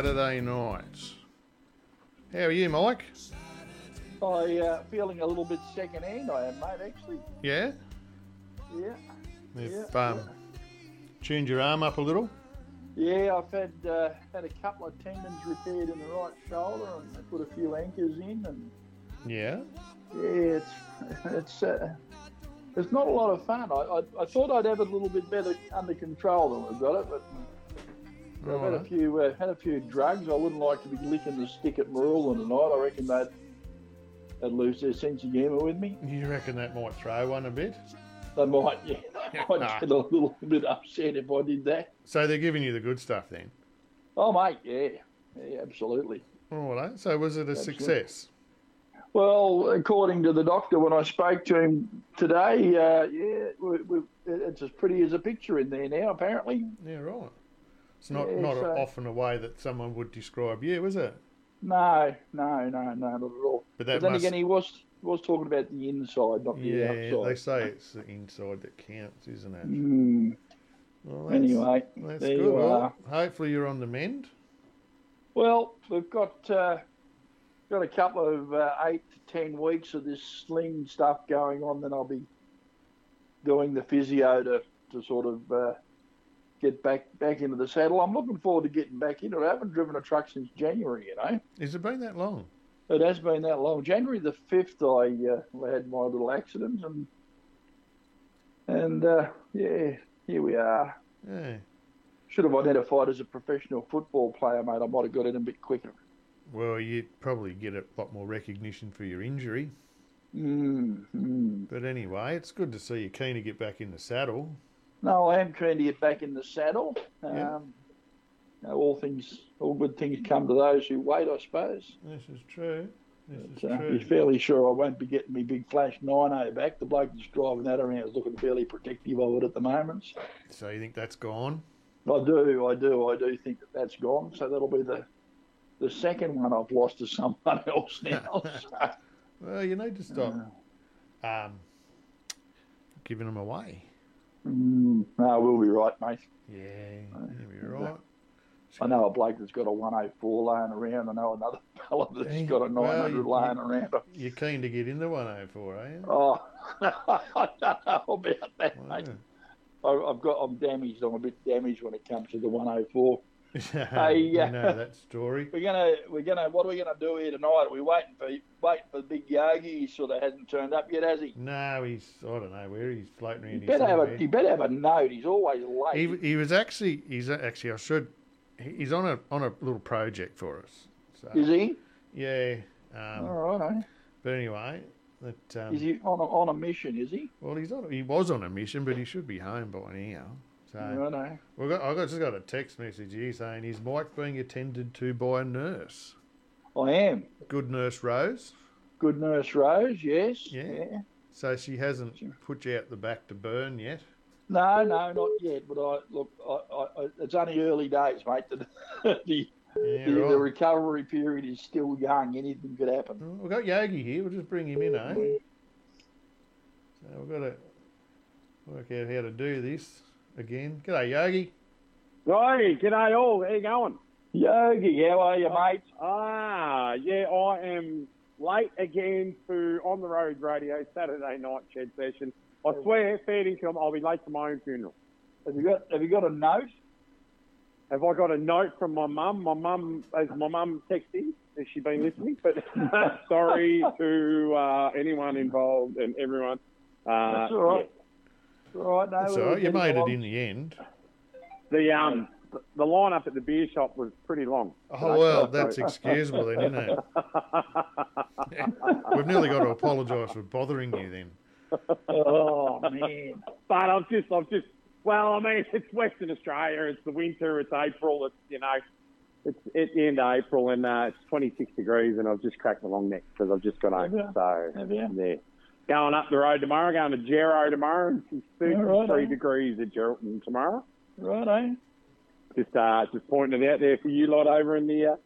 Saturday night. How are you, Mike? I uh, feeling a little bit second hand. I am, mate. Actually, Yeah? yeah, You've Yeah, um, tuned your arm up a little? yeah. I've had uh, had a couple of tendons repaired in the right shoulder, and they put a few anchors in, and Yeah? yeah, it's it's uh, it's not a lot of fun. I, I, I thought I'd have it a little bit better under control than I've got it, but I've had a few uh, had a few drugs. I wouldn't like to be licking the stick at Marulan tonight. I reckon they'd they'd lose their sense of humour with me. You reckon that might throw one a bit? They might, yeah, they might get a little bit upset if I did that. So they're giving you the good stuff then? Oh, mate, yeah, yeah, absolutely. All right. So was it a Absolutely. success? Well, according to the doctor, when I spoke to him today, uh, yeah, we, we, it's as pretty as a picture in there now. Apparently, Yeah, right. It's not, Yeah, not often a way that someone would describe you, is it? no, no, no, no, not at all. But But then must, again, he was was talking about the inside, not the outside. yeah, they say it's the inside that counts, isn't it? Hmm. Well, that's, Anyway, that's there good. you Well, are. hopefully you're on the mend. Well, we've got uh, got a couple of uh, eight to ten weeks of this sling stuff going on. Then I'll be doing the physio to, to sort of uh, get back back into the saddle. I'm looking forward to getting back into it. I haven't driven a truck since January. You know, Has it been that long? it has been that long. January the fifth, I uh, had my little accident, and and uh, yeah, here we are. Yeah. Should have identified as a professional football player, mate. I might have got in a bit quicker. Well, you'd probably get a lot more recognition for your injury. Mm, mm. But anyway, it's good to see you keen to get back in the saddle. No, I am keen to get back in the saddle. Um, Yeah. you know, all things, all good things come to those who wait, I suppose. This is true. This is So true. he's fairly sure I won't be getting me big flash 9 back. The bloke that's driving that around is looking fairly protective of it at the moment. So So you think that's gone? I do, I do, I do think that that's gone. So that'll be the the second one I've lost to someone else now. so, Well, you need to stop um, giving them away. Mm, no, we'll be right, mate. Yeah, you're right. I know a bloke that's got a 104 laying around. I know another fella that's Hey, got a well, 900 you- laying around. You're keen to get in the 104, are you? Oh, I don't know about that, mate. Wow. I- I've got, I'm damaged. I'm a bit damaged when it comes to the 104. I uh, know that story. We're gonna, we're gonna, what are we gonna do here tonight? Are we waiting for, waiting for the big Yogi? He sort of hasn't turned up yet, has he? No, he's I don't know where he's floating around. here better have a, he better have a note. He's always late. He, he was actually he's actually I should he's on a on a little project for us. So is he? yeah. Um, All right. But anyway, that um, Is he on a, on a mission? Is he? well he's on he was on a mission, but he should be home by now. So I know. we got I got, just got a text message here saying his wife being attended to by a nurse. I am. Good nurse Rose. Good nurse Rose. Yes. Yeah. So she hasn't put you out the back to burn yet. No, no, not yet. But I look, I, I, it's only early days, mate. The, the, Yeah, the, the recovery period is still young. Anything could happen. We've got Yogi here. We'll just bring him in, eh? So we've got to work out how to do this again. G'day, Yogi. Hey, g'day all. How you going? Yogi, how are you, mate? Ah, yeah, I am late again for on the road radio Saturday night shed session. I swear, fair income, I'll be late to my own funeral. Have you got Have you got a note? Have I got a note from my mum? My mum, has my mum texting? Has she been listening? But sorry to uh, anyone involved and everyone. Uh, That's all right. All right, no. That's we'll all right. You get made it in the end. The um, the lineup at the beer shop was pretty long. Oh well, that's excusable then, isn't it? We've nearly got to apologise for bothering you then. Oh man. But I've just, I've just, well, I mean, it's Western Australia. It's the winter. It's April. It's you know, it's at the end of April and uh, it's 26 degrees, and I've just cracked the long neck because I've just got Have home. you? So Have you? yeah, going up the road tomorrow. Going to Gero tomorrow. and It's All right, 33 eh? degrees at Geraldton tomorrow. Right, eh? Just uh, just pointing it out there for you lot over in the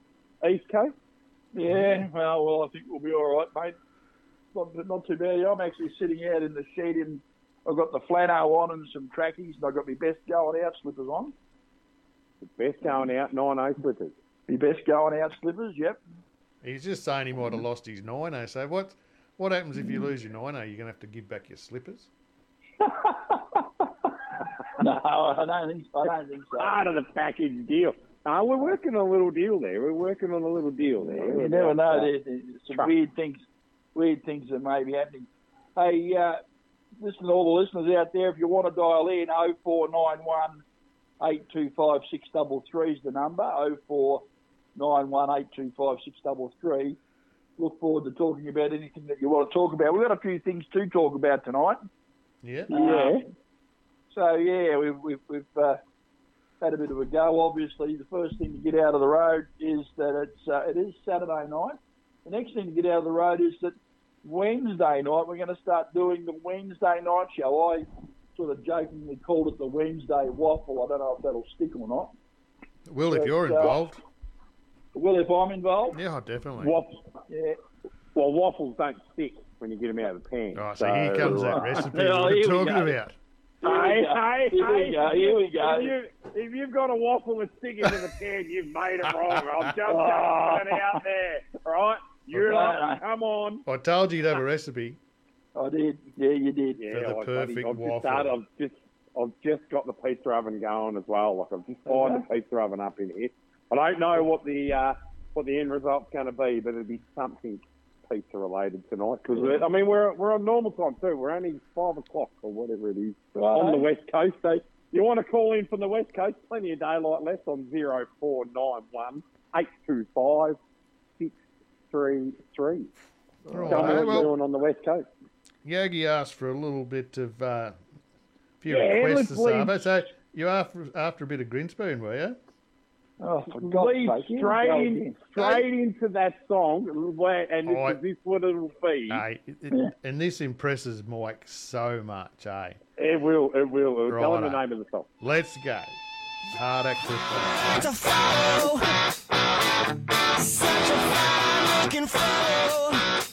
uh, east coast. Yeah, well, well, I think we'll be all right, mate. Not, not too bad. I'm actually sitting out in the shed and I've got the flannel on and some trackies, and I've got my best going out slippers on. Best going out nine O slippers. My best going out slippers, yep. He's just saying he might have lost his nino. So what? What happens if you lose your nine? Are you going to have to give back your slippers? no, I don't think. I don't think so. Part of the package deal. No, we're working on a little deal there. We're working on a little deal there. You, never know. There's, there's some weird things, weird things that may be happening. Hey, uh, listen, all the listeners out there, if you want to dial in, 0491 825 633 is the number. 0491 825 633. Look forward to talking about anything that you want to talk about. We've got a few things to talk about tonight. Yeah. Yeah. So yeah, we've we've, we've uh, had a bit of a go. Obviously, the first thing to get out of the road is that it's uh, it is Saturday night. The next thing to get out of the road is that Wednesday night we're going to start doing the Wednesday night show. I sort of jokingly called it the Wednesday waffle. I don't know if that'll stick or not. Well, if you're uh, involved, Well, if I'm involved, yeah, definitely. Waffles, yeah. well, waffles don't stick when you get them out of the pan. Oh, so here comes that recipe we Oh, were here we talking about. Hey, hey, Here we hey. go, here we go. If, you, if you've got a waffle that's sticking to the pan, you've made it wrong. I'm just putting it out there, right? You're Okay. like, come on. I told you you'd have a recipe. I did. Yeah, you did. Yeah, For the I- buddy, perfect I've waffle. Just started, I've just, I've just got the pizza oven going as well. Like I've just fired the pizza oven up in here. I don't know what the uh, what the end result's going to be, but it'll be something pizza related tonight. Because I mean, we're we're on normal time too. We're only five o'clock or whatever it is on the west coast. So you want to call in from the west coast? Plenty of daylight left on zero four nine one eight two five six three three. Right, Tell me what well, you're doing on the west coast. Yogi asked for a little bit of uh, few Yeah, requests let's this leave- summer. So you after after a bit of Grinspoon, were you? Oh, for God's Lead sake! straight, in, again. straight into that song, and this, I- is this what it'll be? Hey, it, it, and this impresses Mike so much, eh? It will, it will. It'll Tell him the name of the song. Let's go. Hard act to to follow. Such a fine looking fellow.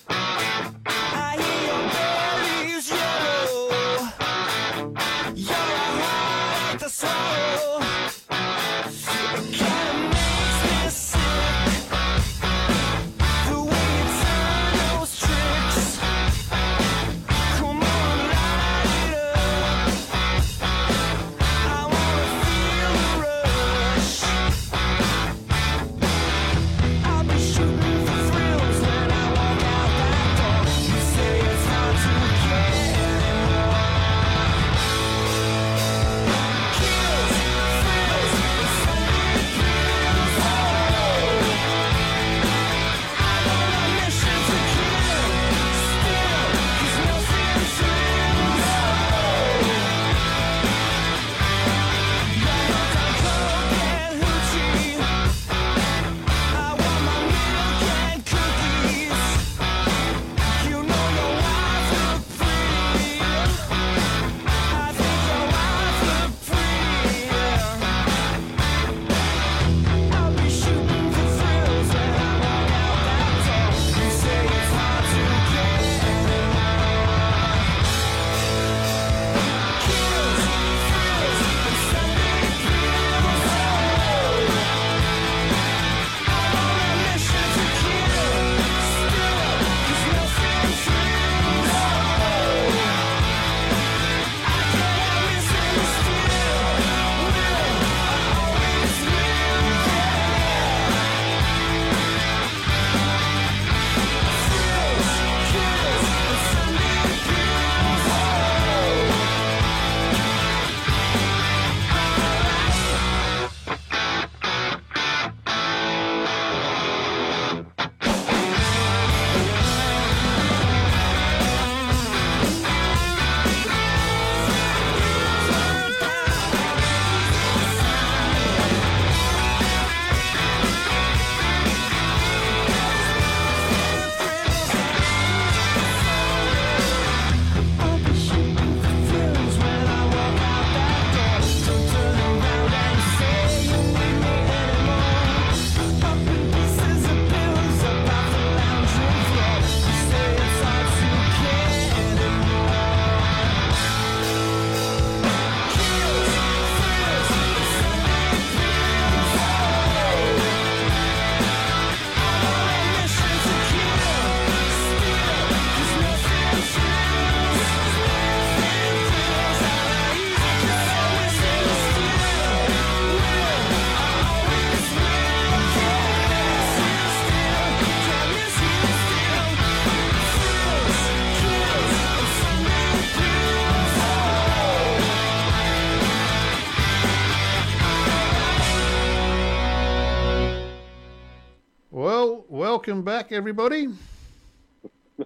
Welcome back, everybody.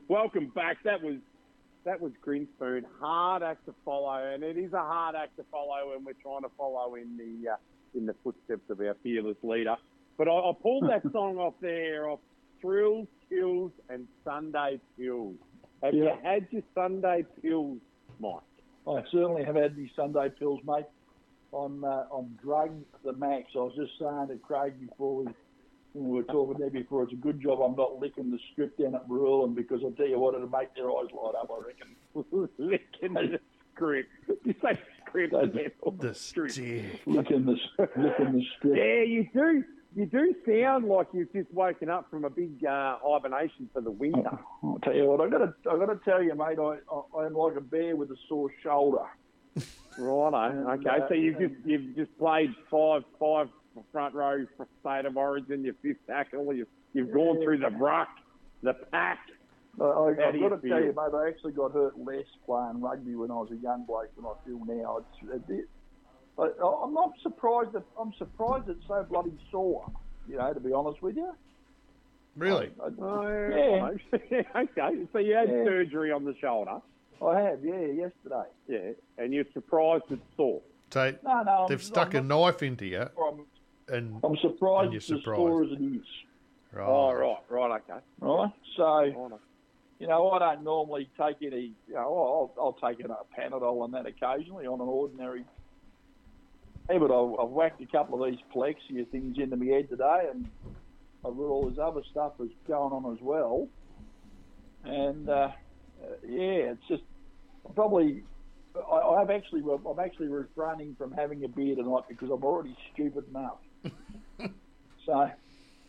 Welcome back. That was that was Grinspoon. Hard act to follow, and it is a hard act to follow when we're trying to follow in the uh, in the footsteps of our fearless leader. But I, I pulled that song off there off Thrills, Kills, and Sunday Pills. Have you had your Sunday Pills, Mike? I certainly have had these Sunday pills, mate. I'm uh, I'm drugged to the max. I was just saying to Craig before we, when we were talking there before, it's a good job I'm not licking the strip down at Rural, because I'll tell you what, it'll make their eyes light up. I reckon. Licking the script. You say script That's- again. The Script. stick. Licking the licking the strip. Yeah, you do. You do sound like you've just woken up from a big uh, hibernation for the winter. I'll tell you what, I gotta I gotta tell you, mate. I, I I'm like a bear with a sore shoulder. Righto. And, Okay, uh, so you've just you've just played five five front row for state of origin. Your fifth tackle. You've you've gone through the ruck, the pack. I, I, I've got you to feel? tell you, mate, I actually got hurt less playing rugby when I was a young bloke than I feel now. It's, it, I, I'm not surprised that I'm surprised it's so bloody sore. You know, to be honest with you. Really? I, Oh, Yeah. okay, so you had Yeah. surgery on the shoulder. I have, yeah, yesterday. Yeah, and you're surprised it's sore. Tate, No, no, I'm, they've stuck a I'm, knife into you, I'm, and I'm surprised And you're it's as surprised. sore as it is. right. Oh, right, right, okay. Right, so you know, I don't normally take any. You know, I'll, I'll take a Panadol on that occasionally on an ordinary. Hey, but I've, I've whacked a couple of these Palexia things into my head today, and I've got all this other stuff that's going on as well. And uh, yeah, it's just probably. I, I've actually, I'm actually refraining from having a beer tonight because I'm already stupid enough. So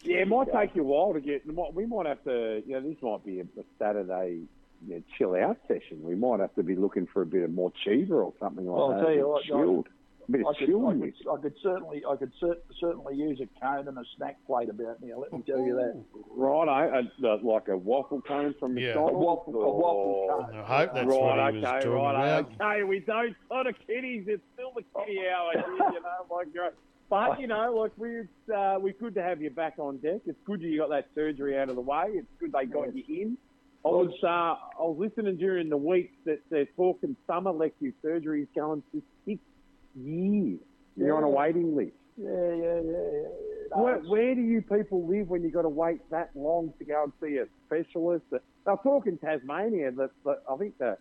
Yeah, it might take you a while to get. We might have to. You know, this might be a, a Saturday you know, chill out session. We might have to be looking for a bit of more cheever or something like Well, that. I'll tell you a bit what, chilled. A bit I of could, I could, I could certainly, I could cer- certainly use a cone and a snack plate about now. Let me tell you that. Right, eh? a, a, like a waffle cone from Yeah. A McDonald's. waffle, a waffle cone. I hope that's right, what he was okay, talking right, about. okay. We don't sort of kiddies. It's still the kiddie hour here, you know. Like, you're- but you know, like we, it's uh, we're good to have you back on deck. It's good you got that surgery out of the way. It's good they got you in. I was uh, I was listening during the week that they're talking some elective surgeries going to six years. You're on a waiting list. Yeah, yeah, yeah. yeah. No, Where, where do you people live when you got to wait that long to go and see a specialist? They're talking Tasmania. That that- I think the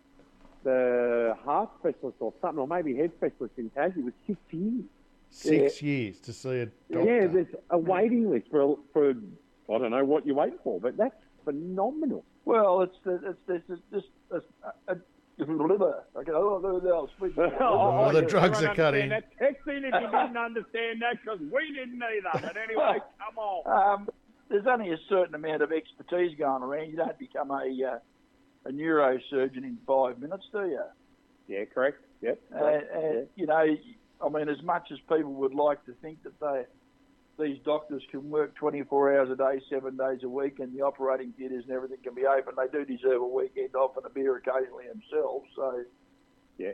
the heart specialist or something, or maybe head specialist in Tassie was six years. Six years to see a doctor. Yeah, there's a waiting list for for I don't know what you're waiting for, but that's phenomenal. Well, it's it's it's it's just a uh, Okay, oh, no, no, speak. Oh, the drugs are cutting. understand That. Text in if you didn't understand that because we didn't either. But anyway, come on. Um, there's only a certain amount of expertise going around. You don't become a uh, a neurosurgeon in five minutes, do you? Yeah, correct. Yep. Uh, correct. uh, you know, I mean, as much as people would like to think that they, these doctors can work 24 hours a day, seven days a week, and the operating theatres and everything can be open, they do deserve a weekend off and a beer occasionally themselves. So, yeah.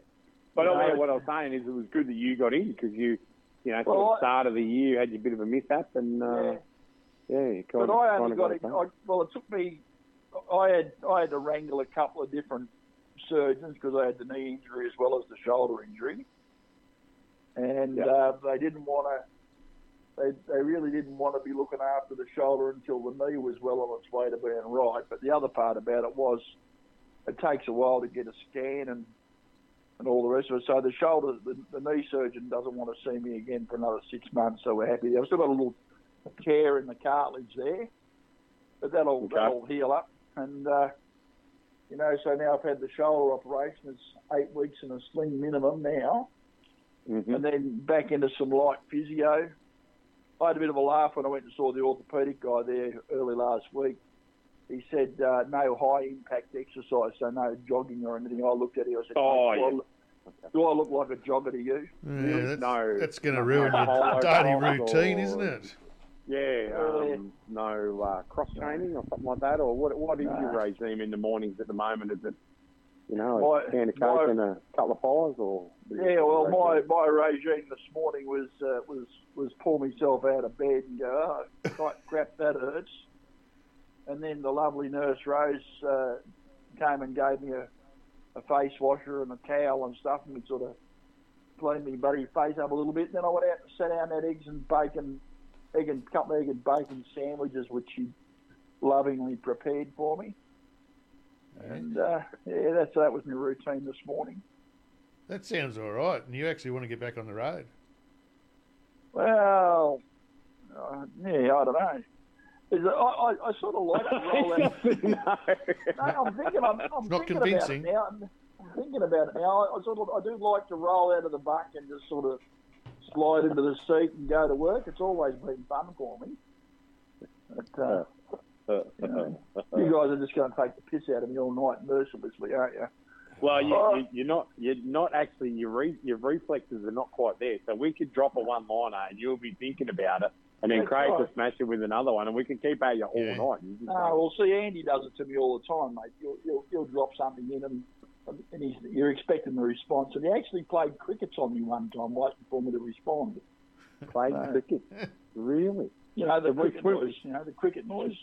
But I mean, what I was saying is it was good that you got in because you, you know, Well, I- start of the year you had a bit of a mishap and uh, yeah. yeah, you But of, I only of got it. I, well, it took me. I had I had to wrangle a couple of different surgeons because I had the knee injury as well as the shoulder injury, and Yeah. uh, they didn't want to. They, they really didn't want to be looking after the shoulder until the knee was well on its way to being right. But the other part about it was, it takes a while to get a scan and and all the rest of it. So the shoulder, the, the knee surgeon doesn't want to see me again for another six months. So we're happy. I've still got a little tear in the cartilage there, but that'll Okay. that'll heal up. And uh, you know, so now I've had the shoulder operation. It's eight weeks in a sling minimum now, Mhm. and then back into some light physio. I had a bit of a laugh when I went and saw the orthopaedic guy there early last week. He said uh, no high impact exercise, so no jogging or anything. I looked at it. I said, Oh, "Mate, do, I yeah. look, do I look like a jogger to you? Yeah, that's, No. that's going to ruin No. your daily Or- routine, isn't it? Yeah, um, no uh, cross training or something like that, or what? What is your Nah. regime in the mornings at the moment? Is it, you know, My- a can of my- coke and a couple of pies, or? Yeah, well, my, my regime this morning was uh, was was pull myself out of bed and go, oh, crap, crap, that hurts. and then the lovely nurse Rose uh, came and gave me a, a face washer and a towel and stuff, and we sort of cleaned me buddy face up a little bit. And Then I went out and sat down and had eggs and bacon, egg and couple of egg and bacon sandwiches, which she lovingly prepared for me. And uh, yeah, that's that was my routine this morning. That sounds all right. And you actually want to get back on the road. Well, uh, yeah, I don't know. Is it, I, I, I sort of like to roll out. no. No, I'm thinking. I'm, I'm not thinking convincing. about it now. I'm thinking about it now. I, I sort of, I do like to roll out of the buck and just sort of slide into the seat and go to work. It's always been fun for me. But, uh, you, know, you guys are just going to take the piss out of me all night mercilessly, aren't you? Well, you, Oh. you, you're not. You're not actually. Your re, your reflexes are not quite there. So we could drop a one liner, and you'll be thinking about it, and then That's Craig will smash it with another one, and we can keep at you all Yeah. night. You just No, like- well, see, Andy does it to me all the time, mate. You'll, you'll, you'll drop something in and, and he's, you're expecting the response. And he actually played crickets on me one time, waiting for me to respond. playing No. cricket. Really? You know, the Yeah, we- cricket noise, you know, the cricket noise.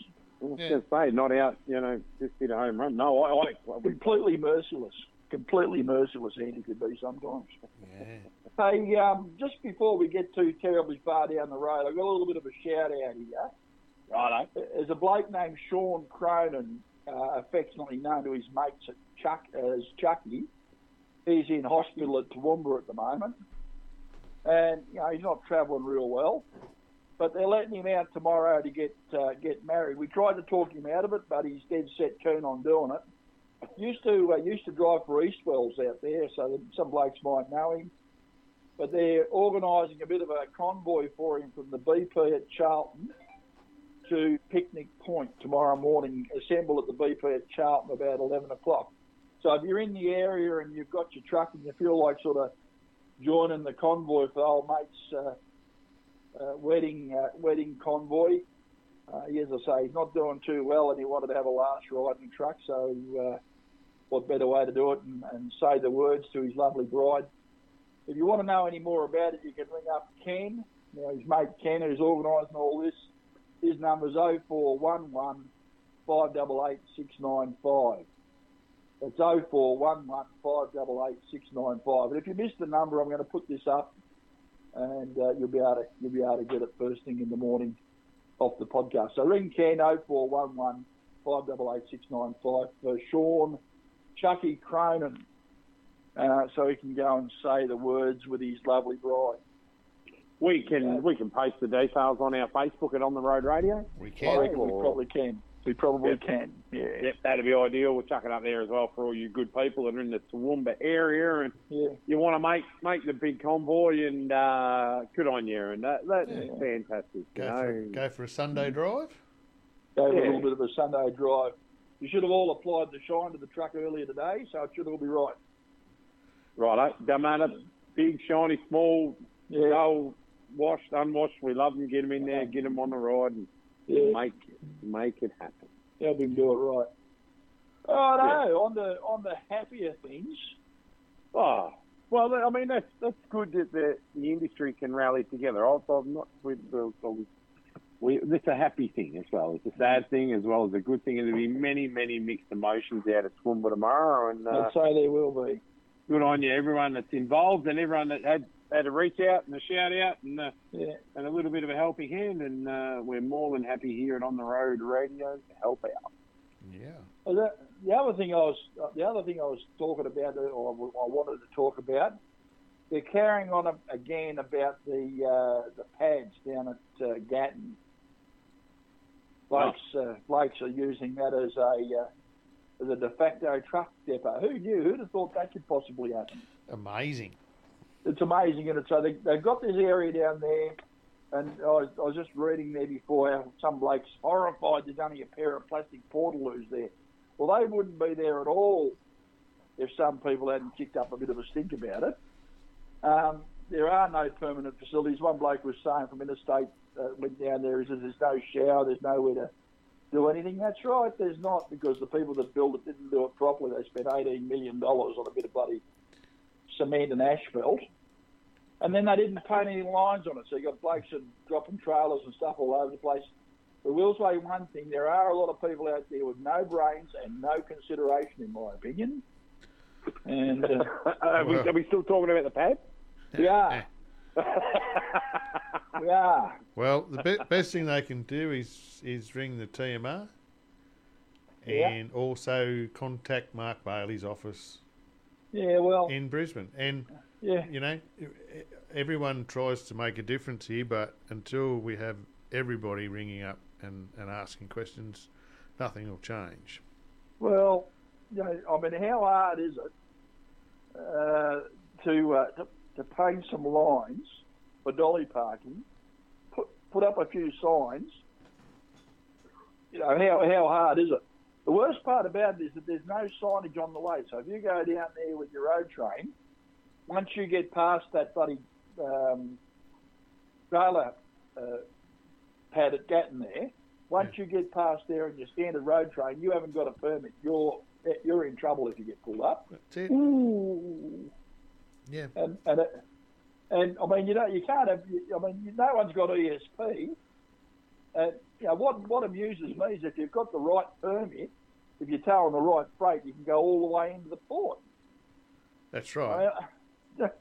I was Yeah. going to say, not out. You know, just hit a home run. No, I. I Completely merciless. Completely merciless, Andy could be sometimes. Yeah. Hey, um, just before we get too terribly far down the road, I've got a little bit of a shout out here. righto. There's a bloke named Sean Cronin, uh, affectionately known to his mates at Chuck, as Chucky. He's in hospital at Toowoomba at the moment. And, you know, he's not travelling real well. But they're letting him out tomorrow to get uh, get married. We tried to talk him out of it, but he's dead set keen on doing it. Used to uh, used to drive for Eastwells out there, so some blokes might know him. But they're organising a bit of a convoy for him from the BP at Charlton to Picnic Point tomorrow morning. Assemble at the BP at Charlton about 11 o'clock. So if you're in the area and you've got your truck and you feel like sort of joining the convoy for old mate's uh, uh, wedding uh, wedding convoy, uh, he, as I say, he's not doing too well and he wanted to have a last ride in the truck. So uh, what better way to do it and, and say the words to his lovely bride. If you want to know any more about it, you can ring up Ken. Now, his mate Ken, who's organising all this, his number's 0411 588 695. It's 0411 588 695. And if you missed the number, I'm going to put this up and uh, you'll be able to you'll be able to get it first thing in the morning off the podcast. So ring Ken 0411 588 695 for Sean Chucky Cronin uh, so he can go and say the words with his lovely bride. We can Yeah. we can post the details on our Facebook and On the Road Radio. We I can. reckon we probably can. We probably Yep. can. Yeah. Yep, that'd be ideal. We'll chuck it up there as well for all you good people that are in the Toowoomba area and Yeah. you want to make make the big convoy and uh, good on you and that that's Yeah. fantastic. You Go for, go for a Sunday drive. Go for Yeah. a little bit of a Sunday drive. You should have all applied the shine to the truck earlier today, so it should all be right. right? Don't matter, big, shiny, small, Yeah. dull, washed, unwashed. We love them. Get them in there, get them on the ride, and Yeah. make make it happen. Help him do it right. Oh no, on the on the happier things. Oh, well, I mean that's that's good that the the industry can rally together. Also, I'm not with the. the we, it's a happy thing as well. It's a sad thing as well as a good thing. And there'll be many, many mixed emotions out at Toowoomba tomorrow. And uh, I'd say there will be. good on you, everyone that's involved and everyone that had had a reach out and a shout out and uh, Yeah. and a little bit of a helping hand. And uh, we're more than happy here at On the Road Radio to help out. Yeah. Well, that, the other thing I was the other thing I was talking about, or I wanted to talk about, they're carrying on a- again about the uh, the pads down at uh, Gatton. Blokes, uh, blokes are using that as a uh, as a de facto truck depot. Who knew? Who'd have thought that could possibly happen? Amazing. It's amazing, and so they, they've got this area down there. And I was, I was just reading there before how some blokes horrified there's only a pair of plastic portaloos there. Well, they wouldn't be there at all if some people hadn't kicked up a bit of a stink about it. Um, there are no permanent facilities. One bloke was saying from interstate uh, went down there. He says there's no shower, there's nowhere to do anything. That's right, there's not because the people that built it didn't do it properly. They spent 18 million dollars on a bit of bloody cement and asphalt. And then they didn't paint any lines on it, so you got blokes and dropping trailers and stuff all over the place. I will say one thing: there are a lot of people out there with no brains and no consideration, in my opinion. And uh, are, we, are we still talking about the pad? we are, we are. Well, the be- best thing they can do is is ring the TMR Yeah. and also contact Mark Bailey's office Yeah, well, in Brisbane. And yeah, you know, everyone tries to make a difference here, but until we have everybody ringing up and, and asking questions, nothing will change. Well, you know, I mean, how hard is it uh, to, uh, to to paint some lines for dolly parking, put put up a few signs? You know, how how hard is it? The worst part about it is that there's no signage on the way. So if you go down there with your road train, once you get past that bloody um, trailer uh, pad at Gatton there, once you get past there and your standard road train, you haven't got a permit. You're you're in trouble if you get pulled up. That's it. Ooh. Yeah. And and it, and I mean, you know, you can't have. I mean, no one's got ESP. And you know what? What amuses me is if you've got the right permit, if you're towing the right freight, you can go all the way into the port. That's right. I, that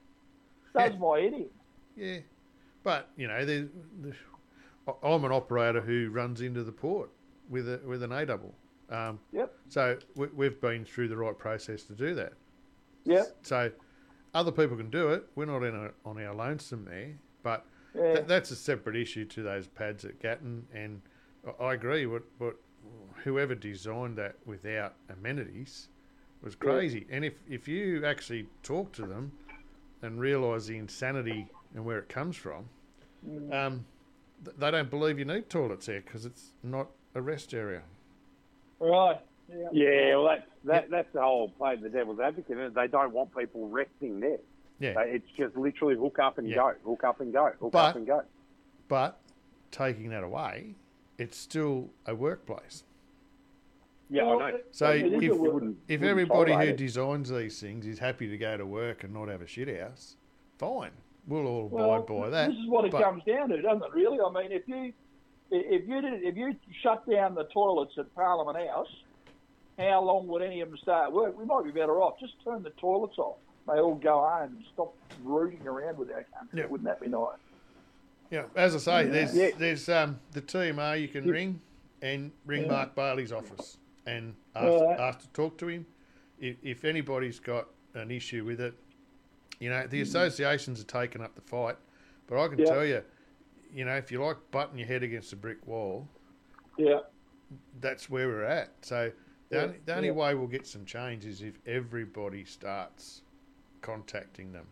does my in. Yeah, but you know, there's, there's, I'm an operator who runs into the port with a with an A double. Um, Yep. so we, we've been through the right process to do that. Yep. So other people can do it. We're not in a, on our lonesome there, but Yeah. th- that's a separate issue to those pads at Gatton. And I- I agree. What what whoever designed that without amenities was crazy. And if if you actually talk to them and realise the insanity and where it comes from, um, th- they don't believe you need toilets there because it's not a rest area. Right. Yeah. Yeah, well, that's that, that's the whole play of the devil's advocate. Is they don't want people resting there. Yeah. They- It's just literally hook up and Yeah. go, hook up and go, hook But- up and go. But taking that away, it's still a workplace. Yeah, Well, I know. So it is if- wouldn't- If wouldn't everybody who it. designs these things is happy to go to work and not have a shit house, fine. We'll all Well, abide by that. This is what it But- comes down to, doesn't it? Really, I mean, if you if you did if you shut down the toilets at Parliament House, how long would any of them start work? We might be better off just turn the toilets off. They all go home and stop rooting around with our country. Yeah. Wouldn't that be nice? Yeah, as I say, there's Yeah. there's um, the TMR you can ring and ring Yeah. Mark Bailey's office and ask, Alright. ask to talk to him. If, if anybody's got an issue with it, you know, the associations are taking up the fight. But I can Yeah. tell you, you know, if you like butting your head against a brick wall, Yeah. that's where we're at. So the Yeah, only, the only yeah. way we'll get some change is if everybody starts contacting them.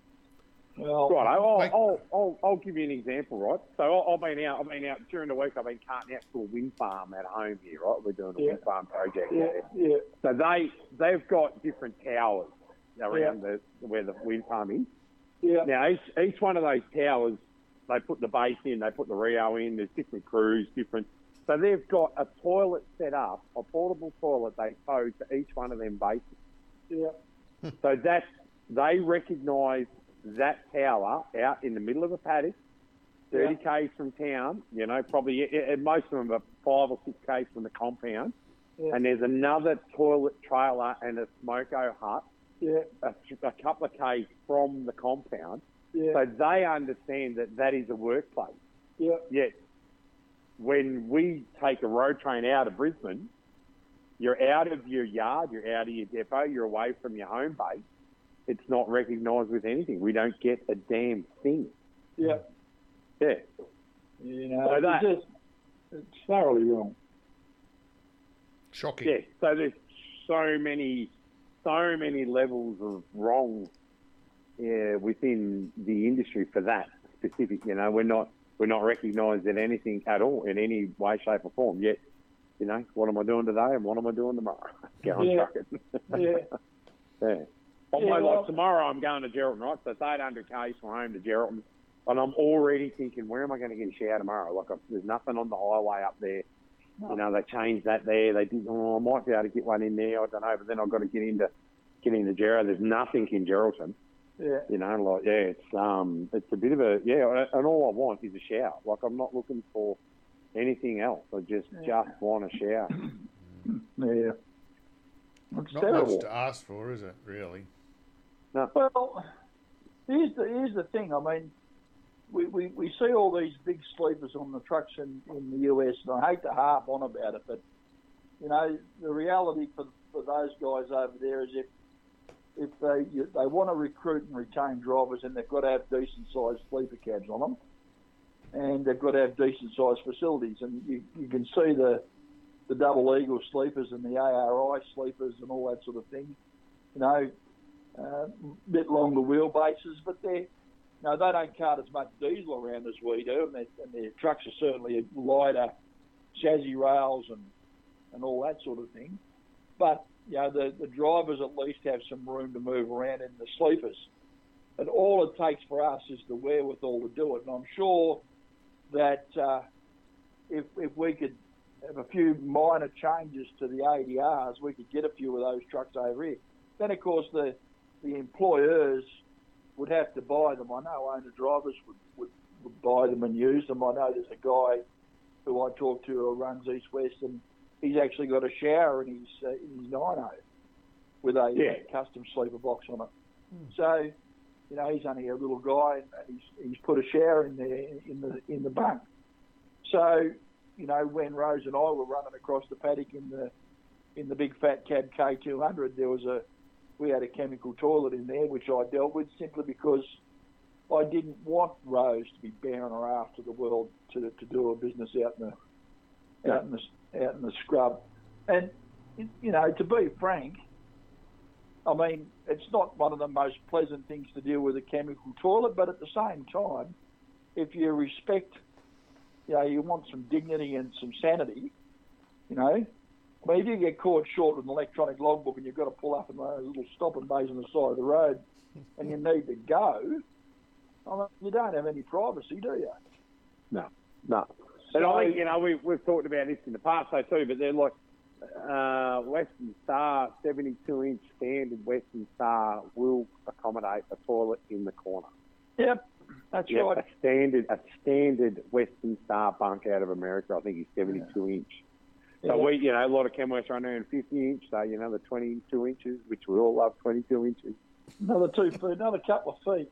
Well, Right, I'll, Like- I'll, I'll, I'll give you an example, right? So I've been out, I've been out during the week. I've been carting out to a wind farm at home here, right? We're doing a Yeah. wind farm project. yeah, there. yeah, So they they've got different towers around the where the wind farm is. yeah, Now each each one of those towers, they put the base in, they put the reo in. There's different crews, different. So they've got a toilet set up, a portable toilet they tow to each one of them bases. yeah, So that they recognise that tower out in the middle of a paddock, thirty k's from town. You know, probably most of them are five or six k's from the compound. Yeah. And there's another toilet trailer and a smoko hut yeah, a, a couple of k's from the compound. yeah, So they understand that that is a workplace. yeah, Yet, when we take a road train out of Brisbane, you're out of your yard, you're out of your depot, you're away from your home base. It's not recognised with anything. We don't get a damn thing. yeah. Yeah. You know, So that- it's, just, it's thoroughly wrong. Shocking. Yeah. So there's so many, so many levels of wrong yeah, within the industry for that specific. You know, we're not we're not recognised in anything at all in any way, shape, or form. Yet, you know, what am I doing today and what am I doing tomorrow? Going Yeah. trucking. Yeah, yeah. On Yeah, my well- like tomorrow, I'm going to Geraldton, right? So it's 800 k's from home to Geraldton, and I'm already thinking, where am I going to get a shower tomorrow? Like, I've, there's nothing on the highway up there. You know, they changed that there. They did. Oh, I might be able to get one in there. I don't know, but then I've got to get into get into Gerald. There's nothing in Geraldton. yeah, You know, like yeah, it's um, it's a bit of a yeah. And all I want is a shower. Like I'm not looking for anything else. I just Yeah. just want a shower. Yeah. It's Not terrible. much to ask for, is it? Really? Well, here's the here's the thing. I mean, we, we, we see all these big sleepers on the trucks in, in the US, and I hate to harp on about it, but you know the reality for for those guys over there is if if they they want to recruit and retain drivers, and they've got to have decent sized sleeper cabs on them, and they've got to have decent sized facilities, and you, you can see the the double eagle sleepers and the ARI sleepers and all that sort of thing. You know, uh, bit longer wheelbases, but they no, they don't cart as much diesel around as we do, and, they, and their trucks are certainly lighter, chassis rails and and all that sort of thing. But you know, the the drivers at least have some room to move around in the sleepers, and all it takes for us is the wherewithal to do it. And I'm sure that uh, if if we could have a few minor changes to the ADRs, we could get a few of those trucks over here. Then, of course, the the employers would have to buy them. I know owner drivers would, would, would buy them and use them. I know there's a guy who I talk to who runs East West, and he's actually got a shower in his uh, in his 90 with a Yeah. custom sleeper box on it. So, you know, he's only a little guy, and he's he's put a shower in there in the in the bunk. So, you know, when Rose and I were running across the paddock in the in the big fat cab K200, there was a we had a chemical toilet in there, which I dealt with simply because I didn't want Rose to be bearing her after the world to, to do her business out in the out in the out in the scrub. And you know, to be frank, I mean, it's not one of the most pleasant things to deal with a chemical toilet, but at the same time, if you respect, you know, you want some dignity and some sanity, you know, I mean, if you get caught short with an electronic logbook and you've got to pull up in those little stopping bays on the side of the road and you need to go, I mean, you don't have any privacy, do you? No. No. And So- I think, you know, we've, we've talked about this in the past, though, too, but they're like uh, Western Star, 72 inch standard Western Star will accommodate a toilet in the corner. Yep, that's Yeah, right. a standard, a standard Western Star bunk out of America, I think, is 72 inch. So Yeah. we, you know, a lot of Kenworths run around 50 inch, so, you know, the 22 inches, which we all love 22 inches. Another two feet, another couple of feet.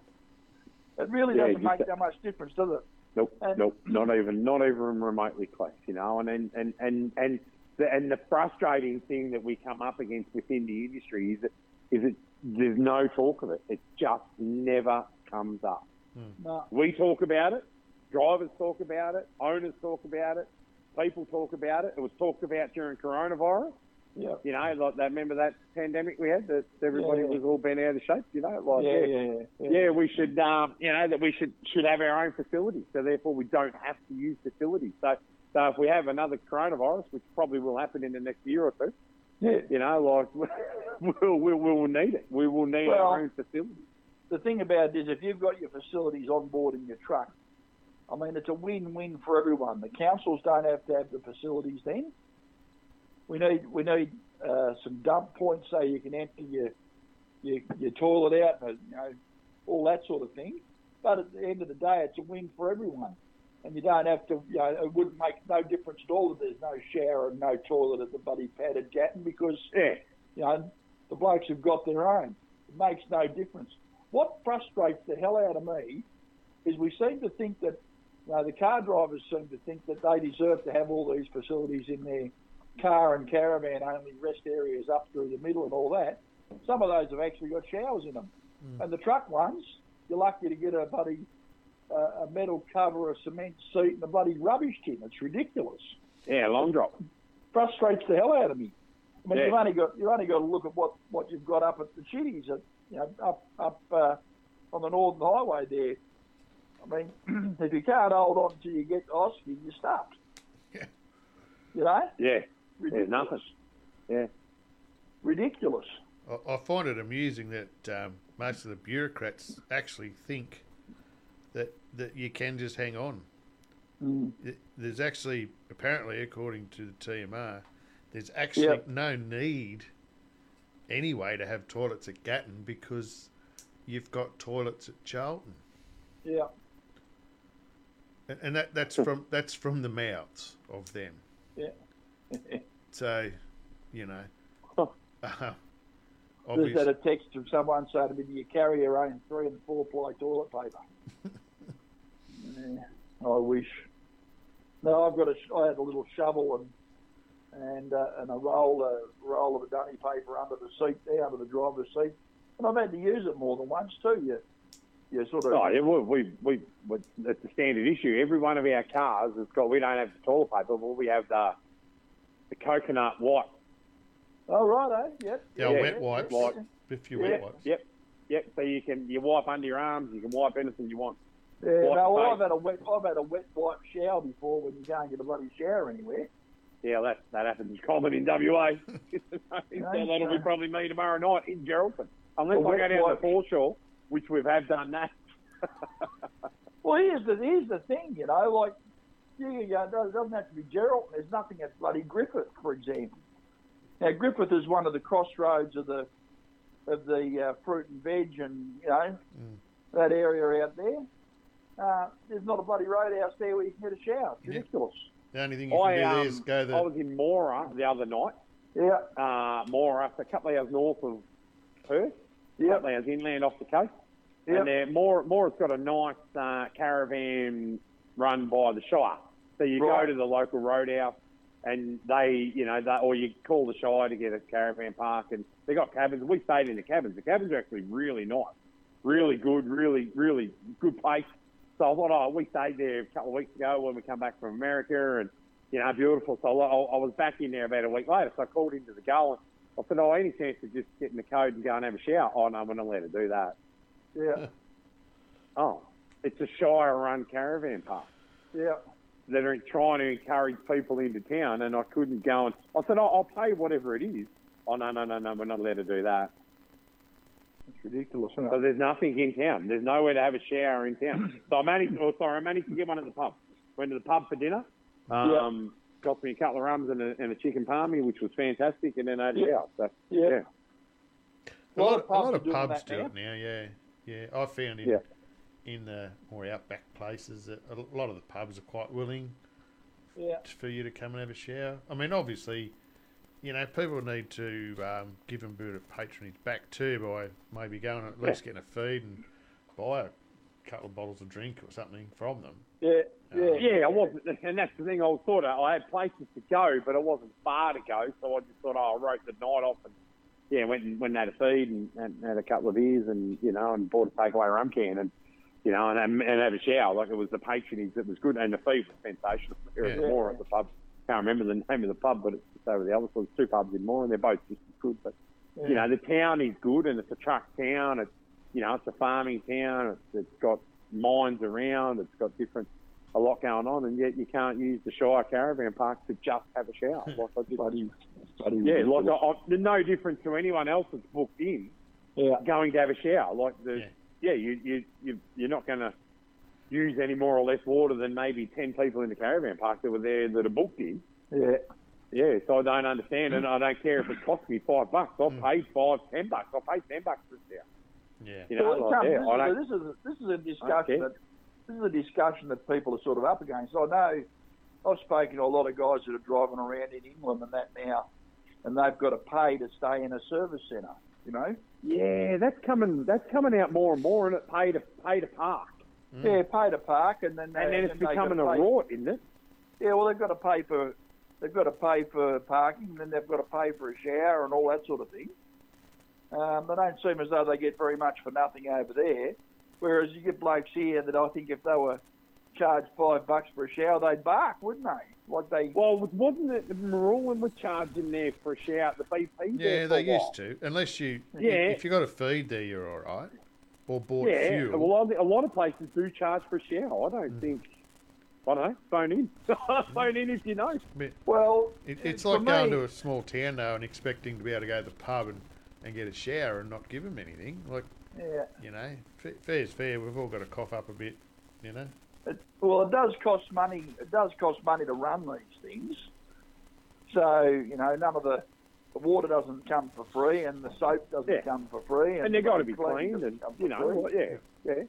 It really Yeah, doesn't make that much difference, does it? Nope, And- nope, not even, not even remotely close, you know. And and and and and the, and the frustrating thing that we come up against within the industry is that is that there's no talk of it. It just never comes up. No. We talk about it, drivers talk about it, owners talk about it, people talk about it. It was talked about during coronavirus. Yeah. You know, like that. Remember that pandemic we had that everybody Yeah, yeah. was all bent out of shape. You know, like Yeah, yeah, yeah. Yeah, we should, um, you know, that we should should have our own facilities. So therefore, we don't have to use facilities. So, so if we have another coronavirus, which probably will happen in the next year or two, Yeah. you know, like we'll, we'll, we will need it. We will need Well- our own facilities. the thing about it is if you've got your facilities on board in your truck, I mean, it's a win-win for everyone. The councils don't have to have the facilities then. We need we need uh, some dump points so you can empty your your, your toilet out and you know all that sort of thing. But at the end of the day, it's a win for everyone, and you don't have to. You know, it wouldn't make no difference at all that there's no shower and no toilet at the buddy pad at Gatton because Yeah, you know, the blokes have got their own. It makes no difference. What frustrates the hell out of me is we seem to think that, you know, the car drivers seem to think that they deserve to have all these facilities in their car and caravan only rest areas up through the middle and all that. Some of those have actually got showers in them. And the truck ones, you're lucky to get a bloody uh, a metal cover, a cement seat, and a bloody rubbish tin. It's ridiculous yeah, long drop. frustrates the hell out of me. I mean, Yeah. you've only got you've only got to look at what, what you've got up at the chitties, at you know, up up uh, on the Northern Highway there. I mean, if you can't hold on until you get to Oski, you're stuffed. Yeah. You know, Yeah, ridiculous. there's nothing. Yeah, Ridiculous. I, I find it amusing that um, most of the bureaucrats actually think that that you can just hang on. Mm. There's actually, apparently, according to the TMR, there's actually Yep. no need anyway to have toilets at Gatton because you've got toilets at Charlton. Yeah. And, and that that's from that's from the mouths of them. Yeah. So, you know, uh, Just had obviously, a text from someone saying to me, "Do you carry your own three and four ply toilet paper?" yeah, I wish. No, I've got a. I had a little shovel and and uh, and a roll a roll of a dunny paper under the seat there, under the driver's seat, and I've had to use it more than once too. You, you sort of. Oh, yeah, we, we, we, we, it's a standard issue. Every one of our cars has got, we don't have the toilet paper, but we have the, the coconut wipe. Oh right, eh? Yep. yeah, yeah, wet wipes, like- a few Yeah. wet wipes. Yep, yep. So you can, you wipe under your arms, you can wipe anything you want. Yeah, Wipe no, well. I've had a wet, I've had a wet wipe shower before when you can't get a bloody shower anywhere. Yeah, that, that happens common in WA. so that'll be probably me tomorrow night in Geraldton. Unless A I wet go down wipe. to foreshore, which we have have done that. Well, here's the here's the thing, you know, like you go, it doesn't have to be Gerald. There's nothing at bloody Griffith, for example. Now Griffith is one of the crossroads of the of the uh, fruit and veg, and you know that area out there. Uh, there's not a bloody roadhouse there where you can get a shower. It's Yeah. ridiculous. The only thing you can I, do there um, is go I was in Moora the other night. Yeah, Uh, Moora, a couple of hours north of Perth. Of hours inland off the coast. yeah. And there, more. Moora's got a nice uh, caravan run by the Shire. So you Right. go to the local roadhouse and they, you know, they, or you call the Shire to get a caravan park and they got cabins. We stayed in the cabins. The cabins are actually really nice, really good, really, really good place. So I thought, oh, we stayed there a couple of weeks ago when we come back from America and, you know, beautiful. So I, I was back in there about a week later. So I called into the goal I said, oh, any chance of just getting the code and going and have a shower? Oh, no, we're not allowed to do that. yeah, Oh, it's a Shire-run caravan park yeah. that are trying to encourage people into town, and I couldn't go and I said, oh, I'll pay whatever it is. Oh no, no, no, no, we're not allowed to do that. It's ridiculous. Isn't So it? there's nothing in town. There's nowhere to have a shower in town. So I managed. Oh, sorry, I managed to get one at the pub. Went to the pub for dinner. Um, Got me a couple of rums and a, and a chicken palmy, which was fantastic, and then I had a Yeah. shower. So, Yeah. yeah. a lot, lot of a lot pubs of pubs do now. it now. Yeah, yeah. I found in Yeah. in the more outback places that a lot of the pubs are quite willing Yeah. for you to come and have a shower. I mean, obviously, you know, people need to um, give them a bit of patronage back too by maybe going at least getting a feed and buy a couple of bottles of drink or something from them. Yeah. Yeah. Yeah, I wasn't, and that's the thing. I was sort of, I had places to go, but I wasn't far to go, so I just thought, oh, I wrote the night off, and yeah, went and went and had a feed and, and had a couple of beers, and you know, and bought a takeaway rum can, and you know, and and had a shower. Like it was the patronage that was good, and the feed was sensational. There was more at the pub. Can't remember the name of the pub, but it's just over the other. So there's two pubs in Moora, and they're both just as good. But you know, the town is good, and it's a truck town. It's you know, it's a farming town. It's, it's got mines around. It's got different, a lot going on, and yet you can't use the Shire Caravan Park to just have a shower. Like I just, Bloody, bloody yeah, like. I, I, there's no difference to anyone else that's booked in yeah. going to have a shower. Like the, Yeah. yeah, you you you you're not going to use any more or less water than maybe ten people in the caravan park that were there that are booked in. Yeah. Yeah, so I don't understand, and I don't care if it costs me five bucks. I'll Mm. pay five, ten bucks. I'll pay ten bucks for a shower. Yeah. You know, Well, like, comes- yeah, I don't. this, is, this is this is a Okay. discussion that this is a discussion that people are sort of up against. I know I've spoken to a lot of guys that are driving around in England and that now, and they've got to pay to stay in a service centre. You know, Yeah, that's coming. That's coming out more and more, and it pay to pay to park, yeah, pay to park, and then they, and then it's then becoming a rort, isn't it? Yeah, well, they've got to pay for they've got to pay for parking, and then they've got to pay for a shower and all that sort of thing. Um, they don't seem as though they get very much for nothing over there. Whereas you get blokes here that I think if they were charged five bucks for a shower, they'd bark, wouldn't they? Like they. Well, wasn't it Marulan was charging there for a shower the BP? Yeah, they a while? used to. Unless you, Yeah. if you got a feed there, you're all right. Or bought Yeah, fuel. well, a lot of places do charge for a shower. I don't Hmm. think. I don't know. Phone in. phone in if you know. Well, it, it's like going me- to a small town though and expecting to be able to go to the pub and, and get a shower and not give them anything. Like Yeah. you know, fa- fair's fair. We've all got to cough up a bit. You know. It, well, it does cost money. It does cost money to run these things. So you know, none of the, the water doesn't come for free, and the soap doesn't Yeah. come for free, And they've got to be cleaning cleaned, and you know, free. well, yeah, yeah.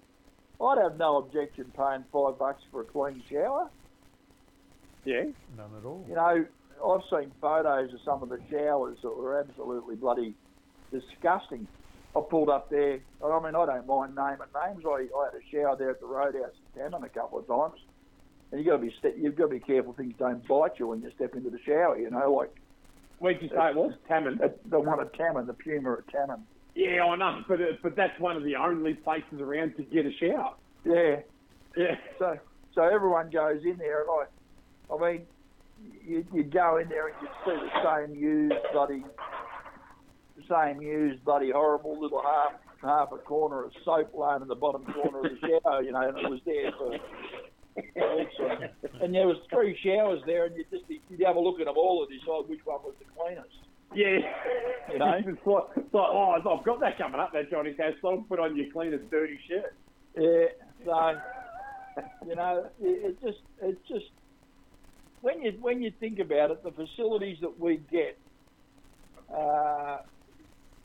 I'd have no objection paying five bucks for a clean shower. Yeah. None at all. You know, I've seen photos of some of the showers that were absolutely bloody disgusting. I pulled up there, I mean, I don't mind naming names. I, I had a shower there at the Roadhouse in Tammin a couple of times, and you got to be you've got to be careful things don't bite you when you step into the shower. You know, like Where'd you say it was? Tammin. the one at Tammin, the Puma at Tammin. Yeah, I know, but it, but that's one of the only places around to get a shower. Yeah, Yeah. So, so everyone goes in there, and I, I mean, you you go in there and you see the same used bloody, same used bloody horrible little half half a corner of soap laying in the bottom corner of the shower, you know, and it was there for. And there was three showers there, and you just you'd have a look at them all and decide which one was the cleanest. Yeah. You know? it's, like, it's like, oh, I've got that coming up, that Johnny Cash song. Put on your cleanest dirty shirt. Yeah, so you know, it, it just it's just when you when you think about it, the facilities that we get, uh,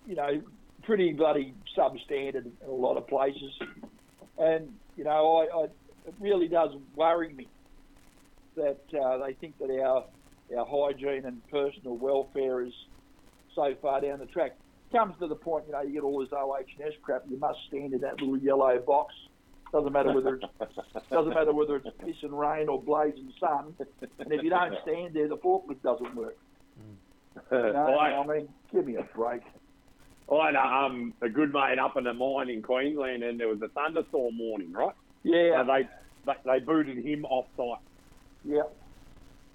you know, pretty bloody substandard in a lot of places, and you know, I, I it really does worry me that uh, they think that our our hygiene and personal welfare is so far down the track. Comes to the point, you know, you get all this OH&S crap. You must stand in that little yellow box. Doesn't matter whether it's doesn't matter whether it's piss and rain or blazing sun. And if you don't stand there, the forklift doesn't work. You know, I, I mean, give me a break. I had um, a good mate up in a mine in Queensland, and there was a thunderstorm warning, right? Yeah, And they, they they booted him off site. yeah,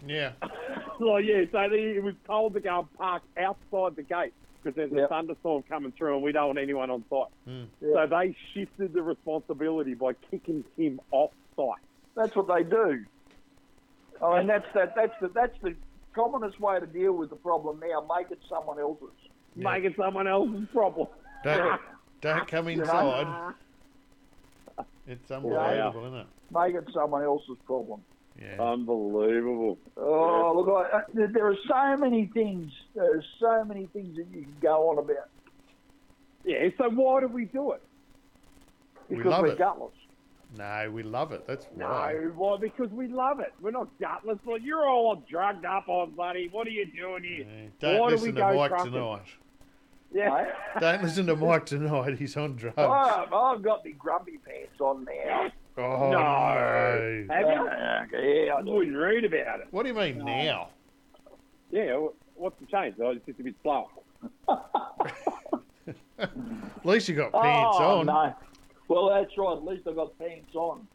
Yeah. well, yeah, so they, he was told to go and park outside the gate because there's a thunderstorm coming through and we don't want anyone on site. Mm. So they shifted the responsibility by kicking him off site. that's what they do. Oh, and that's that that's the that's the commonest way to deal with the problem now. Make it someone else's. Yeah. Making someone else's problem. Don't, don't come inside. It's unbelievable, isn't it? Make it someone else's problem. Yeah. Unbelievable. Oh, look, I, there- are so many things. There are so many things that you can go on about Yeah, so why do we do it? We because love we're it. gutless. No, we love it. That's why. No, why. Because we love it. We're not gutless. Like, you're all drugged up on bloody. What are you doing here? Yeah. Don't Why do we listen to go Mike tonight. Yeah. Mate. Don't listen to Mike tonight. He's on drugs. Oh, I've got the grumpy pants on now. Oh, No. no. Have you? Uh, yeah, I I wouldn't read about it. What do you mean now? Yeah, what's the change? Oh, it's just a bit slower. At least you got pants oh, on. no. Well, that's right. At least I've got pants on.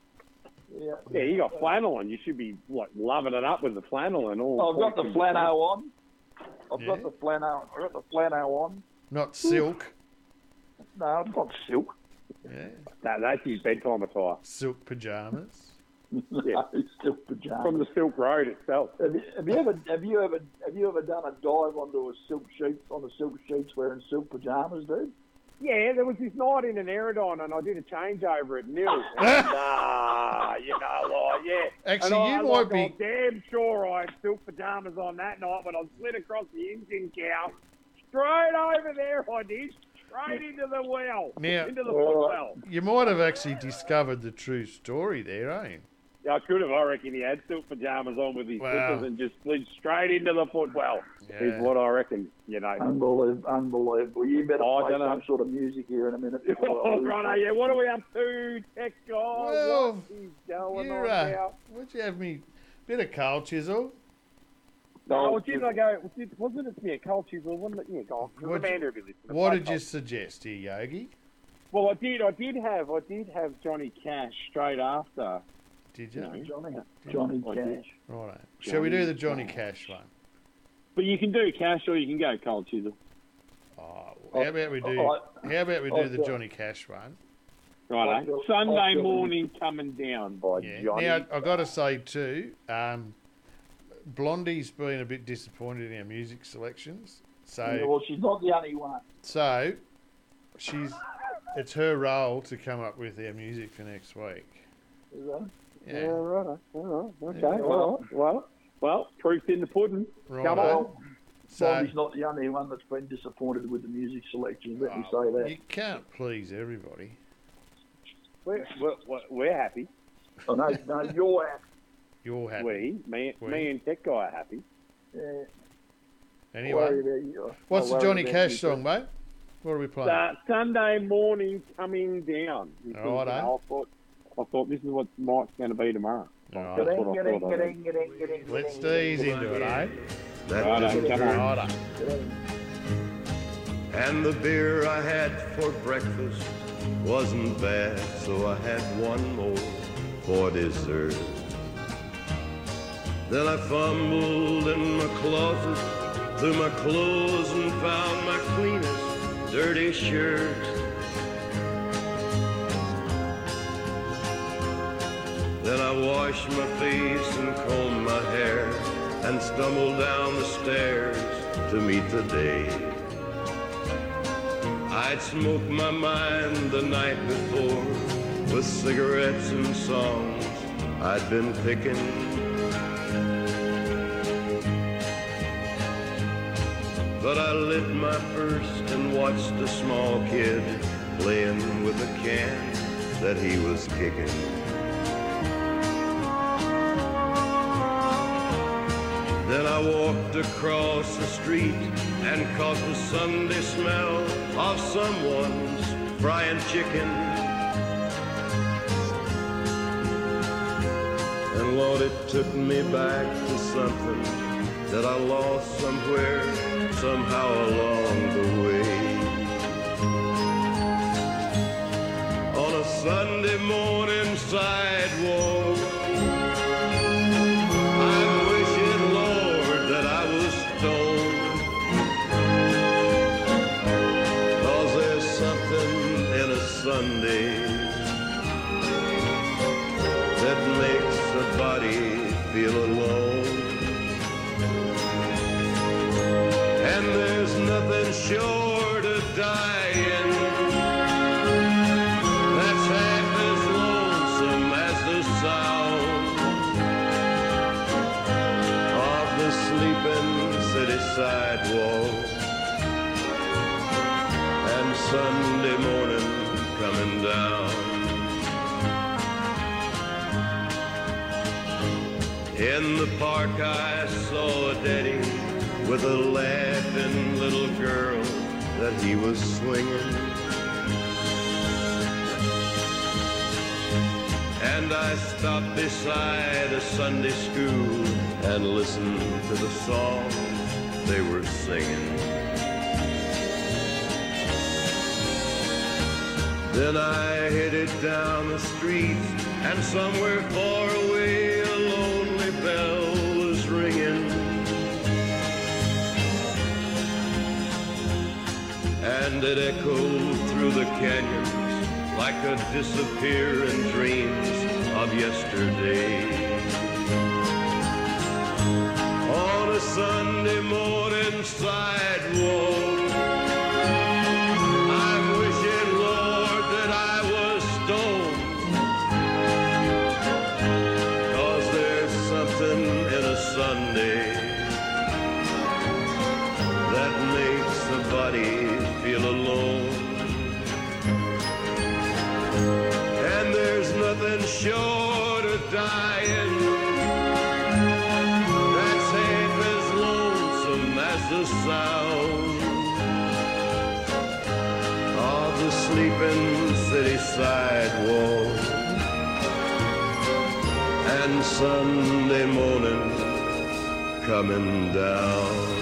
Yeah. Yeah, you got flannel on. You should be like loving it up with the flannel and all. I've got the flannel on. I've Yeah. got the flannel. I've got the flannel on. Not silk. No, it's not silk. Yeah. That, that's his bedtime attire Silk pajamas. yeah, silk pajamas. from the Silk Road itself. Have you, have you ever have you ever have you ever done a dive onto a silk sheet on the silk sheets wearing silk pajamas, dude? Yeah, there was this night in an Aerodyne, and I did a changeover at Nils. and, uh, you know, like, yeah. Actually, and I, you like, might I'm be- damn sure I had silk pajamas on that night, when I slid across the engine cow, straight over there. I did, straight into the well, Now- into the Well, footwell. You might have actually discovered the true story there, eh? Yeah, I could have. I reckon he had silk pajamas on with his Wow. slippers and just slid straight into the footwell. Yeah. Is what I reckon. You know. Unbelievable, unbelievable. You better Oh, I play don't know. some sort of music here in a minute. before I Oh, lose Rono, yeah. What are we up to, tech guy? Well, what is going on uh, now? would you have me? Bit of Cold Chisel. Oh, No, didn't I go? Was it, wasn't it me? Cold Chisel, wasn't it? Yeah, go on. What'd you- Amanda will be listening. What did you suggest here, Yogi? Well, I did. I did have. I did have Johnny Cash straight after. Did you? No. Johnny, Johnny I did. Cash. Right. Shall we do the Johnny Johnny Cash one? But you can do Cash or you can go Cold Chisel. Oh, how about we do? Oh, How about we do oh, the. Johnny Cash one? Right. Sunday I morning coming down by Yeah. Johnny. Now I've got to say too, um, Blondie's been a bit disappointed in our music selections. So Yeah, well, she's not the only one. so she's it's her role to come up with our music for next week. Is that? Yeah. Yeah, right. All right. Okay. Yeah. Well, well, well. Proof's in the pudding. Right. Come on. Well, So Bobby's not the only one that's been disappointed with the music selection. Let me oh, say oh, that. you can't please everybody. We're, we're, we're- we're happy. Oh, no, no, you're happy. You're happy. We, me, We. me and Tech Guy are happy. Yeah, Anyway, worry about you. what's I'll the Johnny Cash you, song, mate? What are we playing? Uh, Sunday morning coming down. Because, Righto. you know, I thought, I thought this is what Mike's going to be tomorrow. That's what I thought. Let's ga-ding, ease into it, eh? That Righto, just come on. Righto. ga-ding. And the beer I had for breakfast wasn't bad, so I had one more for dessert. Then I fumbled in my closet through my clothes and found my cleanest dirty shirt. Then I washed my face and combed my hair and stumbled down the stairs to meet the day. I'd smoked my mind the night before with cigarettes and songs I'd been picking. But I lit my first and watched a small kid playing with a can that he was kicking. Then I walked across the street and caught the Sunday smell of someone's frying chicken. And Lord, it took me back to something that I lost somewhere, somehow along the way. On a Sunday morning sidewalk, In the park I saw a daddy with a laughing little girl that he was swinging. And I stopped beside a Sunday school and listened to the songs they were singing. Then I headed down the street and somewhere far away And it echoed through the canyons like a disappearing dreams of yesterday. On a Sunday morning sidewalk, nothing short of dying that's half as lonesome as the sound of the sleeping city sidewalk and Sunday morning coming down.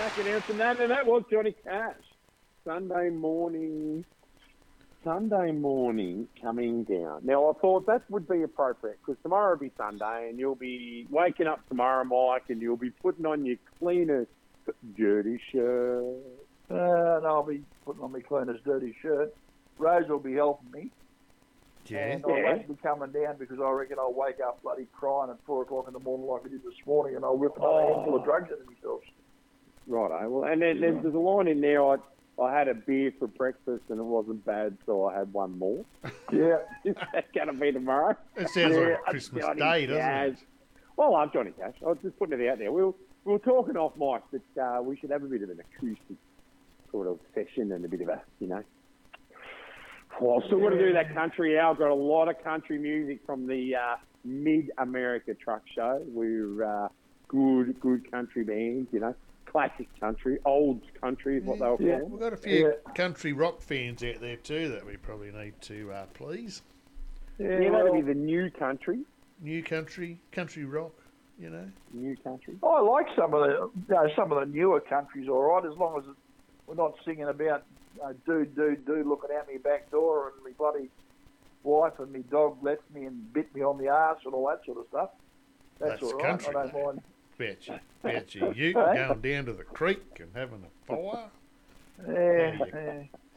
Back announcing that, and that was Johnny Cash. Sunday morning, Sunday morning coming down. Now I thought that would be appropriate because tomorrow will be Sunday, and you'll be waking up tomorrow, Mike, and you'll be putting on your cleanest dirty shirt. Uh, and I'll be putting on my cleanest dirty shirt. Rose will be helping me. Yeah. And I Yeah. won't be coming down because I reckon I'll wake up bloody crying at four o'clock in the morning like I did this morning and I'll rip another Oh. handful of drugs into myself. Right, well, and then there's, there's a line in there. I I had a beer for breakfast and it wasn't bad, so I had one more. Yeah. Is that going to be tomorrow? It sounds like Yeah, a Christmas Johnny Day, doesn't Cash. it? I love Johnny Cash. I was just putting it out there. We were, we were talking off mic that uh, we should have a bit of an acoustic sort of session and a bit of a, you know. Well, I've still got to do that country hour. I've got a lot of country music from the uh, Mid America Truck Show. We're uh, good, good country bands, you know, classic country, old country is what they were Yeah. calling. We've got a few Yeah. country rock fans out there too that we probably need to uh, please. Yeah, Yeah, that'd be the new country. New country, country rock, you know. New country. I like some of the you know, some of the newer countries, all right, as long as we're not singing about uh, dude, dude, dude looking out me back door and my bloody wife and my dog left me and bit me on the arse and all that sort of stuff. That's, That's all right. country, I don't mate. mind. Bet you, bet you, you Hey? going down to the creek and having a fire. Yeah, you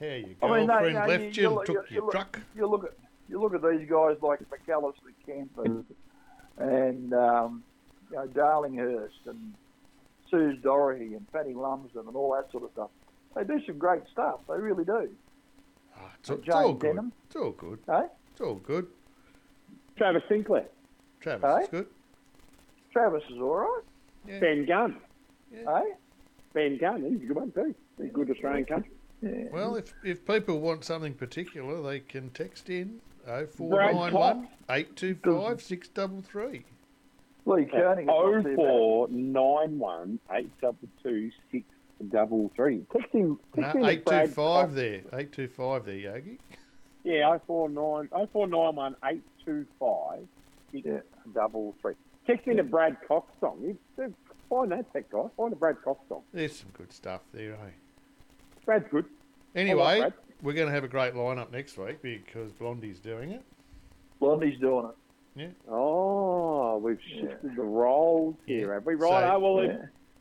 yeah. How your I mean, no, girlfriend no, left you- you, you and look- took you- your you look- truck. You look at you look at these guys like McAlister Kemp and um, you know, Darlinghurst and Suze Doherty and Fatty Lumsden and all that sort of stuff. They do some great stuff. They really do. Ah, it's, all- it's all good. Denham. It's all good. Eh? It's all good. Travis Sinclair, Travis, Hey? it's good. Travis is all right. Yeah. Ben Gunn. Yeah. Eh? Ben Gunn, he's a good one too. He's a good Australian country. Yeah. Well, if, if people want something particular, they can text in 0491 825 633. Lee Kernaghan. 0491 822 633. Text him. Text no, 825 there. 825 there, Yogi. Yeah, 0491 825 633. Text me oh, a Brad Cox song. Find that, that guy. Find a Brad Cox song. There's some good stuff there, eh? Brad's good. Anyway, like Brad. we're going to have a great lineup next week because Blondie's doing it. Blondie's doing it. Yeah. Oh, we've shifted yeah. the roles here, yeah. have we? Right. So, oh, well, yeah.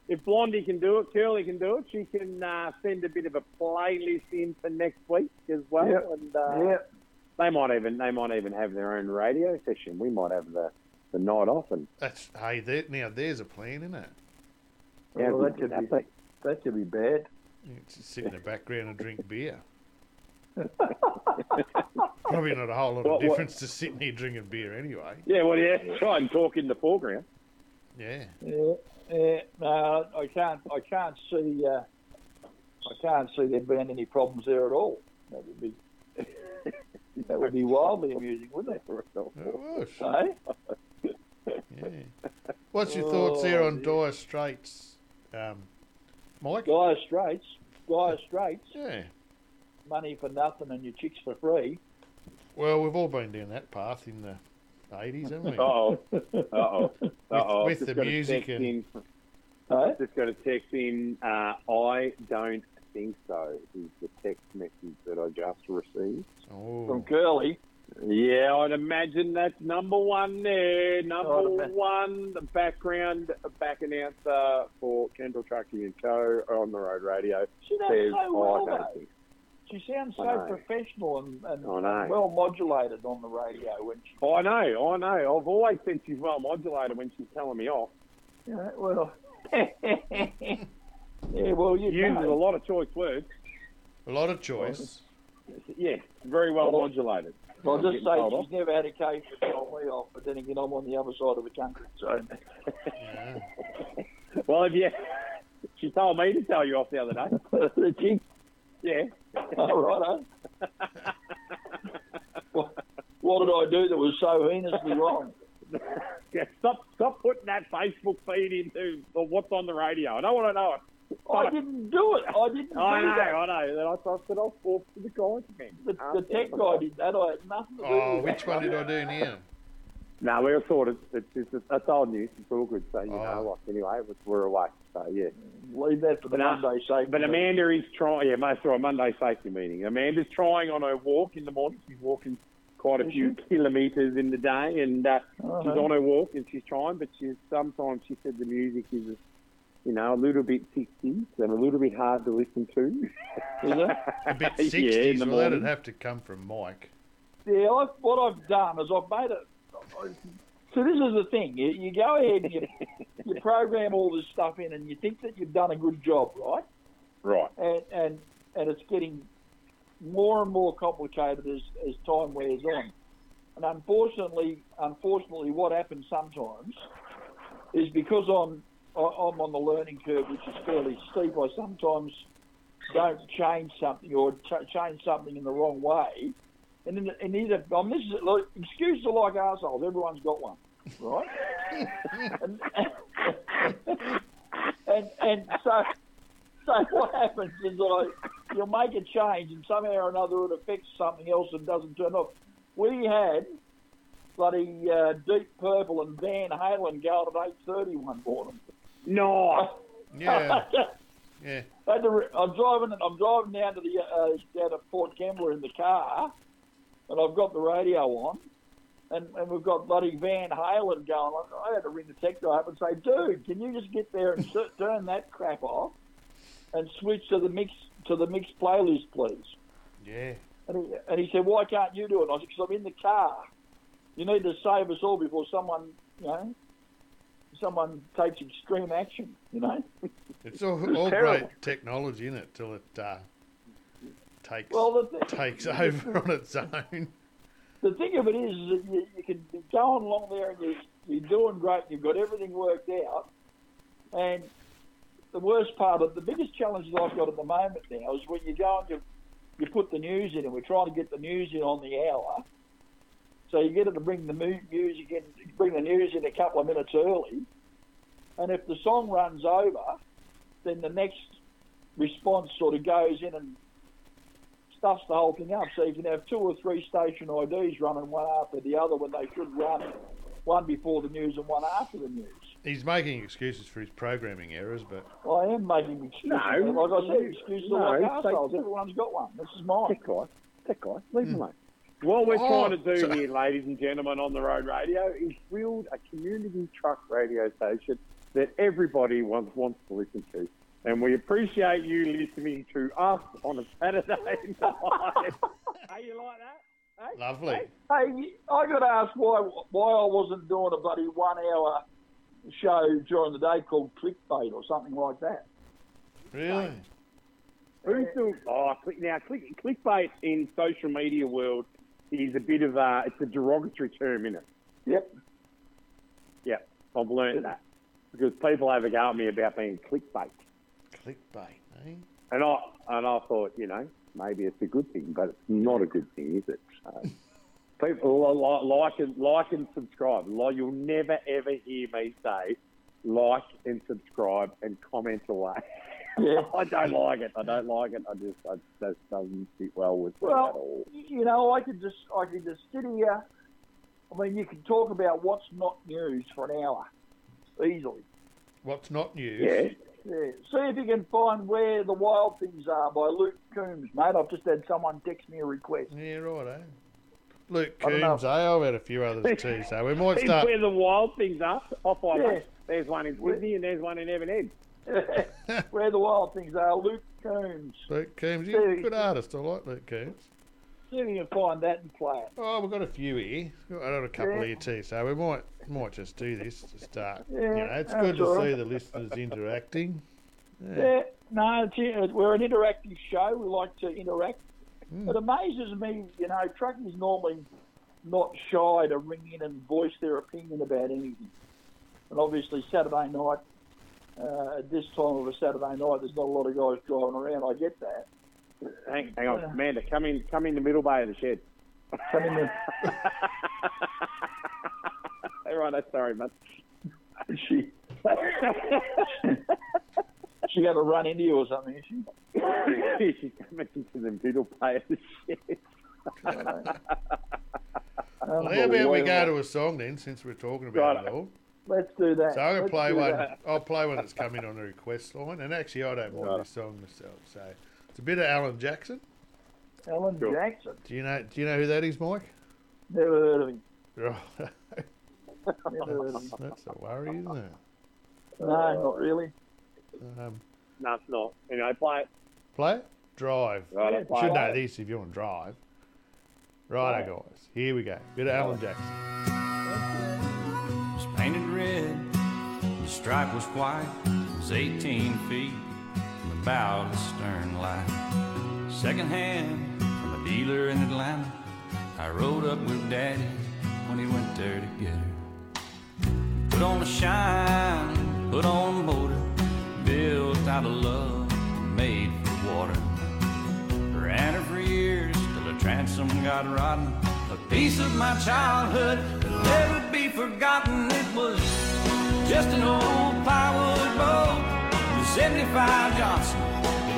if, if, Blondie can do it, Curly can do it. She can uh, send a bit of a playlist in for next week as well. Yep. And, uh, yep. They might even they might even have their own radio session. We might have the the night off, and That's hey, there, now there's a plan, isn't it? how Well, that good could be that could be bad. You just sit in the background and drink beer. Probably not a whole lot of What- what- difference to sitting here drinking beer anyway. Yeah, well, yeah. Try and talk in the foreground. Yeah. Yeah, yeah. No, I can't. I can't see. Uh, I can't see there being any problems there at all. That would be. that would be wildly amusing, wouldn't it? It was. Eh? Yeah. What's your thoughts there Oh, on Dire Straits, um, Mike? Dire Straits. Dire Straits. Yeah. Money for nothing and your chicks for free. Well, we've all been down that path in the 80s, haven't we? oh, uh oh, uh oh. with the music and- in, Eh? just got a text in. Uh, I don't think so. Is the text message that I just received. Oh. From Curly. Yeah, I'd imagine that's number one there. Number oh, imagine. one, the background back announcer for Kendall Trucking and Co. on the road radio. She does Says, so "Oh, well, I don't though. She sounds so professional and, and, I know. and well modulated on the radio when she. I know, I know. I've always said she's well modulated when she's telling me off. Yeah, well. yeah, well, you Uses know. a lot of choice words. A lot of choice. Yes, very well Well. I'll just say she's never had a case to tell me off, but then again, I'm on the other side of the country, so. Yeah. Well, if you, she told me to tell you off the other day. chick, Yeah. all right, huh? what, what did I do that was so heinously wrong? yeah. Stop, stop putting that Facebook feed into the, what's on the radio. I don't want to know it. I didn't do it. I didn't I do know, that. I know. Then I thought that I'll talk to the guys. The, the tech guy did that. I had nothing to do Oh, with which that. one did I do now? No, we were sorted. It's, it's, it's, that's old news. It's all good. So, you Oh. know, like, anyway, it was- we're away. So, yeah. Leave that for the But, uh, Monday safety. But meeting. Amanda is trying, yeah, most of our Monday safety meeting. Amanda's trying on her walk in the morning. She's walking quite a few kilometres in the day, and uh, Oh, she's no. on her walk and she's trying, but she's sometimes she said the music is, you know, a little bit 60s and a little bit hard to listen to. Is it? A bit Yeah, 60s. in the well, that'd have to come from Mike. Yeah, I've, what I've done is I've made it. So this is the thing. You, you go ahead and you, you program all this stuff in, and you think that you've done a good job, right? Right. And and and it's getting more and more complicated as, as time wears on. And unfortunately, unfortunately, what happens sometimes is because I'm I- I'm on the learning curve, which is fairly steep. I sometimes don't change something or ch- change something in the wrong way, and in, and either um, this is look, excuses are like assholes. Everyone's got one, right? and, and and so so what happens is I you'll make a change and somehow or another it affects something else and doesn't turn off. We had bloody uh, Deep Purple and Van Halen going at eight thirty one morning. Nice. Yeah, yeah. I had to re- I'm driving. I'm driving down to the uh, down to Port Kembla in the car, and I've got the radio on, and, and we've got bloody Van Halen going. I, I had to ring the tech guy up and say, "Dude, can you just get there and turn that crap off, and switch to the mix to the mix playlist, please?" Yeah. And he, and he said, "Why can't you do it?" I said, "Because I'm in the car. You need to save us all before someone, you know, someone takes extreme action. You know." It's all, all great technology in it till it uh, takes Well, thing, takes over on its own. the thing of it is that you, you can be going along there and you, you're doing great. You've got everything worked out, and the worst part of the biggest challenge that I've got at the moment now is when you go and you you put the news in, and we're trying to get the news in on the hour. So you get it to bring the music in, bring the news in a couple of minutes early, and if the song runs over, then the next response sort of goes in and stuffs the whole thing up. So you can have two or three station IDs running one after the other when they should run one before the news and one after the news. He's making excuses for his programming errors, but I am making excuses. No, like I said, excuses no, are like assholes. Everyone's got one. This is mine. Tech guy. Tech guy. Leave him hmm. alone. What we're Oh, trying to do so- here, ladies and gentlemen, on the road radio is build a community truck radio station that everybody wants, wants to listen to. And we appreciate you listening to us on a Saturday night. hey, you like that? Hey? lovely. Hey, I got to ask why why I wasn't doing a bloody one hour show during the day called Clickbait or something like that. Really? Who's doing? Oh, click, now click, clickbait in social media world is a bit of a it's a derogatory term, isn't it? Yep. Yeah, I've learned that because people have a go at me about being clickbait, Clickbait, eh? and I and I thought, you know, maybe it's a good thing, but it's not a good thing, is it? So, people li- like and like and subscribe. Like, you'll never ever hear me say like and subscribe and comment away. Yeah. I don't like it. I don't like it. I just I that doesn't sit well with me at Well, all. you know, I could just I could just sit here. I mean, you can talk about what's not news for an hour easily. What's not news? Yeah. Yeah. See if you can find where the wild things are by Luke Combs, mate. I've just had someone text me a request. Yeah, right, eh? Luke I don't know. Combs, eh? I've had a few others too, so we might It's start. where the wild things are. Off I Yeah. go. There's one in Sydney and there's one in Evans where the wild things are, Luke Combs. Luke Combs, he's a good artist. I like Luke Combs. See you find that and play it. Oh, we've got a few here. I've got a couple Yeah. here too, so we might might just do this to start. Yeah, you know, it's good to all see the listeners interacting. Yeah, no, it's, we're an interactive show. We like to interact. Hmm. It amazes me, you know, truckies normally not shy to ring in and voice their opinion about anything. And obviously, Saturday night, uh, at this time of a Saturday night, there's not a lot of guys driving around. I get that. Hang, hang on, Amanda, come in, come in the middle bay of the shed. Come in All right, that's sorry, mate. She, she got to run into you or something, is she? She's coming into the middle bay of the shed. Well, how about we go to a song then, since we're talking about Right. it all? Let's do that. So I'm gonna play one. That. I'll play one that's come in on the request line, and actually I don't mind Right. this song myself. So it's a bit of Alan Jackson. Alan Sure. Jackson. Do you know? Do you know who that is, Mike? Never heard of him. Right. Never heard of him. That's a worry, isn't it? No, not really. Um, no, it's not. Anyway, play it. play it. Drive. Right, Yeah, You play should it. know this if you want to drive. Righto, guys. Here we go. Bit of Alan Jackson. was painted red, the stripe was white, it was 18 feet from the bow the stern light. Second hand from a dealer in Atlanta, I rode up with Daddy when he went there to get her. Put on a shine, put on a motor, built out of love, made for water. Ran her for years till the transom got rotten. A piece of my childhood will never be forgotten. It was just an old 35 Johnson,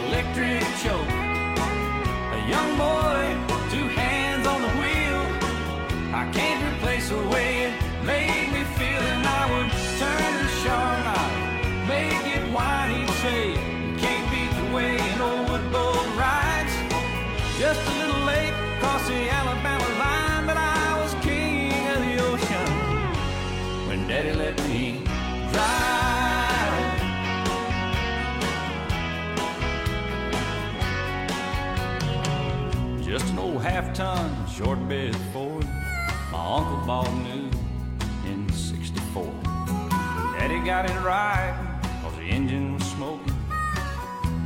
electric choke. A young boy Old half-ton short bed Ford my uncle bought new in '64. Daddy got it right, cause the engine was smoking.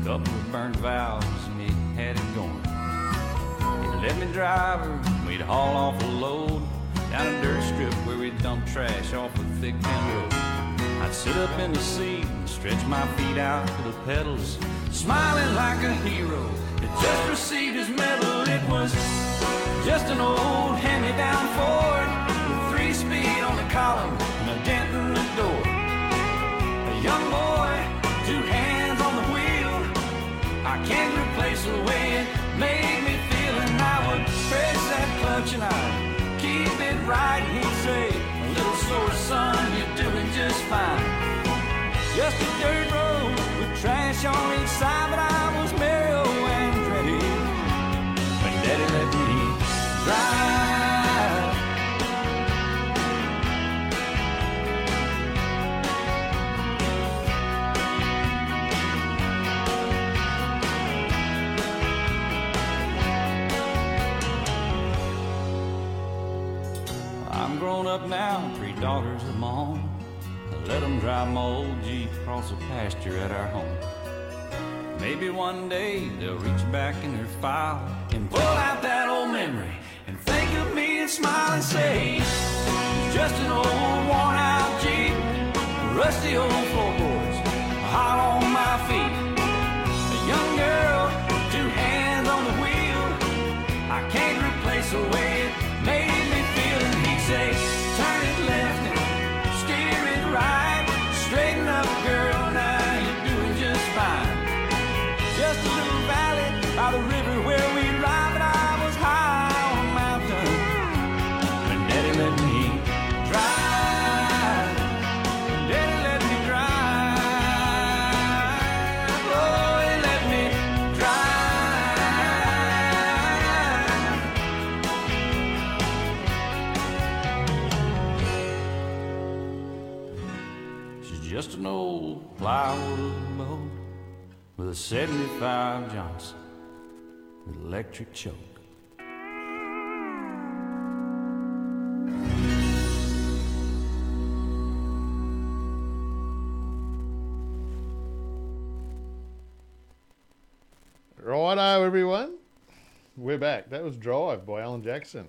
Couple of burnt valves and it had it going. He let me drive her, we'd haul off a load down a dirt strip where we'd dump trash off a thick tin road. I'd sit up in the seat and stretch my feet out to the pedals, smiling like a hero that just received his medal. Was just an old hand-me-down Ford with three speed on the column and a dent in the door. A young boy, two hands on the wheel. I can't replace the way it made me feel, and I would press that clutch and I'd keep it right. He'd say, "A little slower, son, you're doing just fine." Just a dirt road with trash on up now, three daughters of own. I let them drive my old Jeep across the pasture at our home. Maybe one day they'll reach back in their file and pull out that old memory and think of me and smile and say, "It's just an old worn out Jeep, rusty old floorboards, hot on my feet. A young girl, two hands on the wheel. I can't replace the way old plywood boat with a 75 Johnson with electric choke. Righto, everyone. We're back. That was Drive by Alan Jackson.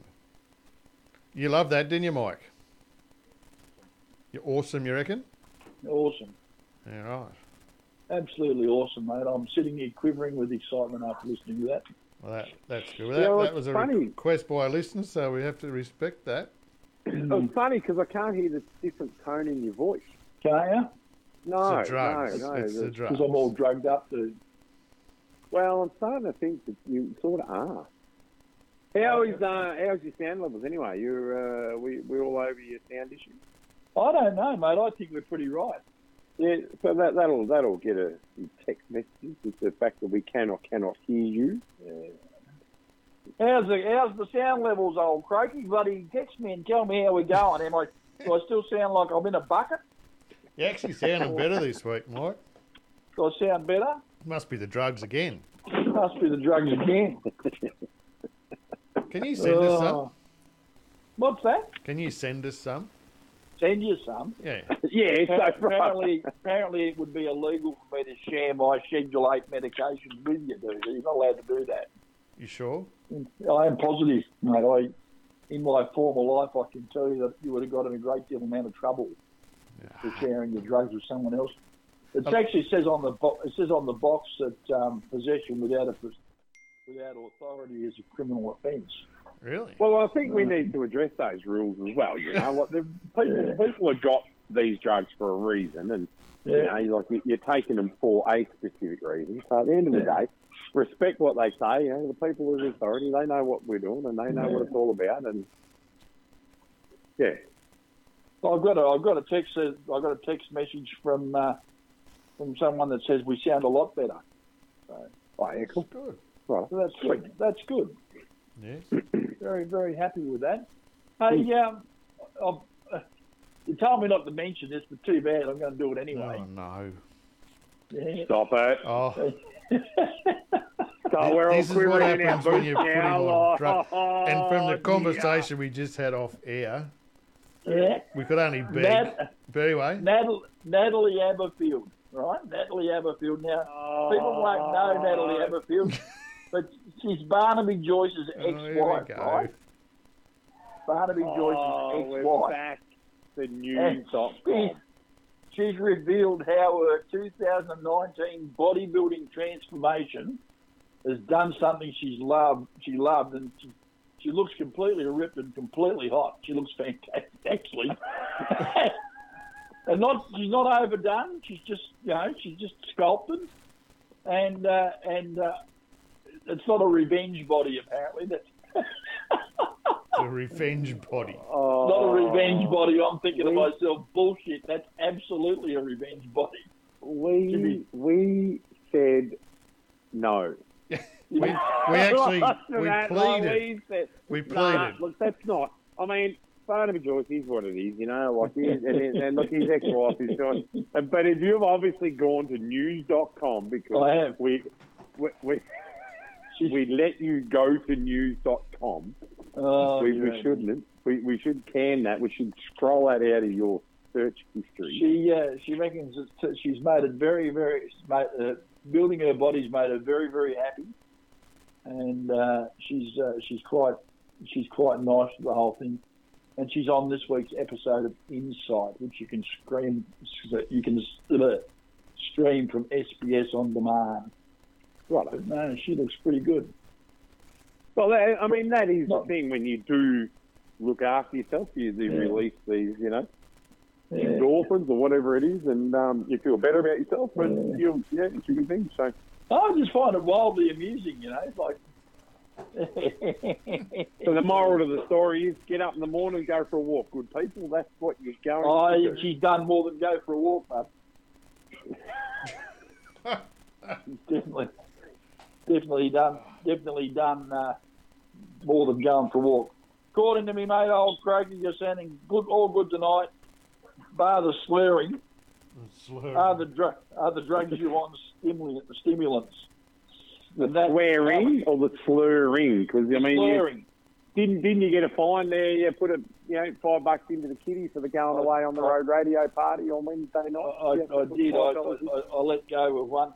You loved that, didn't you, Mike? You're awesome, you reckon? Awesome. Yeah, right. Absolutely awesome, mate. I'm sitting here quivering with excitement after listening to that. Well, that, that's good. Well, that, well, that was a it's funny. request by a listener, so we have to respect that. It's funny because I can't hear the different tone in your voice. Can't you? No, it's the drugs. no, no. it's the the- drugs. Because I'm all drugged up to. Well, I'm starting to think that you sort of are. How is uh, how's your sound levels anyway? You're uh, we we all over your sound issue. I don't know, mate. I think we're pretty right. Yeah, so that that'll that'll get a some text messages with the fact that we can or cannot hear you. How's the how's the sound levels, old croaky? Buddy, text me and tell me how we're going. Am I? Do I still sound like I'm in a bucket? You actually sounded better this week, Mike. Do I sound better? Must be the drugs again. Must be the drugs again. Can you send us some? Oh. What's that? Can you send us some? Send you some. Yeah. yeah, so apparently, apparently, it would be illegal for me to share my Schedule 8 medications with you, dude. You're not allowed to do that. You sure? I am positive, mate. I, in my former life, I can tell you that you would have got in a great deal amount of trouble for sharing your drugs with someone else. It actually says on the bo- it says on the box that um, possession without a without authority is a criminal offence. Really? Well, I think we need to address those rules as well. You know, like the people, people have got these drugs for a reason, and you Yeah. know, you're like you- you're taking them for a specific reason. So at the end of the Yeah. day, respect what they say. You know, the people with authority, they know what we're doing, and they know what it's all about. And yeah, So I've got a I've got a text I've got a text message from uh, from someone that says we sound a lot better. oh, yeah, cool. Good. Right. So that's good. That's good. Yes. Very very happy with that. Hey, um, I've, uh, you told me not to mention this, but too bad. I'm going to do it anyway. Oh no. Yeah. Stop it. Oh, So we're all this is what quivering in our happens when you're putting on drugs. Oh, and from the dear. conversation we just had off air, yeah. we could only beg. Nat- But anyway, Natalie, Natalie Abberfield, right? Natalie Abberfield. Now, people won't know Natalie Abberfield, but she's Barnaby Joyce's Oh, ex-wife, go. right? Barnaby Oh, Joyce's we're ex-wife. back to And news.com. she's, she's revealed how her 2019 bodybuilding transformation has done something she's loved. She loved, and she, she looks completely ripped and completely hot. She looks fantastic, actually. and not she's not overdone. She's just you know she's just sculpted, and uh, and uh, it's not a revenge body apparently. That's the revenge body. Oh, not a oh. revenge body. I'm thinking to myself, bullshit. That's absolutely a revenge body. We Jimmy. we said no. We, we actually After we that, like, pleaded. we said, We nah, look, that's not. I mean, Barnaby Joyce is what it is, you know. Like, he, and, and, and look, his ex-wife is doing. But if you've obviously gone to news.com because I have. we we we, we let you go to news.com. Oh, we, yeah. we shouldn't. We, we should can that. We should scroll that out of your search history. She uh, she reckons that she's made it very very made, uh, building her body's made her very very happy, and uh, she's uh, she's quite she's quite nice with the whole thing, and she's on this week's episode of Insight, which you can stream you can stream from SBS on demand. Right. No, she looks pretty good. Well, that, I mean, that is the thing when you do look after yourself. You do Yeah. release these, you know, Yeah. endorphins or whatever it is, and um, you feel better about yourself, and Yeah. you yeah, it's a good thing. So, I just find it wildly amusing, you know, like. so the moral of the story is: get up in the morning, go for a walk. Good people, that's what you're going Oh, do. she's done more than go for a walk, bud. definitely, definitely done, definitely done uh, more than going for a walk. According to me, mate, old Craigie, you're sounding good, all good tonight. Bar the slurring, Slur. are the dr- are the drugs you want stimulant, the stimulants. And that Swearing or the slurring? Because I mean, you, didn't didn't you get a fine there? You put a you know five bucks into the kitty for the going away on the road radio party on Wednesday night. I, You I, I have to put did. I, I, I let go of one.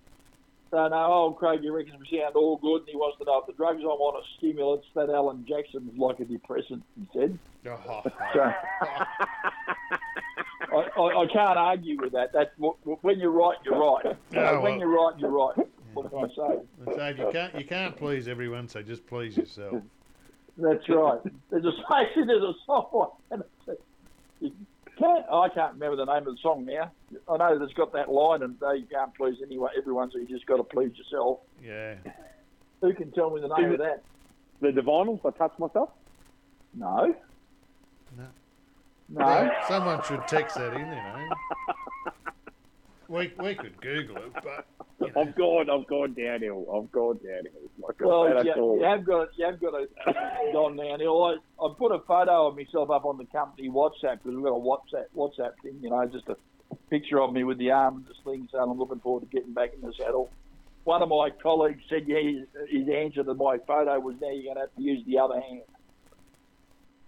So no, old Craig, you reckon we sound all good, and he wants to know if the drugs I want are stimulants. That Alan Jackson's like a depressant, he said. Oh, So I, I, I can't argue with that. That's when you're right, you're right. Yeah, when well- you're right, you're right. What can I say? You can't you can't please everyone, so just please yourself. That's right. There's a there's a song. can't, I can't remember the name of the song now. I know that it's got that line, and they you can't please anyone, everyone, so you just got to please yourself. Yeah. Who can tell me the name Is of that? The Divinyls, I Touch myself. No. No. No. Someone should text that in, you know. We, we could Google it, but you know, I've gone, I've gone downhill. I've gone downhill. Like I Well, say, that's you, you have got you have got to gone downhill. I, I put a photo of myself up on the company WhatsApp because we've got a WhatsApp WhatsApp thing, you know, just a picture of me with the arm and the sling. So I'm looking forward to getting back in the saddle. One of my colleagues said, "Yeah, his, his answer to my photo was now you're going to have to use the other hand."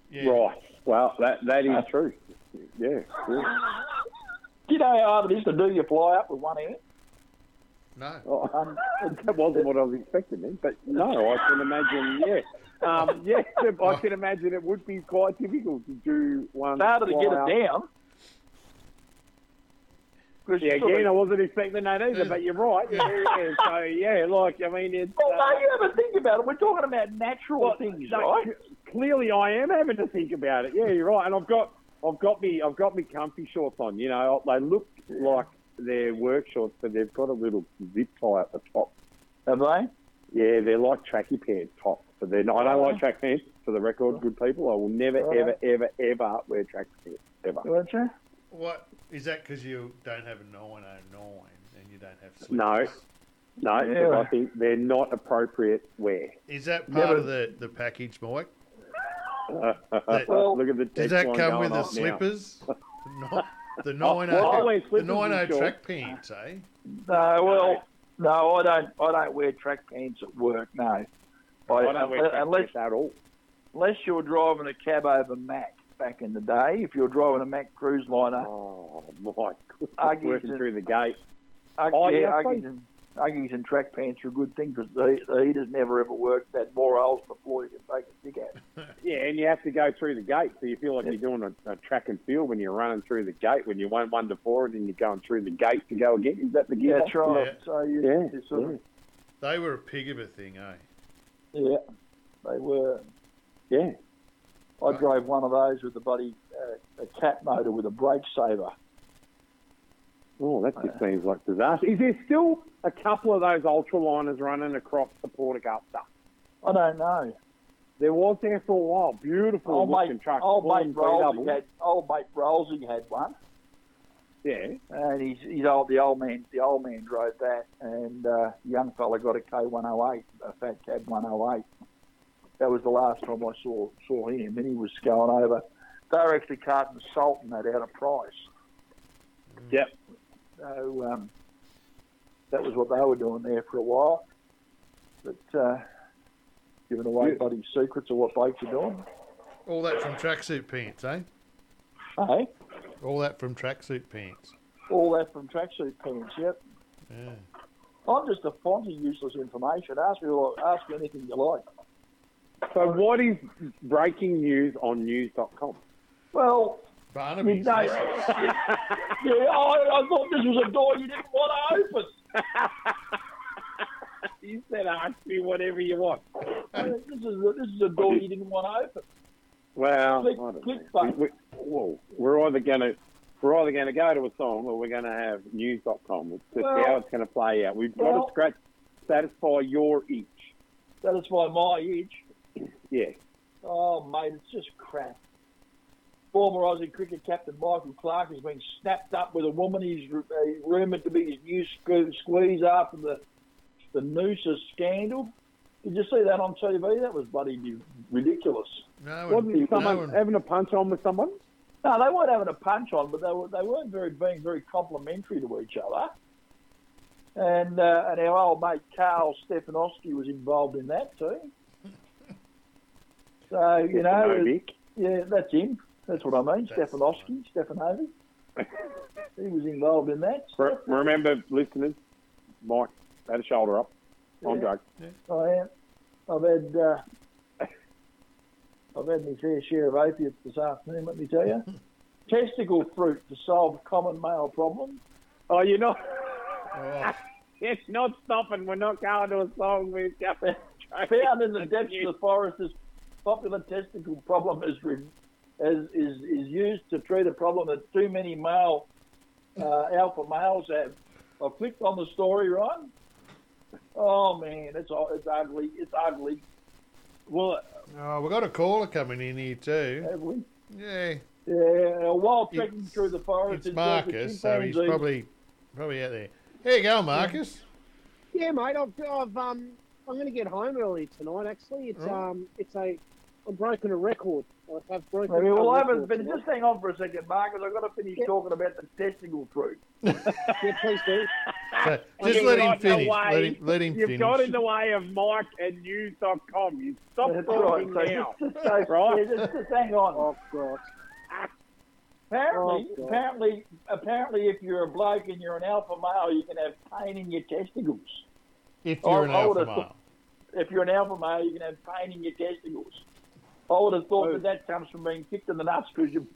yeah. Right. Well, that that is true. Yeah. yeah. Do you know how hard it is to do your fly up with one hand? No. Oh, Um, that wasn't what I was expecting, then. But no, I can imagine. Yeah. Um, yeah, I can imagine it would be quite difficult to do one. harder to get it down. Yeah, again, I wasn't expecting that either, but you're right. Yeah, yeah, so yeah, like I mean, it's. Well, uh, no, you ever think about it? We're talking about natural well, things, no, right? Clearly, I am having to think about it. Yeah, you're right, and I've got, I've got me, I've got me comfy shorts on. You know, they look like they're work shorts, but they've got a little zip tie at the top. Have they? Yeah, they're like tracky pants top, but they're not. I don't like oh. track pants. For the record, oh. good people, I will never, Right. ever, ever, ever wear track pants ever. Weren't you? What is that? Because you don't have a 909 and you don't have slippers? No. No, 'cause Yeah. I think they're not appropriate wear. Is that part Never- of the, the package, Mike? Well, Look at the Does that come with the slippers? No, the well, I 90 wear the slippers and 90 shorts. track pants, eh? No, well, no, I don't. I don't wear track pants at work. No, I, I don't wear track unless pants at all. unless you're driving a cab over Mack back in the day. If you're driving a Mack cruise liner, Oh my goodness! Working through the gate. Ugg- Oh, yeah, yeah, I Uggies suppose- and track pants are a good thing because the, the heaters never ever worked. That more holes on the you can take a stick at. Yeah, and you have to go through the gate, so you feel like you're doing a, a track and field when you're running through the gate. When you won one to four, and then you're going through the gate to go again. Is that the gear? That's right. Yeah. So you, Yeah, you sort yeah, of, They were a pig of a thing, eh? yeah, they were. yeah. I drove one of those with a buddy, uh, a cat motor with a brake saver. Oh, that just seems like disaster. Is there still a couple of those ultraliners running across the Port Augusta? I don't know. There was there for a while. Beautiful Old looking mate, truck. old mate Rolsey had old mate Rolsey had one, Yeah. and he's he's old. The old man, the old man drove that, and uh, young fella got a K108, a Fat Cab 108. That was the last time I saw saw him, and he was going over. They were actually carting salt and that out of Price. Yep. So um, that was what they were doing there for a while. But uh, giving away Yeah. bloody secrets of what blokes are doing. All that from tracksuit pants, eh? Hey, All that from tracksuit pants. all that from tracksuit pants. Yep. Yeah. I'm just a font of useless information. Ask me, ask me anything you like. So what is breaking news on news.com? Well, you Barnaby. know, yeah, I, I thought this was a door you didn't want to open. You said ask me whatever you want. this is a, this is a door you didn't want to open. Well, Click- click button. We, we, we're either going to we're either going to go to a song or we're going to have news.com. It's just Well- how it's going to play out. We've got well- to scratch satisfy your itch. Satisfy my itch. Yeah. Oh, mate, it's just crap. Former Aussie cricket captain Michael Clarke has been snapped up with a woman he's uh, rumoured to be his new sque- squeeze after the the Noosa scandal. Did you see that on TV? That was bloody ridiculous. No Wasn't one, no someone one, having a punch on with someone? No, they weren't having a punch on, but they were they weren't very being very complimentary to each other. And uh, and our old mate Karl Stefanowski was involved in that too. So you know, No, Vic. yeah, that's him. That's what I mean. That's Stefanowski, Stefanovi. he was involved in that. Re- Remember, listeners, Mike had a shoulder up on Yeah. drugs. I am. I've had uh, I've had my fair share of opiates this afternoon. Let me tell you. Testicle fruit to solve common male problems. Oh, you're not. oh, It's not stopping. We're not going to a song. We're going Found in the depths of the forest, this popular testicle problem is, re- is, is, is used to treat a problem that too many male uh, alpha males have. I clicked on the story, right? Oh man, it's it's ugly. It's ugly. Well, oh, we've got a caller coming in here too. Have we? Yeah, Yeah. While It's- through the forest, it's in search Marcus, so he's probably probably out there. Here you go, Marcus. Yeah, mate. I've, I've um, I'm going to get home early tonight. Actually, it's Oh. um, it's a, I've broken a record. I have broken. Maybe well, I haven't been. Just hang on for a second, Marcus. I've got to finish Yeah. talking about the testicle fruit. Yeah, please do. So just let him got in finish. way. Let him, let him You've finish. got in the way of Mike and news.com. You stop That's talking right. So now. just, just, so, Right. yeah, just, just hang on. Oh God. Apparently, Oh, apparently, apparently, if you're a bloke and you're an alpha male, you can have pain in your testicles. if you're an I- I alpha would've male. thought- If you're an alpha male, you can have pain in your testicles. I would have thought Oh. that that comes from being kicked in the nuts because you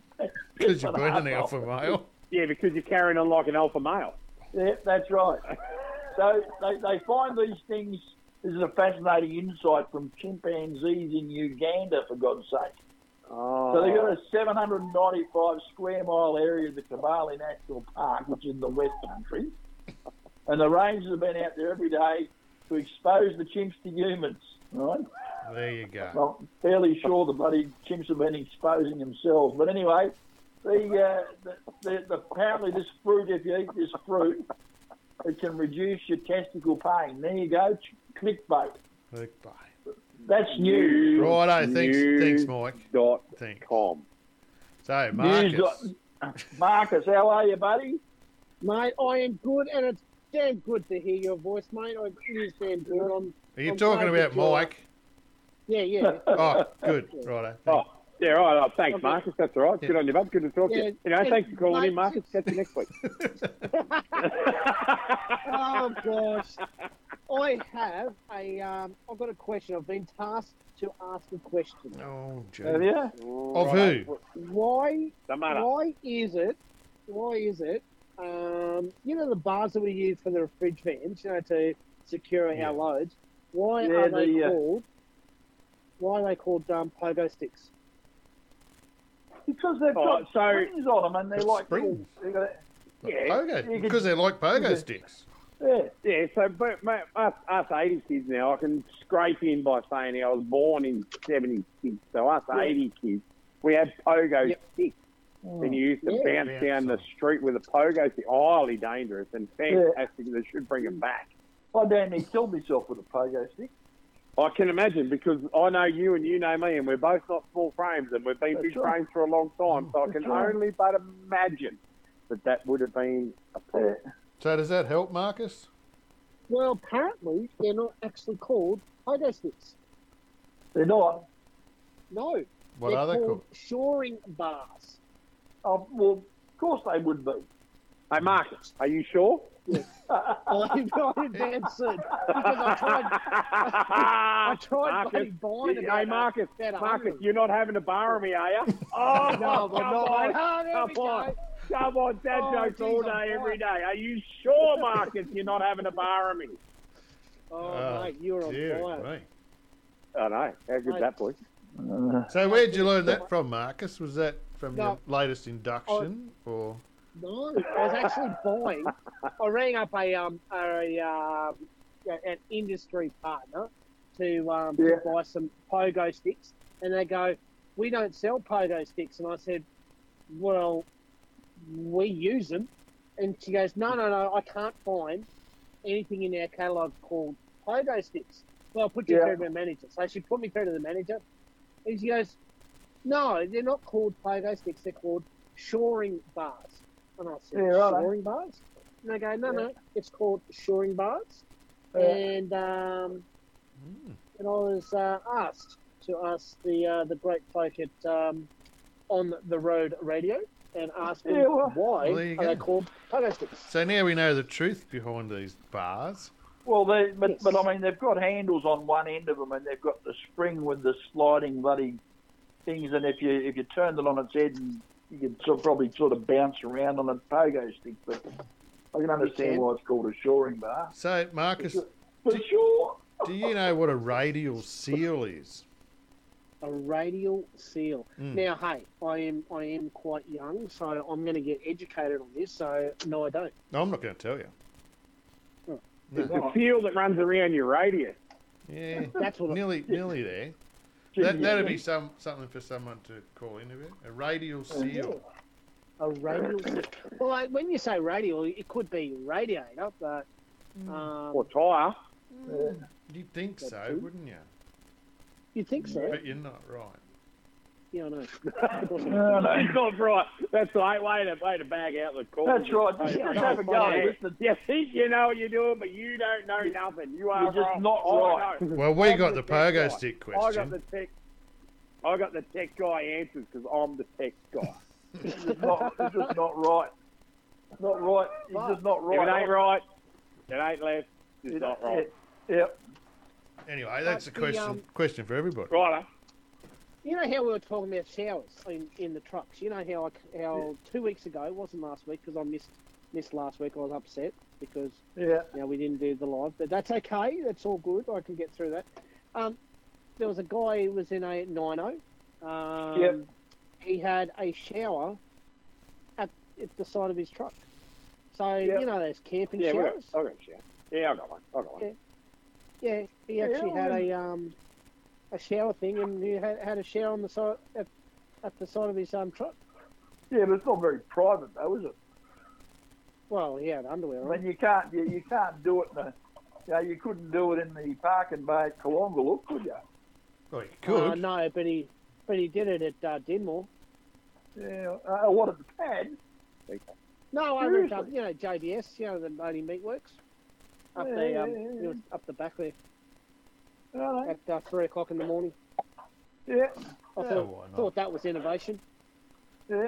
Because you've been an alpha male. Yeah, because you're carrying on like an alpha male. Yeah, that's right. So they, they find these things. This is a fascinating insight from chimpanzees in Uganda, for God's sake. Oh. So they've got a 795 square mile area of the Kibale National Park, which is in the West Country. And the rangers have been out there every day to expose the chimps to humans, right? There you go. Well, I'm fairly sure the bloody chimps have been exposing themselves. But anyway, the, uh, the, the, the apparently this fruit, if you eat this fruit, it can reduce your testicle pain. There you go, ch- clickbait. Clickbait. That's news. Righto, thanks, thanks, Mike. Dot Thanks. com. So, News Marcus, dot- Marcus, how are you, buddy? Mate, I am good, and it's damn good to hear your voice, mate. I, it is damn good. I'm, are you I'm talking about that you're- Mike? Yeah, yeah. Oh, good. Right. Oh, yeah, right. Oh, thanks, Okay. Marcus. That's all right. Good on you, bud. Good to talk to Yeah, you. You know, yeah, thanks for calling mate, in, Marcus. Catch you next week. oh gosh, I have a. Um, I've got a question. I've been tasked to ask a question. Oh, gee. Have you? Of who? Why? Don't matter. Why is it? Why is it? Um, you know the bars that we use for the fridge vans, you know, to secure Yeah. our loads. Why Yeah, are they the, uh, called? Why are they called um, pogo sticks? Because they've Oh, got so- springs on them and they're like Springs? They got, Yeah. Pogo, because they're like pogo Yeah. sticks. yeah. Yeah, so but mate, us, us 80 kids now, I can scrape in by saying I was born in 76. So us Yeah. 80 kids, we had pogo Yep. sticks. And you used to Yeah. bounce Bounce down the street with a pogo stick. Highly dangerous and fantastic. They should bring it back. I damn near killed myself with a pogo stick. I can imagine because I know you and you know me, and we're both not small frames, and we've been That's big right. frames for a long time. So I can That's right. only but imagine that that would have been a problem. So, does that help, Marcus? Well, apparently they're not actually called pogo sticks. They're not. No, What they're are they called called? shoring bars. Oh, well, of course they would be. Hey, Marcus, are you sure? I'm not advancing because I tried. I tried Marcus, bloody buying you- Hey, Marcus, Marcus, you're not having a bar of me, are you? Oh, No, I'm come not. on. Oh, there we Come on. go. Come on, dad Oh, jokes geez, all I'm day, every fine. day. Are you sure, Marcus, you're not having a bar of me? Oh, mate, you're on dear fire. me. I know. How good's Mate. that, boy? So, where'd you learn that from, Marcus? Was that from No. your latest induction, or No, I was actually buying. I rang up a um a um an industry partner to um Yeah. to buy some pogo sticks, and they go, "We don't sell pogo sticks," and I said, "Well, we use them," and she goes, "No, no, no, I can't find anything in our catalogue called pogo sticks." Well, I'll put you Yeah. through to the manager. So she put me through to the manager, and she goes, "No, they're not called pogo sticks. They're called shoring bars." And I said, Yeah, right. shoring bars? And they go, no, no, it's called shoring bars. Yeah. And um, and I was uh, asked to ask the uh, the great folk at um, on the road radio and ask them Yeah, well- why Well, there you are they called pogo sticks. so now we know the truth behind these bars. Well, they, but Yes. but I mean they've got handles on one end of them, and they've got the spring with the sliding bloody things. And if you if you turned it on its head, and you could sort of probably sort of bounce around on a pogo stick. But I can understand can. why it's called a shoring bar. So, Marcus, For sure. do you know what a radial seal is? A radial seal. Mm. Now, hey, I am I am quite young, so I'm going to get educated on this. So no, I don't. No, I'm not going to tell you. It's the seal that runs around your radius. Yeah, That's what. I, nearly, nearly there. That, that'd be some something for someone to call in about. A radial seal. A radial. seal. Well, like, when you say radial, it could be radiator, but um, Or tyre. You'd think so, true. wouldn't you? You'd think so? But you're not right. Yeah, I know. That's not right. That's right. Way to, way to bag out the call. That's right. You Hey, just have a go. Listen, You think you know what you're doing, but you don't know nothing. You are You're just wrong. not I right. know. Well, we I'm got the tech pogo guy. stick I got question. the tech. I got the tech guy answers because I'm the tech guy. it's just not, it's just not right. Not right. It's just not If right. it ain't right, it ain't left. It's It- not right. it- Yep. Anyway, that's a But the, question um, question for everybody. Right. You know how we were talking about showers in, in the trucks. You know how I, how two weeks ago it wasn't last week because I missed missed last week. I was upset because Yeah. you know, we didn't do the live, but that's okay. That's all good. I can get through that. Um, there was a guy who was in a 90. Um, Yep. He had a shower at, at the side of his truck. So Yep. you know those camping Yeah, got, showers. I got a shower. Yeah, I got one. I got one. Yeah. Yeah, he Yeah, actually had a um a shower thing, and he had, had a shower on the side at, at the side of his um truck. Yeah, but it's not very private though, is it? Well, he had underwear I mean, you can't you, you can't do it in a, you know, you couldn't do it in the parking bay at Kalongaluk, could you? Well, you could. Uh, no, but he but he did it at uh, Dinmore. Yeah. Uh, what at the pad? No, over at, Seriously? um, you know JBS, you know the Mighty Meatworks, up Yeah, the um, yeah, it was up the back there I at uh, three o'clock in the morning. Yeah. I Yeah, thought, why not? thought that was innovation. Yeah.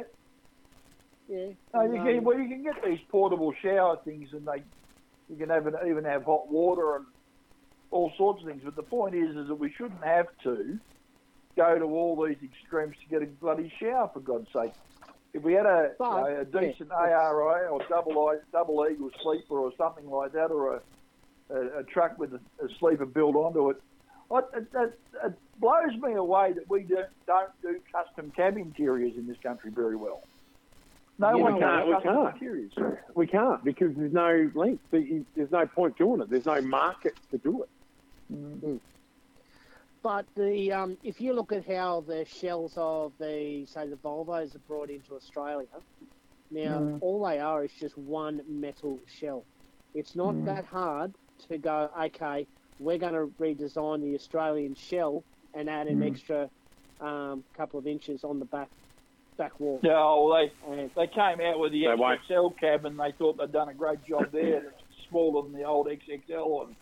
Yeah. No, you And, can, um, well, you can get these portable shower things, and they you can have an, even have hot water and all sorts of things. But the point is, is that we shouldn't have to go to all these extremes to get a bloody shower, for God's sake. If we had a, But, you know, a decent that's- ARI or double I, double eagle sleeper or something like that, or a, a, a truck with a, a sleeper built onto it, I, it, it, it blows me away that we don't, don't do custom cab interiors in this country very well. No You one know does what? We can't. interiors. We can't because there's no link. There's no point doing it. There's no market to do it. But the um, if you look at how the shells of the say the Volvos are brought into Australia, now Mm. all they are is just one metal shell. It's not Mm. that hard to go. Okay, we're going to redesign the Australian shell and add an Mm. extra um, couple of inches on the back back wall. Yeah, well, they And they came out with the They won't. XXL cab and they thought they'd done a great job there. It's smaller than the old XXL, and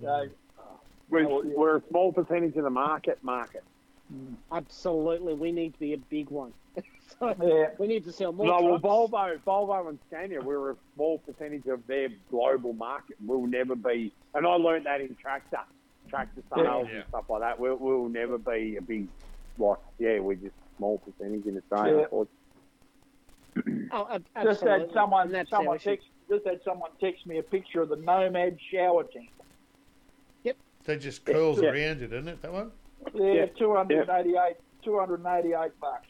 so We're, Oh, yeah. we're a small percentage of the market. Market. absolutely, we need to be a big one. so yeah, we need to sell more. No, well. Volvo, Volvo and Scania, we're a small percentage of their global market. We'll never be, and I learned that in tractor, tractor sales Yeah. and stuff like that. We'll, we'll never be a big, like, yeah, we're just small percentage in Australia. Yeah. Oh, ab- just had someone that's someone text just had someone text me a picture of the Nomad shower tank. Yep. That just curls Yeah. around you, doesn't it? That one. Yeah, Yeah. two hundred and eighty-eight, two hundred and eighty-eight bucks.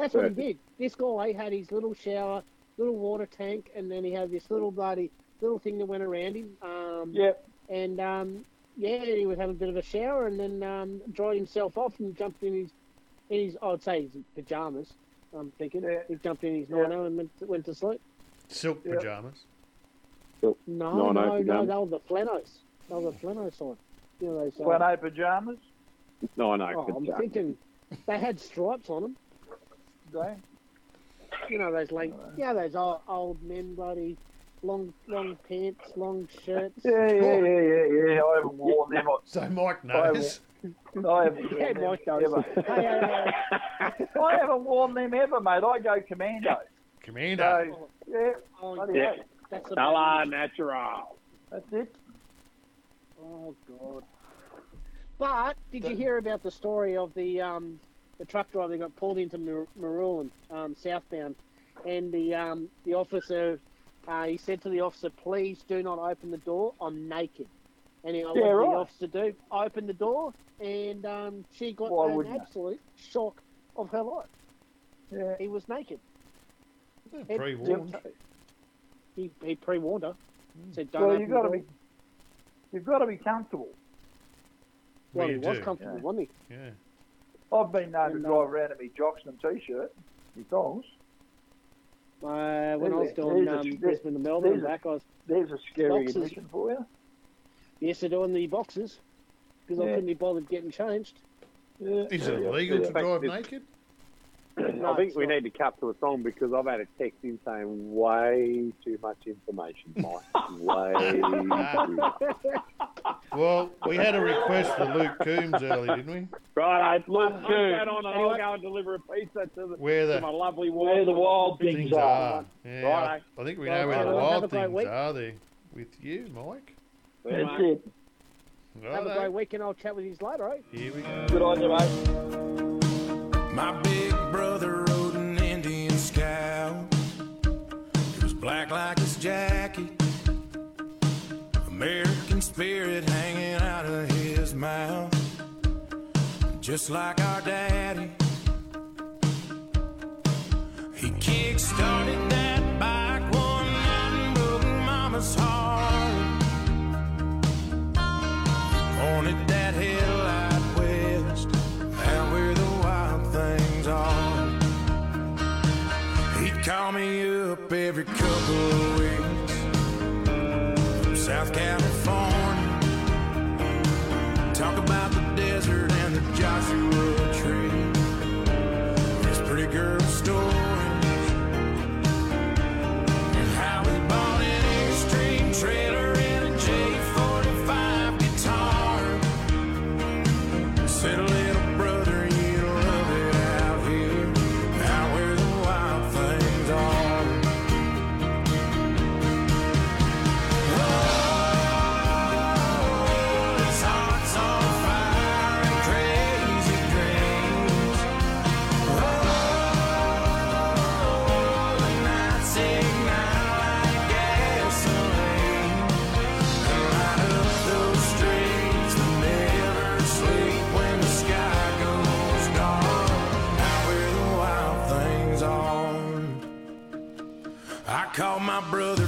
That's what he did. This guy had his little shower, little water tank, and then he had this little bloody little thing that went around him. Um, Yep. And um, yeah, he would have a bit of a shower and then um, dried himself off and jumped in his, in his I'd say his pajamas. I'm thinking Yeah. he jumped in his Yeah. nino and went to, went to sleep. Silk Yeah. pajamas. No, No, no, no no, they were the flenos. They were the fleno side. You know those. uh, Flano pajamas. No, no. oh, but, I'm thinking they had stripes on them. They? You know those like yeah those old, old men bloody long long pants, long shirts. Yeah, yeah, yeah, yeah, yeah. I haven't worn them. So Mike I knows. I haven't Yeah, worn them Mike knows. ever. I haven't worn them ever, mate. I go commando. Commando. So, yeah, Oh, bloody Yeah. hell. that's the Color natural. that's it. Oh god. But did you hear about the story of the um, the truck driver got pulled into Mar- Marulan, um, southbound, and the um, the officer uh, he said to the officer, "Please do not open the door. I'm naked." And he, what did Yeah, the right. officer do? Open the door, and um, she got Why an wouldn't you? absolute shock of her life. Yeah. He was naked. Yeah, Pre-warned. He, he pre-warned her. Said, "Don't Well, open you've got to door." be, you've got to be comfortable. Well, We he was do. comfortable, Yeah. wasn't he? Yeah. I've been known to And, drive around in my jocks and t-shirt, my thongs. Uh, when I was doing there's a- um, there's- Brisbane to Melbourne and there's back, I was There's a scary Boxes. admission for you. used to doing the boxes because I couldn't be bothered getting changed. Yeah. Is it yeah, illegal yeah. to drive This- naked? No, I think we not. need to cut to a song because I've had a text in saying way too much information, Mike. way too much. Well, we had a request for Luke Combs early, didn't we? Right, I look Good. that on and I'll go and deliver a pizza to, the, Where to my the lovely Where the wild things, things are. are. Yeah, Righto. I think we Well, know where the have a wild things week. are there with you, Mike. That's mate. it. Have a great week, and I'll chat with you later, eh? Here we go. Good on you, mate. My big black like his jacket. American spirit hanging out of his mouth. Just like our daddy. He kick-started that bike one night and broke mama's heart. Pointed that headlight west, out where the wild things are. He'd call me up every couple my brother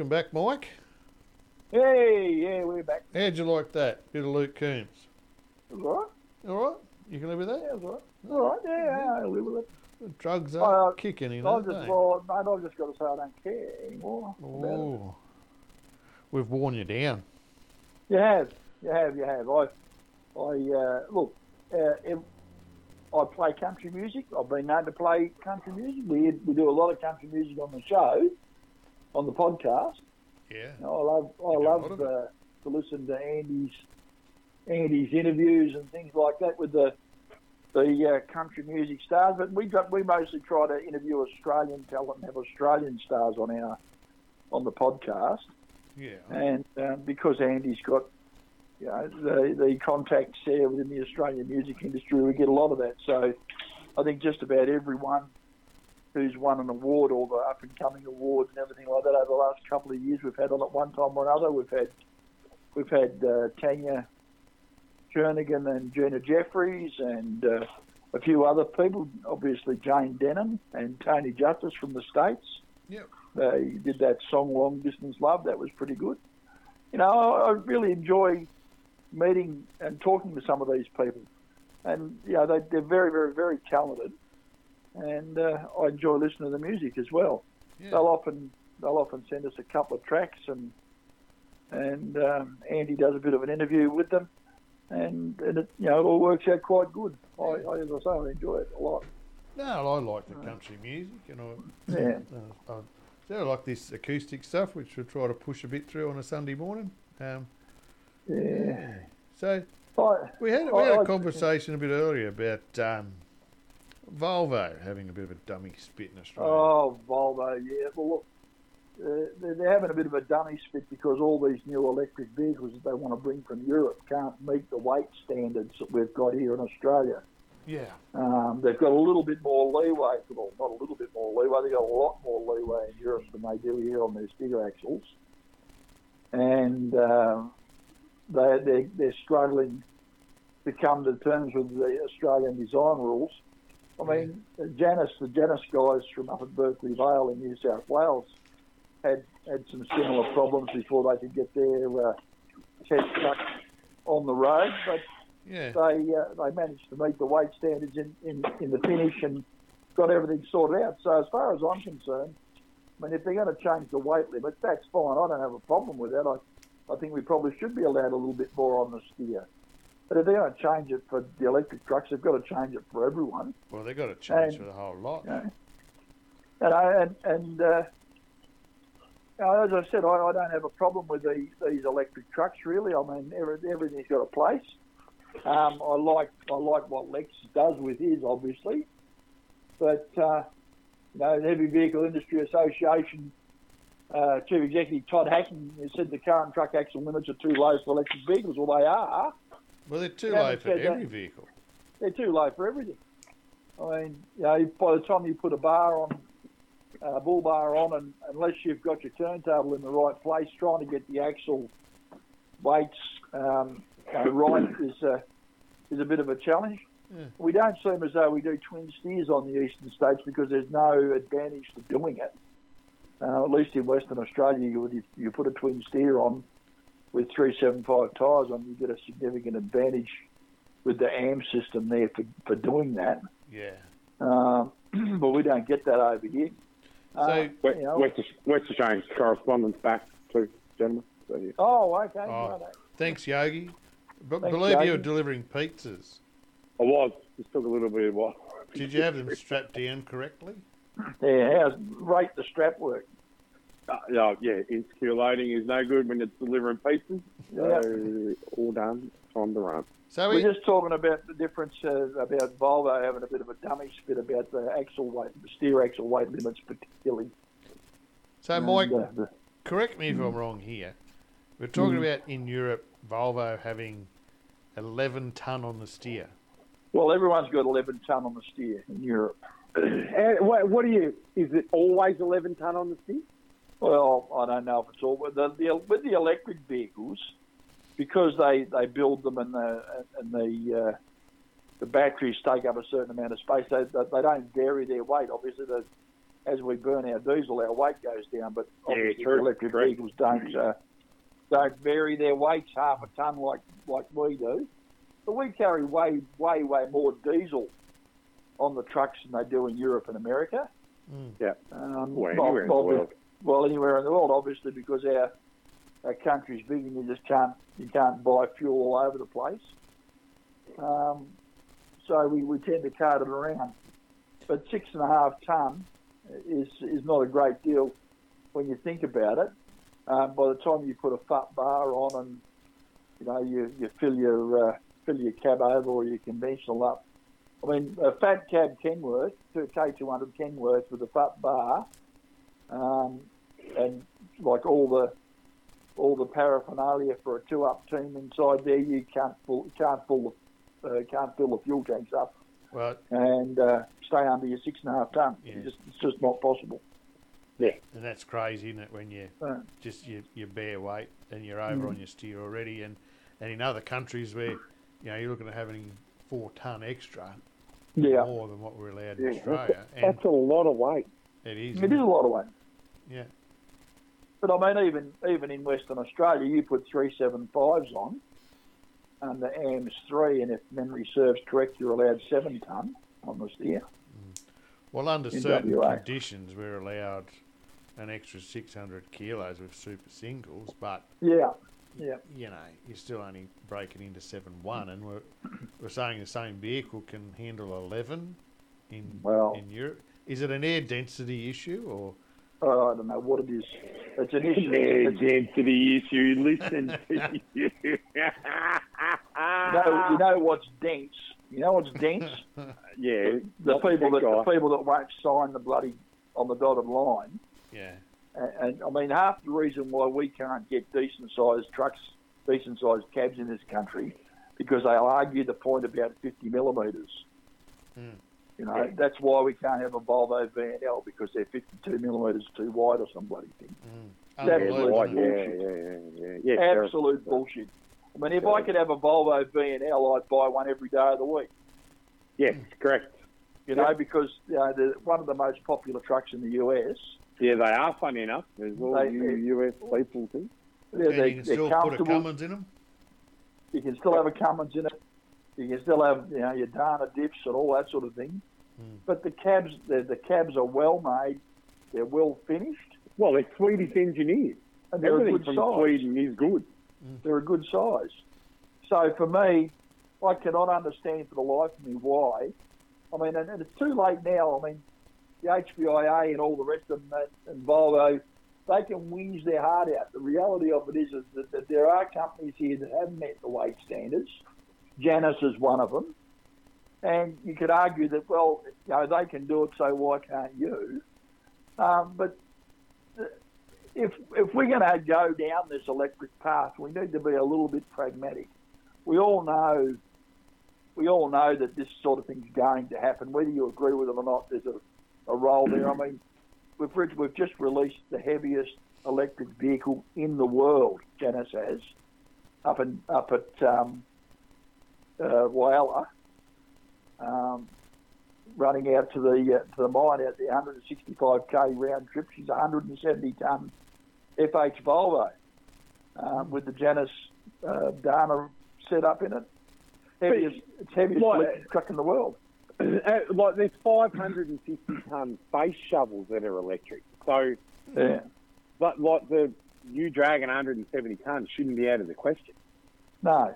welcome back, Mike. Hey, yeah, we're back. How'd you like that? Bit of Luke Combs. All right. All right? You can live with that? was all right. All right, yeah, yeah, I live with it. Drugs Uh, are kicking in, I've aren't just, well, mate, I've just got to say I don't care anymore. Oh. We've worn you down. You have, you have, you have. I, I uh, look. Uh, I play country music. I've been known to play country music. We we do a lot of country music on the show, on the podcast. Yeah. You know, I love I do a lot love uh, to listen to Andy's Andy's interviews and things like that with the the uh, country music stars. But we got, we mostly try to interview Australian talent and have Australian stars on our on the podcast. Yeah. And uh, because Andy's got you know, the, the contacts there within the Australian music industry, we get a lot of that. So I think just about everyone who's won an award or the up and coming awards and everything like that over the last couple of years we've had on at one time or another. We've had we've had uh, Tania Kernaghan and Gina Jeffreys and uh, a few other people, obviously Jayne Denham and Tony Justice from the States. Yep. They did that song Long Distance Love. That was pretty good. You know, I, I really enjoy meeting and talking to some of these people. And, you know, they, they're very, very, very talented. And uh, I enjoy listening to the music as well. Yeah. They'll often they'll often send us a couple of tracks and and um, Andy does a bit of an interview with them, and, and it, you know it all works out quite good. I, I as I say, I enjoy it a lot. No, I like the country music, and I, Yeah. uh, I, so I like this acoustic stuff, which we'll try to push a bit through on a Sunday morning. Um, Yeah. so I, we had we had I- a conversation a bit earlier about um, Volvo having a bit of a dummy spit in Australia. Oh, Volvo, yeah. Well, look, uh, they're, they're having a bit of a dummy spit because all these new electric vehicles that they want to bring from Europe can't meet the weight standards that we've got here in Australia. Yeah, Um, they've got a little bit more leeway, well, not a little bit more leeway, they've got a lot more leeway in Europe than they do here on their sticker axles. And um, they, they're, they're struggling to come to terms with the Australian design rules. I mean, Janus, the Janus guys from up at Berkeley Vale in New South Wales had, had some similar problems before they could get their uh, test truck on the road, but yeah, they uh, they managed to meet the weight standards in, in, in the finish and got everything sorted out. So as far as I'm concerned, I mean, if they're going to change the weight limit, that's fine. I don't have a problem with that. I, I think we probably should be allowed a little bit more on the steer. But if they're going to change it for the electric trucks, they've got to change it for everyone. well, they've got to change And- for the whole lot. You know? And, I, and, and uh, as I said, I, I don't have a problem with the, these electric trucks. Really, I mean, every, everything's got a place. Um, I like I like what Lex does with his, obviously, but uh, you know, the Heavy Vehicle Industry Association uh, Chief Executive Todd Hacking has said the current truck axle limits are too low for electric vehicles. Well, they are. Well, they're too low for said that- every vehicle. they're too low for everything. I mean, you know, by the time you put a bar on, a bull bar on, and unless you've got your turntable in the right place, trying to get the axle weights um, right is a, is a bit of a challenge. Yeah. We don't seem as though we do twin steers on the eastern states because there's no advantage to doing it. Uh, at least in Western Australia, you, would, you put a twin steer on with 375 tyres on, you get a significant advantage with the AM system there for, for doing that. Yeah. Um, but we don't get that over here. So Uh, West, you know- West, West Australian correspondence back, please, gentlemen. So, yeah. oh, okay. Oh. righto. thanks, Yogi. But Thanks, believe you're Yogi. delivering pizzas. I was. Just took a little bit of while. Did you have them strapped down correctly? Yeah, how's rate the strap work? Uh, yeah, yeah, insecure loading is no good when it's delivering pizzas. So, all done. Time to run. So We're just talking about the difference uh, about Volvo having a bit of a dummy spit about the axle weight, the steer axle weight limits, particularly. so Mike, And, uh, the- correct me if I'm wrong here. We're talking about in Europe Volvo having 11 ton on the steer. well, everyone's got 11 ton on the steer in Europe. And what, what do you? Is it always 11 ton on the stick? Well, I don't know if it's all with the, the with the electric vehicles because they, they build them and the and the uh, the batteries take up a certain amount of space. They they, they don't vary their weight. Obviously, the, as we burn our diesel, our weight goes down. But Yeah, obviously, true, electric vehicles don't uh, don't vary their weights half a ton like like we do. But we carry way way way more diesel on the trucks than they do in Europe and America. Yeah. Um, Well, anywhere in the world. Well, anywhere in the world, obviously, because our our country's big and you just can't you can't buy fuel all over the place. Um, so we, we tend to cart it around. But six and a half ton is is not a great deal when you think about it. Um, by the time you put a fat bar on and you know you, you fill your uh, fill your cab over or your conventional up. I mean, a fat cab Kenworth, K200 Kenworth with a fat bar, um, and like all the all the paraphernalia for a two-up team inside there, you can't full can't full the, uh, can't fill the fuel tanks up Well, and uh, stay under your six and a half ton. Yeah. You just, it's just not possible. Yeah, and that's crazy, isn't it? When you Uh, just your, your bare weight and you're over on your steer already, and, and in other countries where you know you're looking at having four ton extra, Yeah. more than what we're allowed in Yeah, that's, Australia. a, And that's a lot of weight. it is. It is a lot of weight. Yeah. But I mean, even even in Western Australia, you put three seven fives on under AMS three, and if memory serves correct, you're allowed seven ton on the steer. Mm. Well, under in certain WA. conditions, we're allowed an extra 600 kilos with super singles, but Yeah, yeah, you know, you're still only breaking into seven one, and we're we're saying the same vehicle can handle 11 in Well- in Europe. Is it an air density issue or? Oh, I don't know what it is. It's an issue. Air It's- density issue. Listen to you. you know, you know what's dense. You know what's dense. yeah, The people that tech the people that won't sign the bloody on the dotted line. Yeah. And, and I mean, half the reason why we can't get decent sized trucks, decent sized cabs in this country, because they'll argue the point about 50 millimetres. Mm. You know, that's why we can't have a Volvo VNL because they're 52 millimetres too wide or some bloody thing. Mm. That's Yeah, Unbelievable. right, yeah, bullshit. yeah, yeah, yeah. yeah. Absolute bullshit. I mean, if I could have a Volvo VNL, I'd buy one every day of the week. Yes, correct. You know, because you know, they're one of the most popular trucks in the US. Yeah, they are funny enough. There's all They- you US people too. They're, And they're, you can they're still put a comfortable. Cummins in them. You can still have a Cummins in it. You can still have you know your Dana dips and all that sort of thing. Hmm. But the cabs, the, the cabs are well made. They're well finished, Well, they're Swedish engineers. and they're a Everything good from size. Sweden is good. They're a good size. So for me, I cannot understand for the life of me why. I mean, and, and it's too late now. I mean, the HVIA and all the rest of them that, and Volvo, they can whinge their heart out. The reality of it is, is that, that there are companies here that have met the weight standards. Janus is one of them. And you could argue that, well, you know, they can do it, so why can't you? Um, but if if we're going to go down this electric path, we need to be a little bit pragmatic. We all know, we all know that this sort of thing's going to happen, whether you agree with it or not. There's a, a role there. I mean, we've we've just released the heaviest electric vehicle in the world. Janus has up in up at um, uh, Whyalla, um, running out to the uh, to the mine out there, 165k round trip. She's 170 ton FH Volvo um, with the Janus uh, Dana set up in it. Heaviest, it's heaviest Like- truck in the world. Uh, like there's 550 ton face shovels that are electric. So, Yeah. but like the you dragging 170 tons shouldn't be out of the question. No.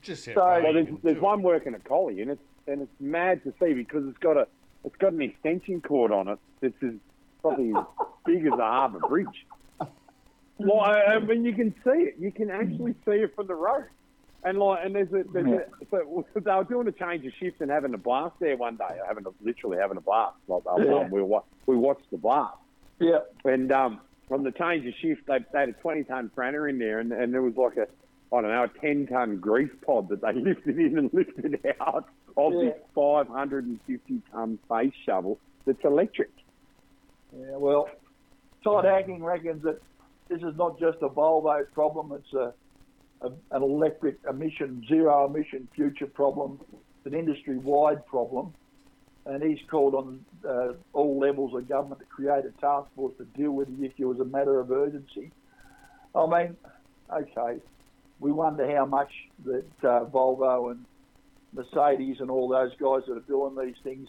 Just So- Well, there's, there's one working at Collie, and it's and it's mad to see because it's got a it's got an extension cord on it that's as probably as big as a harbour bridge. Well, I, I mean, you can see it. You can actually see it from the road. And like, and there's a, there's a so they were doing a change of shift and having a blast there one day, having a, literally having a blast. Like they were, Yeah. we we watched the blast. Yeah. And um, on the change of shift, they, they had a 20 ton Franna in there, and, and there was like a, I don't know, a 10 ton grease pod that they lifted in and lifted out of this 550 ton face shovel that's electric. Yeah, well, Todd Hacking reckons that this is not just a Volvo problem; it's a, a an electric emission, zero emission future problem. It's an industry-wide problem, and he's called on uh, all levels of government to create a task force to deal with the issue as a matter of urgency. I mean, okay, we wonder how much that uh, Volvo and Mercedes and all those guys that are doing these things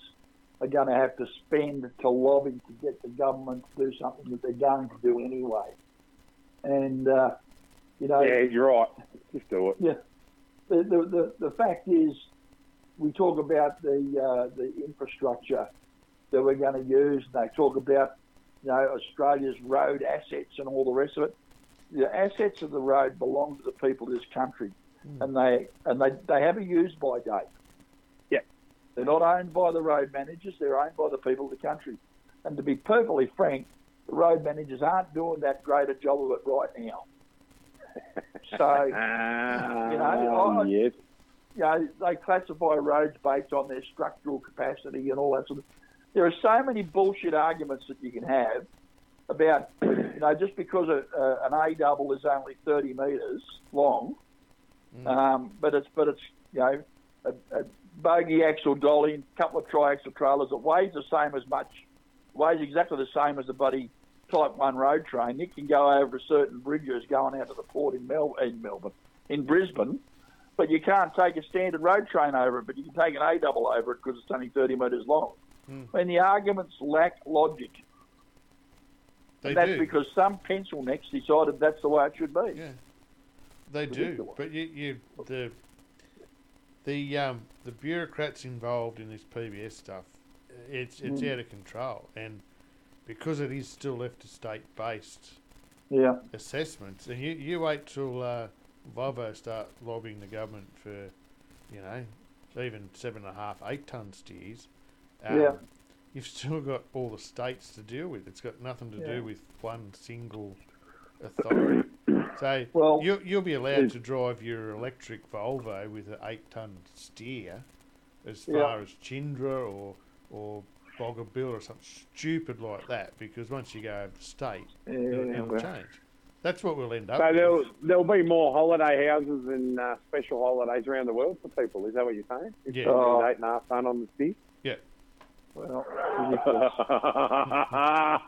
are going to have to spend to lobby to get the government to do something that they're going to do anyway. And, uh, you know, Yeah, you're right. Just do it. yeah, the, the, the, the fact is, we talk about the, uh, the infrastructure that we're going to use. They talk about, you know, Australia's road assets and all the rest of it. The assets of the road belong to the people of this country, and they and they, they have a use by date. Yeah. They're not owned by the road managers, they're owned by the people of the country. And to be perfectly frank, the road managers aren't doing that great a job of it right now. So, Ah, You know, I- yes. you know, they classify roads based on their structural capacity and all that sort of There are so many bullshit arguments that you can have about, you know, just because a, a, an A double is only 30 metres long, um, but it's, but it's, you know, a, a bogey axle dolly, a couple of triaxle trailers. It weighs the same as much, weighs exactly the same as a buddy Type 1 road train. It can go over a certain bridges going out to the port in, Mel- in Melbourne, in Brisbane, but you can't take a standard road train over it, but you can take an A double over it because it's only 30 metres long. And the arguments lack logic. They and that's do. because some pencil necks decided that's the way it should be. Yeah. They do, but you, you the the um the bureaucrats involved in this PBS stuff, it's it's Mm. out of control, and because it is still left to state based Yeah. assessments, and you you wait till uh, Volvo start lobbying the government for, you know, even seven and a half, eight ton steers. Um, Yeah. You've still got all the states to deal with. It's got nothing to Yeah. do with one single authority. So Well, you, you'll be allowed to drive your electric Volvo with an eight-ton steer as Yeah. far as Chinderah or or Boggabilla or something stupid like that. Because once you go over state, it'll, it'll well. change. That's what we'll end up. So with. there'll, there'll be more holiday houses and uh, special holidays around the world for people. Is that what you're saying? If Yeah. Oh. eight and a half ton on the stick. Yeah. Well.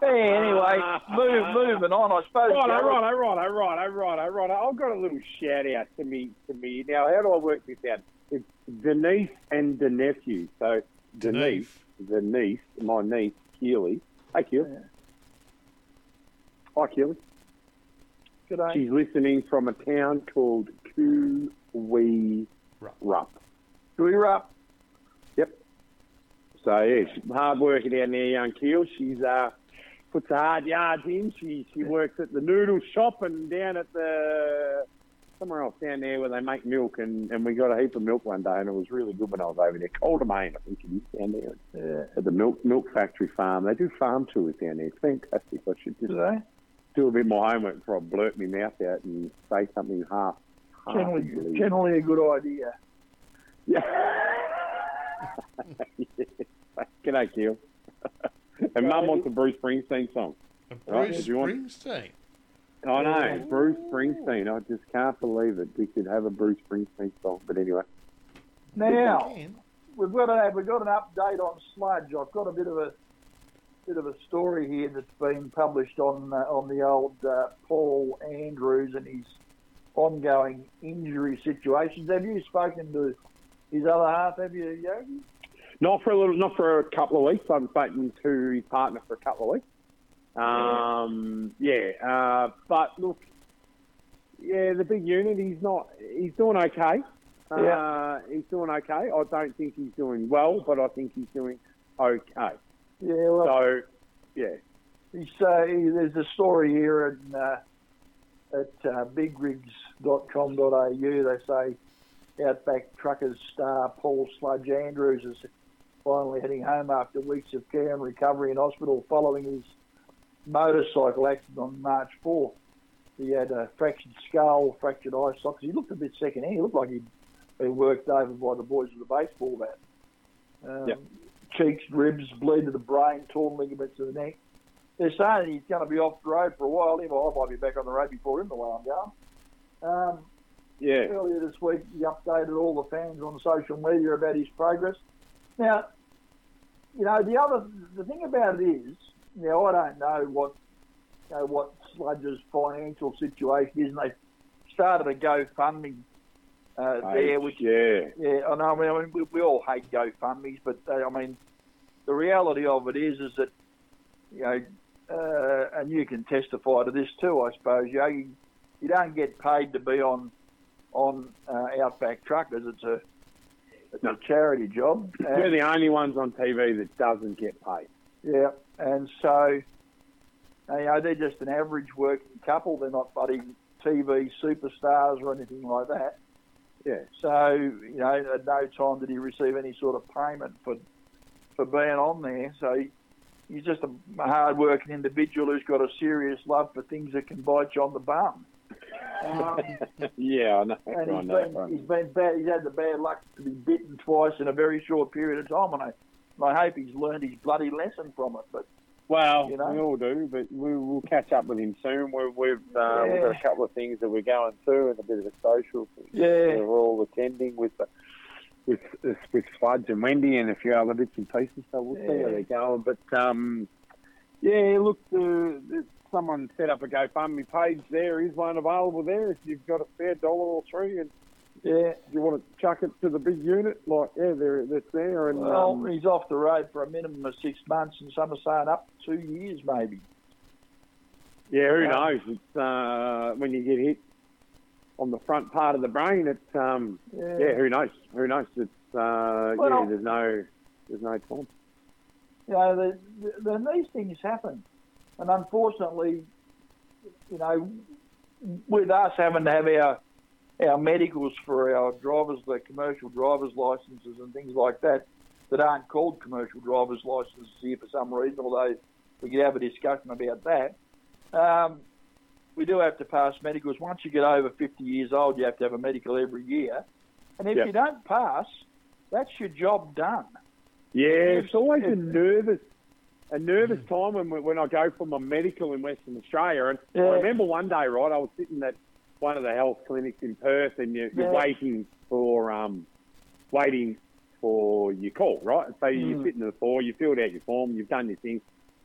Hey, anyway, move, moving on. I suppose. Right, Gareth- right, right, right, right, right. I've got a little shout out to me. To me now, how do I work this out? It's the niece and the nephew. So Denise, niece, the niece, my niece Keely. Hi, Keely. Hi, Keely. Good day. She's listening from a town called Kuwi Rup. We're up. So yeah, she's hard working down there, young Keel. She's uh puts the hard yards in. She she works at the noodle shop and down at the somewhere else down there where they make milk and, and we got a heap of milk one day and it was really good when I was over there. Coldamain, I think it is down there. Yeah. At the milk milk factory farm. They do farm tours down there. It's fantastic. I should just Do do a bit more homework before I blurt my mouth out and say something half half Generally, generally a good idea. Yeah. G'day, Keel. and Mum wants a Bruce Springsteen song. Right, Bruce if you want- Springsteen. I know, Bruce Springsteen. I just can't believe it. We could have a Bruce Springsteen song, but anyway. Now we've got a, we've got an update on sludge. I've got a bit of a bit of a story here that's been published on uh, on the old uh, Paul Andrews and his ongoing injury situations. Have you spoken to his other half? Have you, Yogi? Not for a little, not for a couple of weeks. I'm spoken to his partner for a couple of weeks. Um, yeah, uh, but look, yeah, the big unit. He's not. He's doing okay. Uh, Yeah. he's doing okay. I don't think he's doing well, but I think he's doing okay. Yeah, well, So, yeah, He's, uh, he, there's a story here in, uh, at uh, bigrigs.com.au. They say Outback Truckers star Paul Sludge Andrews is finally heading home after weeks of care and recovery in hospital following his motorcycle accident on March 4th. He had a fractured skull, fractured eye sockets. He looked a bit second-hand. He looked like he'd been worked over by the boys with a baseball bat. Um, Yep. Cheeks, ribs, bleed to the brain, torn ligaments of the neck. They're saying he's going to be off the road for a while. I might be back on the road before him the way I'm going. Um, yeah. earlier this week, he updated all the fans on social media about his progress. Now, you know, the other the thing about it is, now I don't know what you know what Sludge's financial situation is, and they started a GoFundMe uh, there, which yeah, yeah, I know. I mean, I mean we, we all hate GoFundmes, but uh, I mean, the reality of it is, is that you know, uh, and you can testify to this too, I suppose. You, know, you, you don't get paid to be on on uh, Outback Truckers. It's a it's a charity job. We're the only ones on TV that doesn't get paid. yeah, and so you know they're just an average working couple. They're not bloody TV superstars or anything like that. Yeah. So you know, at no time did he receive any sort of payment for for being on there. So he, he's just a hard working individual who's got a serious love for things that can bite you on the bum. Um, yeah, I know. and he's know. been he's been bad. He's had the bad luck to be bitten twice in a very short period of time, and I, I hope he's learned his bloody lesson from it. But Well, you know? we all do, but we, we'll catch up with him soon. We've we've, uh, we've got a couple of things that we're going through and a bit of a social thing Yeah. we're all attending with the with with Spuds and Wendy and a few other bits and pieces. So we'll see Yeah. how they go. But um, yeah, look, the, the, someone set up a GoFundMe page. There is one available there if you've got a spare dollar or three and Yeah. you want to chuck it to the big unit. Like yeah, there that's there. And Well, um, he's off the road for a minimum of six months, and some are saying up to two years, maybe. yeah, who Yeah. knows? It's uh, when you get hit on the front part of the brain. It's um, Yeah. yeah, who knows? Who knows? It's uh, Well- yeah, there's no there's no time. You know, the, the, the, these things happen, and unfortunately, you know, with us having to have our our medicals for our drivers, the commercial drivers licenses and things like that, that aren't called commercial drivers licenses here for some reason. Although we could have a discussion about that. Um, we do have to pass medicals. Once you get over 50 years old, you have to have a medical every year. And if Yep. you don't pass, that's your job done. Yeah, it's always a nervous, a nervous time when when I go for my medical in Western Australia. And Yeah. I remember one day, right, I was sitting at one of the health clinics in Perth, and you're, you're Yeah. waiting for um, waiting for your call, right? So you're Mm. sitting in the floor, you filled out your form, you've done your thing,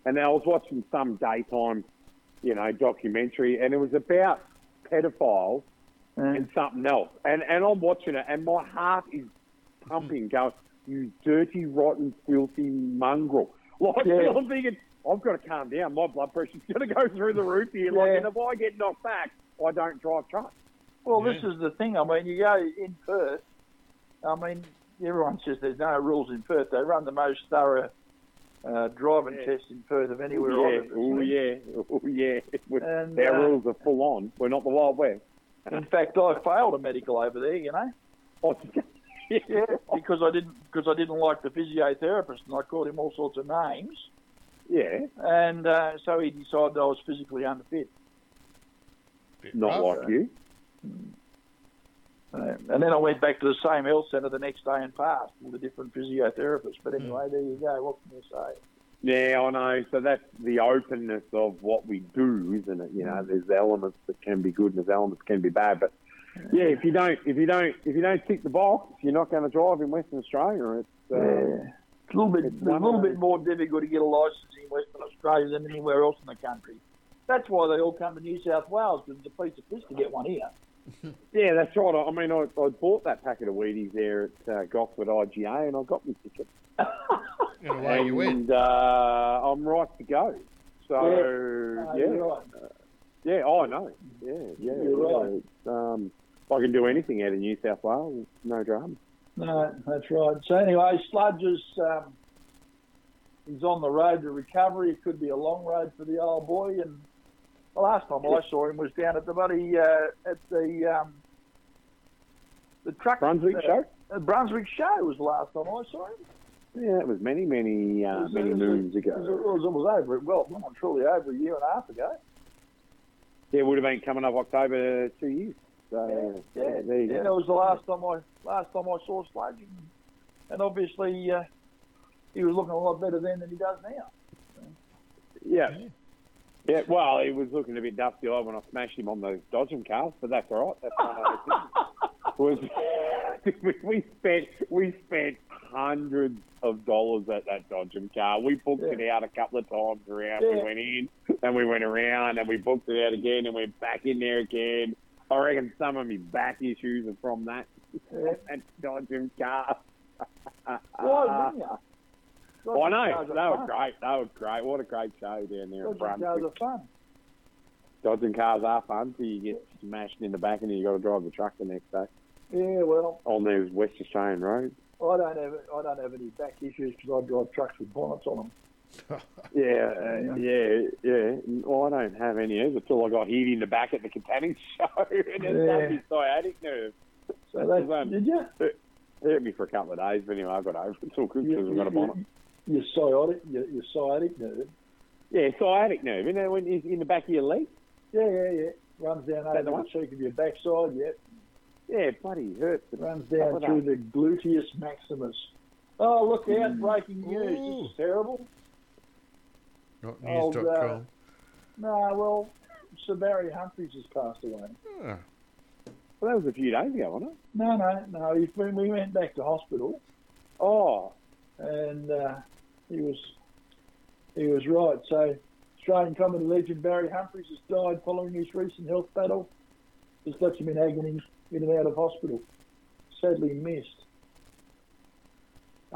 and I was watching some daytime, you know, documentary, and it was about pedophiles and something else. And and I'm watching it, and my heart is pumping, going, "You dirty, rotten, filthy mongrel!" Like Yeah. I'm thinking, I've got to calm down. My blood pressure's going to go through the roof here. Like, Yeah. and if I get knocked back, I don't drive trucks. Well, Yeah. this is the thing. I mean, you go in Perth. I mean, everyone says there's no rules in Perth. They run the most thorough uh, driving Yeah. test in Perth of anywhere yeah, oh yeah, oh yeah. We're- And, Our uh, rules are full on. We're not the Wild West. In fact, I failed a medical over there. You know, Oh, yeah, because I didn't because I didn't like the physiotherapist, and I called him all sorts of names, yeah, and uh, so he decided I was physically unfit. Bit not rough. like you. Uh, and then I went back to the same health centre the next day and passed with a different physiotherapist. But anyway, there you go. What can you say? Yeah, I know. So that's the openness of what we do, isn't it? You know, there's elements that can be good and there's elements that can be bad. But yeah, if you don't, if you don't, if you don't tick the box, you're not going to drive in Western Australia. It's uh, Yeah. It's a little bit, It's it's a little bit more difficult to get a licence in Western Australia than anywhere else in the country. That's why they all come to New South Wales because it's a piece of piss to get one here. yeah, that's right. I mean, I, I bought that packet of Wheaties there at uh, Gosford IGA, and I got my ticket. And away you went. and uh, I'm right to go. So Uh, yeah, you're right. yeah, oh, I know. Yeah, yeah, You're yeah. right. Um, I can do anything out of New South Wales, no drama. No, that's right. So anyway, Sludge is um, he's on the road to recovery. It could be a long road for the old boy. And the last time I saw him was down at the buddy uh, at the um, the truck Brunswick uh, show. uh, Brunswick show was the last time I saw him. Yeah, it was many, many, uh, was- many moons ago. it was, it was over. Well, not truly over a year and a half ago. Yeah, it would have been coming up October two years. So Yeah, yeah, there you yeah, go. that was the last time I last time I saw Sludge, and obviously uh, he was looking a lot better then than he does now. Yeah. Yeah, well, he was looking a bit dusty eyed when I smashed him on the dodging cars, but that's all right. That's one of those. Was we- we spent we spent hundreds of dollars at that Dodgem car. We booked it out a couple of times around. We went in and we went around and we booked it out again and went back in there again. I reckon some of my back issues are from that Yeah. that Dodgem car. Why wouldn't you? Oh, I know. Cars was fun. great. That was great. What a great show down there in Dodgem cars are fun. Dodging cars are fun, so you get smashed in the back and then you got to drive the truck the next day Yeah, well, on those West Australian roads. I don't have I don't have any back issues because I drive trucks with bonnets on them. Yeah, uh, yeah, yeah. Well, I don't have any either till I got hit in the back at the Katanning show and it Yeah. gave sciatic nerve. So That um, did you? It hurt me for a couple of days, but anyway, I got over it. It's all good because I've got a bonnet. Your sciatic, your, your sciatic nerve. Yeah, sciatic nerve. You know, when it's in the back of your leg? Yeah, yeah, yeah. Runs down over the one? cheek of your backside. Yeah, Yeah, bloody hurts. it runs down through that. the gluteus maximus. Oh, look out! Breaking news. Ooh. This is terrible. Not Oh, news.com. No, well, Sir Barry Humphries has passed away. Ah, Well, that was a few days ago, wasn't it? No, no, no. He, when we went back to hospital, Oh, and uh, he was he was right. So, Australian comedy legend Barry Humphries has died following his recent health battle. Just left him in agony in and out of hospital. Sadly missed.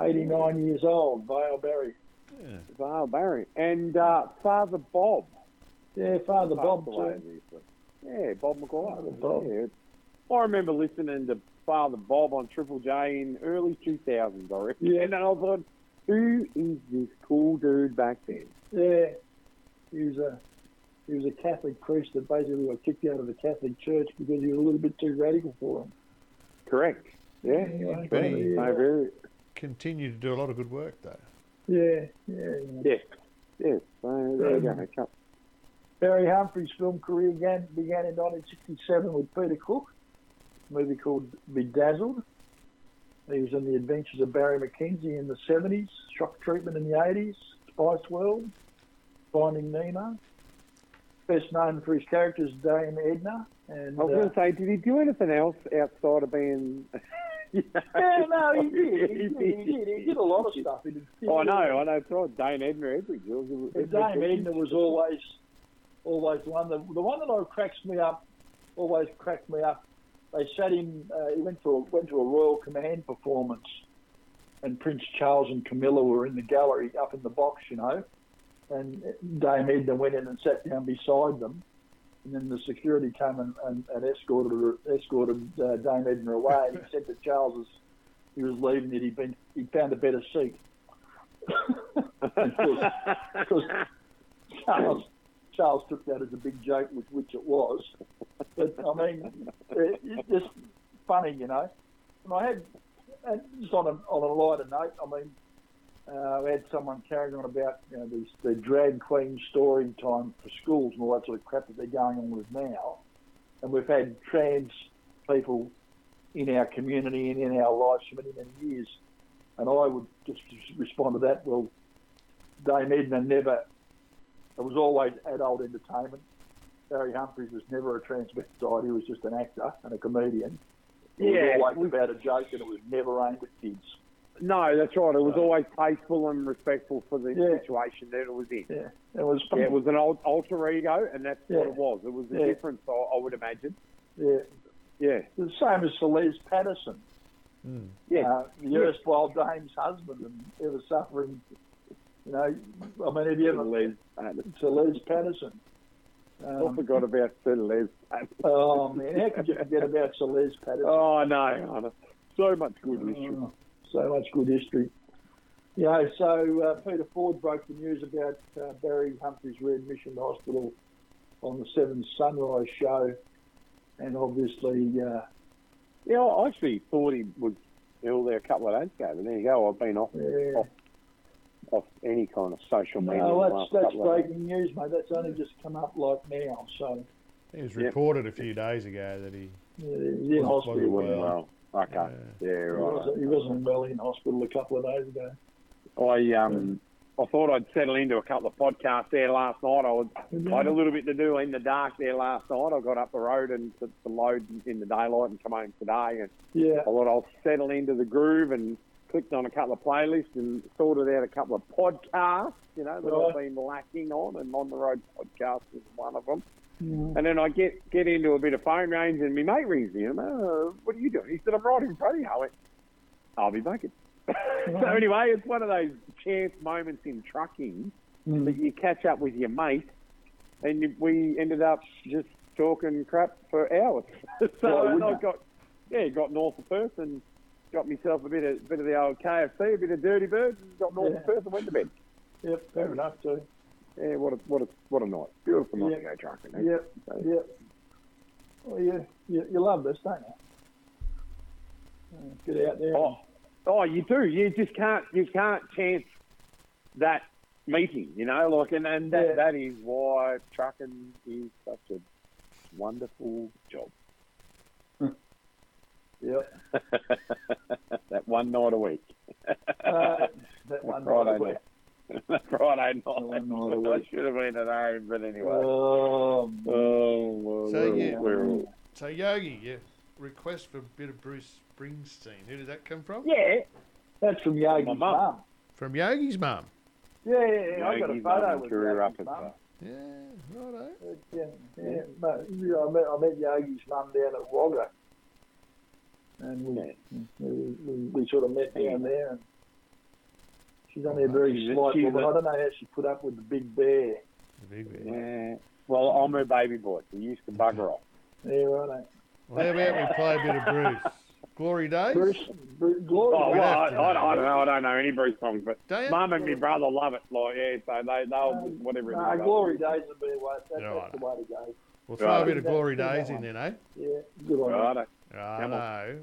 89 years old, Vale Barry. Vale Barry. And uh, Father Bob. Yeah, Father Bob away Yeah, Bob Maguire. Father Bob. Yeah. I remember listening to Father Bob on Triple J in early 2000s, I reckon. Yeah. And I thought, who is this cool dude back then? Yeah, he was a he was a Catholic priest that basically got kicked out of the Catholic Church because he was a little bit too radical for him. Correct. Yeah. Anyway, Benny. yeah, No, very, Continue to do a lot of good work though. Yeah, yeah, yeah. yeah. Yeah. So there you go. Barry Humphries' film career began, began in 1967 with Peter Cook, a movie called Bedazzled. He was in The Adventures of Barry McKenzie in the 70s, Shock Treatment in the 80s, Spice World, Finding Nemo. Best known for his character as Dame Edna. And, I was uh, going to say, did he do anything else outside of being? yeah, no, he did. He did. He did. He did a lot of stuff. He did, Oh, I know, I know. It's right. Dame Edna Edwards. Dame Edna was always, always the one. That, the one that always cracks me up, always cracked me up. They sat him. Uh, he went to a, went to a Royal Command performance, and Prince Charles and Camilla were in the gallery up in the box, you know. And Dame Edna went in and sat down beside them, and then the security came and, and, and escorted her, escorted uh, Dame Edna away. And he said that Charles as he was leaving that he'd been he found a better seat. because Charles, Charles took that as a big joke, which, which it was. But I mean, it, it's just funny, you know. And I had, and just on a, on a lighter note, I mean, uh, we had someone carrying on about you know these the drag queen story time for schools and all that sort of crap that they're going on with now. And we've had trans people in our community and in our lives for many many years. And I would just respond to that. Well, Dame Edna never. It was always adult entertainment. Barry Humphries was never a transvestite. He was just an actor and a comedian. It Yeah, was always we- about a joke, and it was never aimed at kids. No, that's right. It was always tasteful and respectful for the Yeah. situation that it was in. Yeah, it was. Yeah, it was an old alter ego, and that's what it was. It was a Yeah. difference, I, I would imagine. Yeah, Yeah, the same as Sir Les Patterson. yeah. uh, the erstwhile dame's husband and ever suffering. You know, I mean, have you ever Les Patterson. to Les Patterson? I Um, forgot about Sir Les Patterson. oh man, how could you forget about Sir Les Patterson? Oh, I know, I know. So much good history. Oh, so much good history. You know, so uh, Peter Ford broke the news about uh, Barry Humphries' readmission to hospital on the Seven Sunrise show, and obviously, uh, Yeah, I actually thought he was ill there a couple of days ago, but there you go. I've been off yeah. off, off any kind of social media. No, the that's last that's couple of days. breaking news, mate. That's only just come up like now. So It was Yep. reported a few days ago that he yeah, he's in hospital. He wasn't Well, well. Okay. Yeah. Yeah, He right. wasn't, he wasn't well in hospital a couple of days ago. I um I thought I'd settle into a couple of podcasts there last night. I was I had a little bit to do in the dark there last night. I got up the road and to, to load in the daylight and come home today. And Yeah, I thought I'll settle into the groove and clicked on a couple of playlists and sorted out a couple of podcasts. You know that I've been lacking on, and on the road podcast is one of them. Mm. And then I get get into a bit of phone range, and my mate rings me. And I'm, oh, what are you doing? He said, I'm right in front of you. I went, I'll be back. so anyway, it's one of those chance moments in trucking Mm. that you catch up with your mate, and we ended up just talking crap for hours. so I got yeah, got north of Perth and got myself a bit of bit of the old KFC, a bit of Dirty Birds, and got north of Yeah. Perth and went to bed. Yep, fair enough too. Yeah, what a what a what a night, beautiful night Yeah. to go trucking. eh? Yep, yep. Well, you, you, you love this, don't you? Get out there. Oh, oh, you do. You just can't. You can't chance that meeting. You know, like, and, and that, Yeah. that is why trucking is such a wonderful job. Yep. that one night a week. Uh, that one Friday night a week. night. Friday night. one night a I week. Oh, should have been at home, but anyway. Oh, oh well, So, we're, yeah. we're all. So Yogi, you request for a bit of Bruce Springsteen. Who did that come from? Yeah, that's from Yogi's My mum. mum. From Yogi's mum. Yeah, yeah, yeah. I got a photo with her Yogi's mum. Yeah, righto. Yeah, yeah. But, yeah, I met I met Yogi's mum down at Wagga, and we, we, we, we sort of met down there. And she's only a very She's a- slight she's woman. a- I don't know how she put up with the big bear. The big bit. Yeah. Well, I'm her baby boy. He used to bugger off. Yeah, right. Well, how about we play a bit of Bruce? Glory Days? Bruce, Bruce Glory. Oh, well, I, I. I don't know. I don't know any Bruce songs, but Don't? Mum and my brother love it. Like, yeah, so they they'll whatever. it No, is, Glory Days would be the way. That, Yeah, that's the way to go. We'll throw a bit of Glory Days in then, eh? Yeah, good on you. Righto. I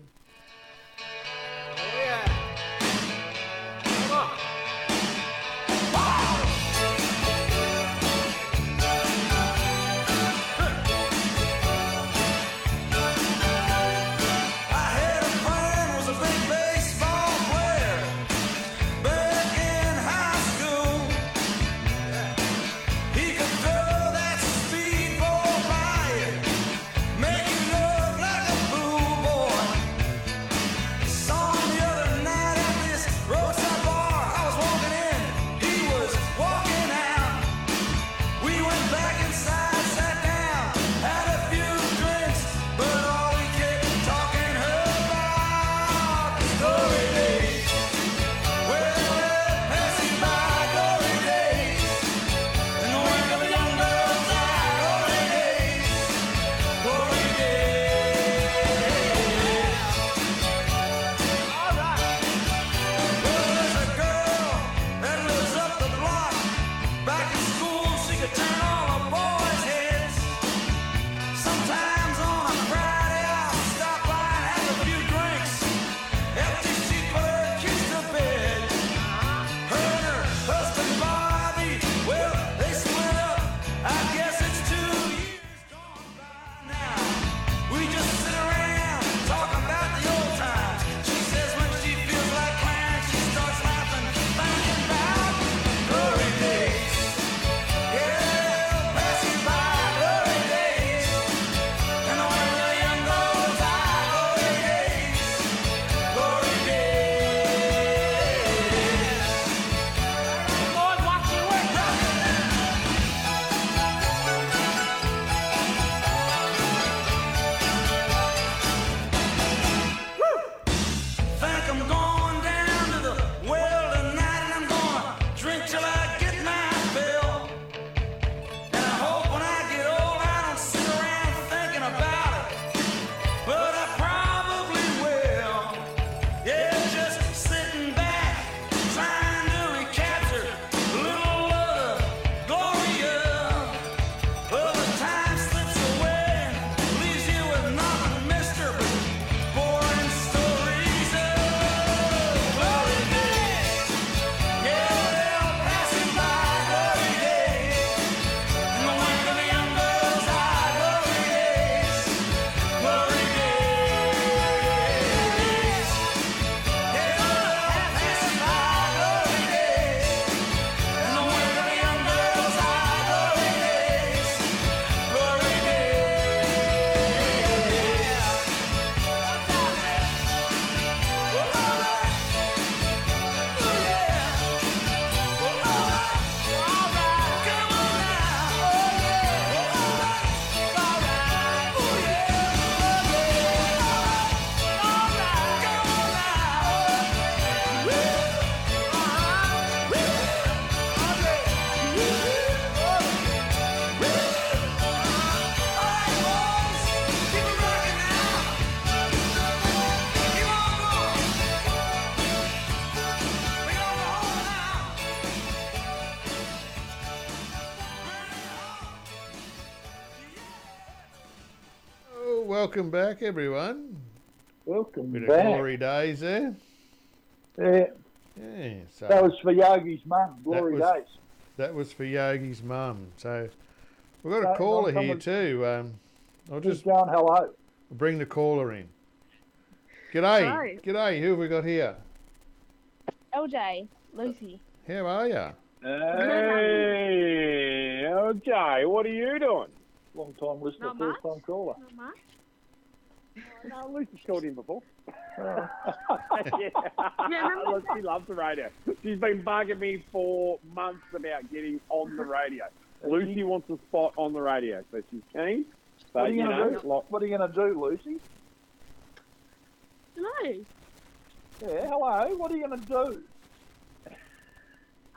welcome back, everyone. Welcome Bit of back. Glory Days there. Yeah, Yeah, so that was for Yogi's mum. Glory was- Days. that was for Yogi's mum. So we've got No, a caller no, here someone- too. Um, I'll Just just going hello. bring the caller in. G'day, Hello. g'day. Who have we got here? LJ, Lucy. How are you? Hey, LJ, what are you doing? Long time listener, Not first time caller. Not much. No, Lucy's called in before. Oh. yeah. remember she loves the radio. She's been bugging me for months about getting on the radio. Lucy wants a spot on the radio, so she's keen. What are you you gonna know, do? like, What are you gonna do, Lucy? No. Yeah, hello. What are you gonna do?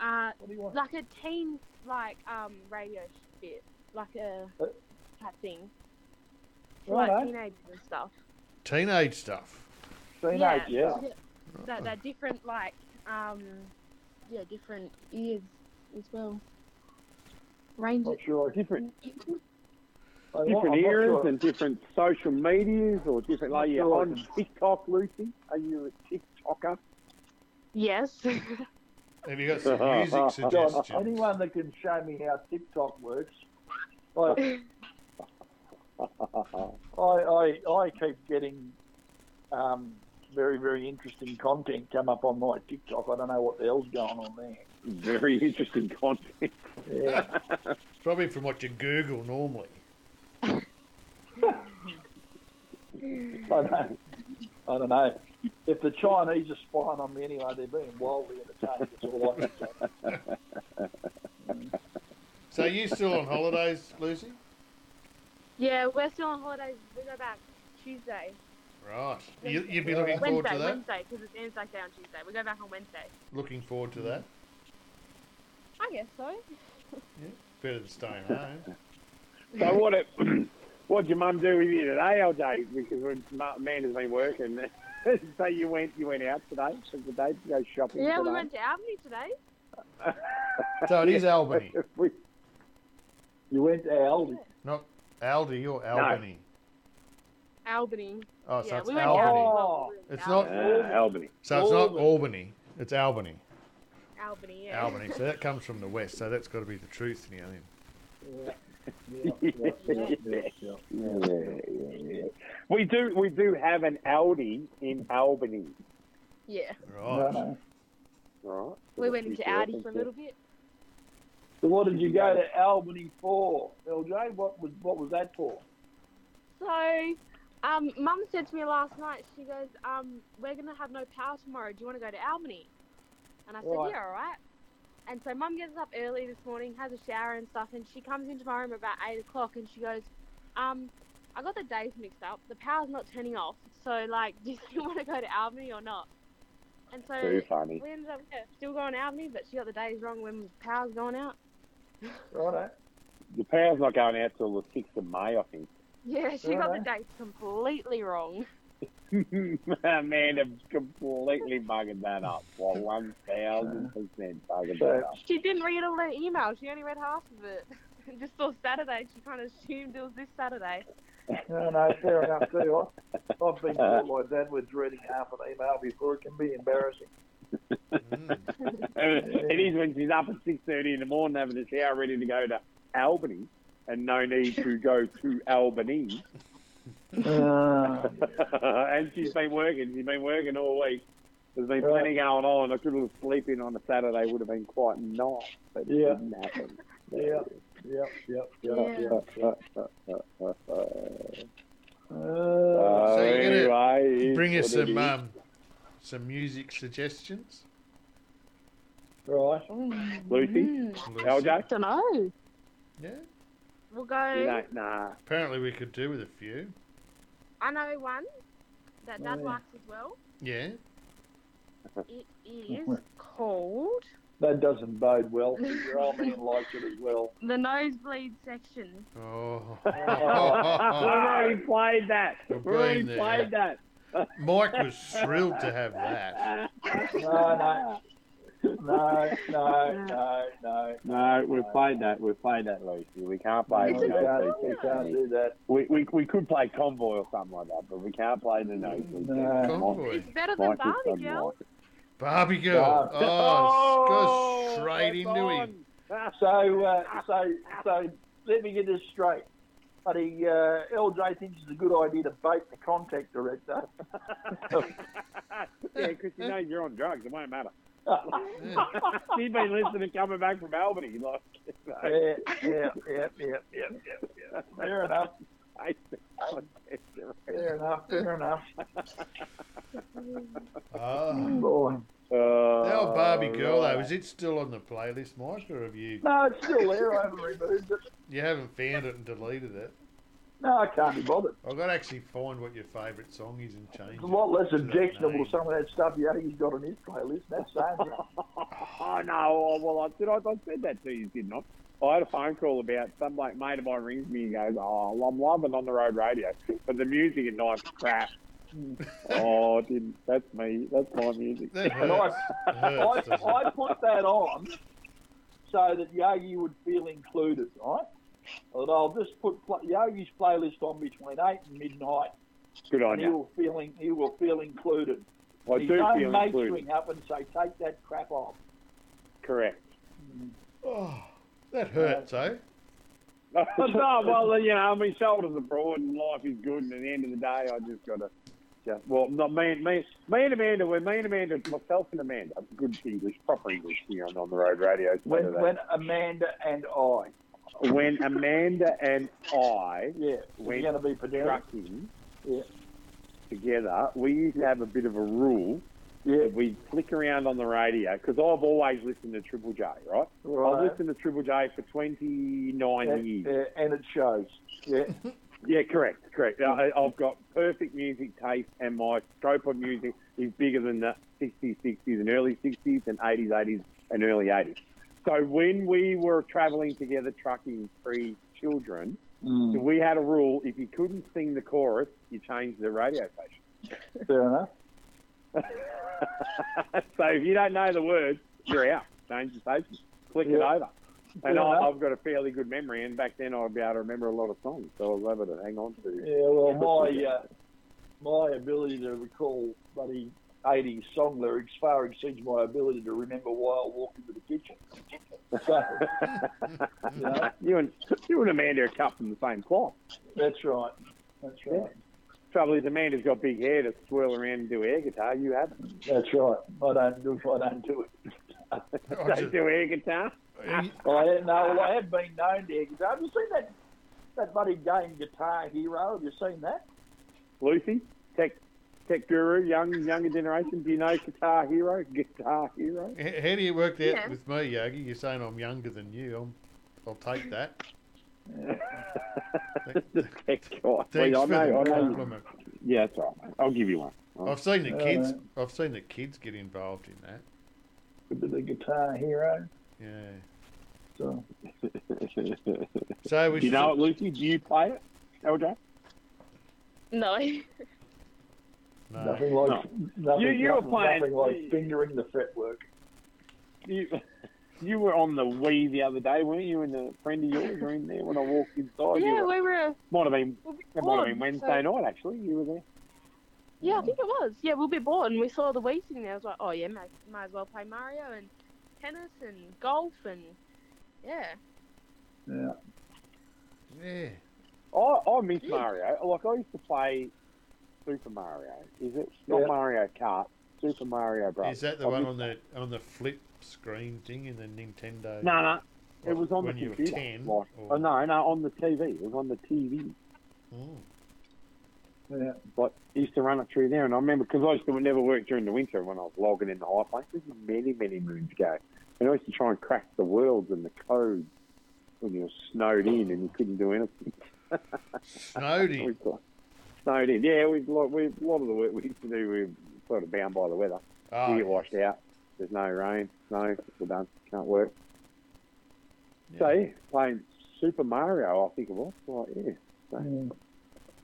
Uh, do like a teen, like um, radio bit, like a Uh, type thing, Righto. like teenagers and stuff. Teenage stuff. Teenage, yeah, yeah. That that different, like um, yeah, different ears as well. Range. Not sure. different different not eras sure. and different social medias or different. Like Not you sure on TikTok, Lucy? Are you a TikToker? Yes. Have you got some music suggestions? anyone that can show me how TikTok works, I, I, I, I keep getting um, very, very interesting content come up on my TikTok. I don't know what the hell's going on there. Very interesting content. Yeah. Probably from what you Google normally. I don't, I don't know. If the Chinese are spying on me anyway, they're being wildly entertained. That's all I can say. So are you still on holidays, Lucy? Yeah, we're still on holidays. We go back Tuesday. Right. You, you'd be looking forward Wednesday, to that? Wednesday, because it's Anzac Day on Tuesday. We go back on Wednesday. Looking forward to that? I guess so. yeah, Better than staying home. So what? It, what'd your mum do with you today, LJ? Because when Ma- Amanda's been working, so you went you went out today for the day to go shopping. Yeah, today? we went to Albany today. So it is Albany, We- You went to Albany. not Aldi or Albany. Albany. Oh, so yeah, it's we went to Albany. Albany. well, we were in It's not- Albany. Uh, Albany. So it's not Albany. Albany, it's Albany. Albany, yeah. Albany. So that comes from the west, so that's got to be the truth now then. Yeah, yeah, yeah, yeah, yeah. Yeah, yeah, yeah. We do we do have an Aldi in Albany. Yeah. Right. No. Right. We went into Aldi for a little bit. So what did you go to Albany for, LJ? What was what was that for? So, um, Mum said to me last night, she goes, um, we're going to have no power tomorrow. Do you want to go to Albany? And I said, Right. yeah, all right. And so Mum gets up early this morning, has a shower and stuff, and she comes into my room about 8 o'clock and she goes, um, I got the days mixed up. The power's not turning off. So, like, do you want to go to Albany or not? And so Too funny. we ended up yeah, still going to Albany, but she got the days wrong when the power's going out. Righto. The power's not going out till the sixth of May, I think. Yeah, she got the Righto. dates completely wrong. Man, I'm completely bugging that up. Well, one thousand percent bugging So- that up. She didn't read all the email. She only read half of it. Just saw Saturday. She kind of assumed it was this Saturday. No, no, fair enough too. I- I've been caught like that with reading half an email before. It can be embarrassing. Mm. it is when she's up at six thirty in the morning having a shower, ready to go to Albany, and no need to go to Albany. Uh, and she's been working. She's been working all week. There's been plenty going on. I could have sleep in on a Saturday. Would have been quite nice, but it Yeah. didn't happen. yeah, yep, yep, yep, Yeah. yep. Uh, Uh, So you're gonna anyway, Bring us some is. um, some music suggestions. right. Oh, Lucy, Lucy. LJ. Don't know. Yeah. We'll go. You don't, nah. Apparently we could do with a few. I know one that oh, Dad Yeah. likes as well. Yeah. It is called That doesn't bode well. Your old man likes it as well. the nosebleed section. Oh. We've already played that. We've We've already been there. played that. Mike was thrilled to have that. No, no. No, no, no, no. No, we've played that. We've played that, Lucy. We can't play It's the a we, can't, we can't do that. We, we, we could play Convoy or something like that, but we can't play the nosebleed No. Convoy. It's better than Mike Barbie Girl. like. Barbie girl. Oh, Oh, goes straight that's into on. him. So, uh, so, so, let me get this straight. Buddy, uh, LJ thinks it's a good idea to bait the contact director. yeah, because she knows you're on drugs. It won't matter. She's been listening coming back from Albany. Like, yeah, yeah, yeah, yeah, yeah, yeah. Fair enough. Fair enough. fair enough. Oh. Boy. Uh, The old Barbie girl right. though, is it still on the playlist, Mike, or have you No, it's still there. I haven't removed it. you haven't found it and deleted it? No, I can't be bothered. I've got to actually find what your favourite song is and change It's a lot less objectionable to some of that stuff Yogi's got on his playlist. That's saying something. Oh no! Oh, well, I did. I, I said that to you, didn't I? I had a phone call about some like mate of mine rings me and goes, "Oh, I'm loving on the road radio, but the music at night's crap." oh, didn't. That's me. That's my music. That And I, hurts. It hurts, I. I put that on so that Yogi would feel included, right? And I'll just put pl- Yogi's playlist on between eight and midnight, Good on and he will feel in, he will feel included. I His do own feel mates included. ring up and say, "Take that crap off." Correct. Oh, that hurts, eh? no, well, you know, my shoulders are broad and life is good, and at the end of the day, I just got to. Yeah, well, not me, and me, me and Amanda. We're me and Amanda, myself and Amanda. Good English, proper English here on, on the road radio. When, when Amanda and I, when Amanda and I yeah, we're going to be pedestrian. Yeah. together, we used to have a bit of a rule Yeah, we'd flick around on the radio because I've always listened to Triple J, right? right? I've listened to Triple J for 29 And, years. uh, and it shows. Yeah, Yeah, correct, correct. I, I've got perfect music taste, and my scope of music is bigger than the 60s, 60s, and early 60s, and 80s, 80s, and early 80s. So when we were travelling together, trucking pre children, Mm. we had a rule: if you couldn't sing the chorus, you changed the radio station. fair enough. so if you don't know the words, you're out. Change the station. Click it over. And Fair I. I've got a fairly good memory, and back then I'd be able to remember a lot of songs, so I was it to hang on to. Yeah, well, my uh, my ability to recall bloody 80s song lyrics far exceeds my ability to remember why I walked into the kitchen. So, you know, you and you and Amanda are cut from the same cloth. that's right. That's right. Trouble is, Amanda's got big hair to swirl around and do air guitar. You haven't. That's right. I don't do I don't do it. I Don't just- do air guitar. Well, I had, no, well, I have been known to air guitar. Have you seen that that bloody game Guitar Hero? Have you seen that? Lucy, tech tech guru, young younger generation. Do you know Guitar Hero? Guitar Hero. How do you work that Yeah. with me, Yogi? You're saying I'm younger than you. I'm, I'll take that. The tech guy. Well, I for know, I the know. compliment. Yeah, that's all right. mate. I'll give you one. I've seen the Yeah, kids. mate. I've seen the kids get involved in that. With the Guitar Hero. Yeah. So, So we Do you know it, should- Lucy? Do you play it, LJ? No. No. nothing like No. nothing, You- you were playing- nothing like fingering the fretwork. You, you were on the Wii the other day, weren't you? And a friend of yours were in there when I walked inside. You yeah, were- we were. might have been We'll be it might have been Wednesday so- night actually. You were there. Yeah, I think it was. Yeah, we'll be bored, and we saw the Wii sitting there. I was like, oh yeah, might, might as well play Mario and tennis and golf and yeah. Yeah. Yeah. I, I miss Yeah. Mario. Like I used to play Super Mario. Is it not Yeah. Mario Kart? Super Mario Bros. Is that the I one on the on the flip screen thing in the Nintendo? No, no. It was on when the you were computer. 10, like, or- oh no, no, on the TV. It was on the TV. Mm. Yeah. Like used to run it through there, and I remember because I used to never work during the winter when I was logging in the high. This is many, many moons ago, and I used to try and crack the worlds and the codes when you were snowed in and you couldn't do anything. Snowed in. snowed in. Yeah, we like we a lot of the work we used to do. We were sort of bound by the weather. Oh, you get washed out. There's no rain, no, We're done. Can't work. yeah. So yeah, playing Super Mario, I think it was. Like yeah, so, Mm.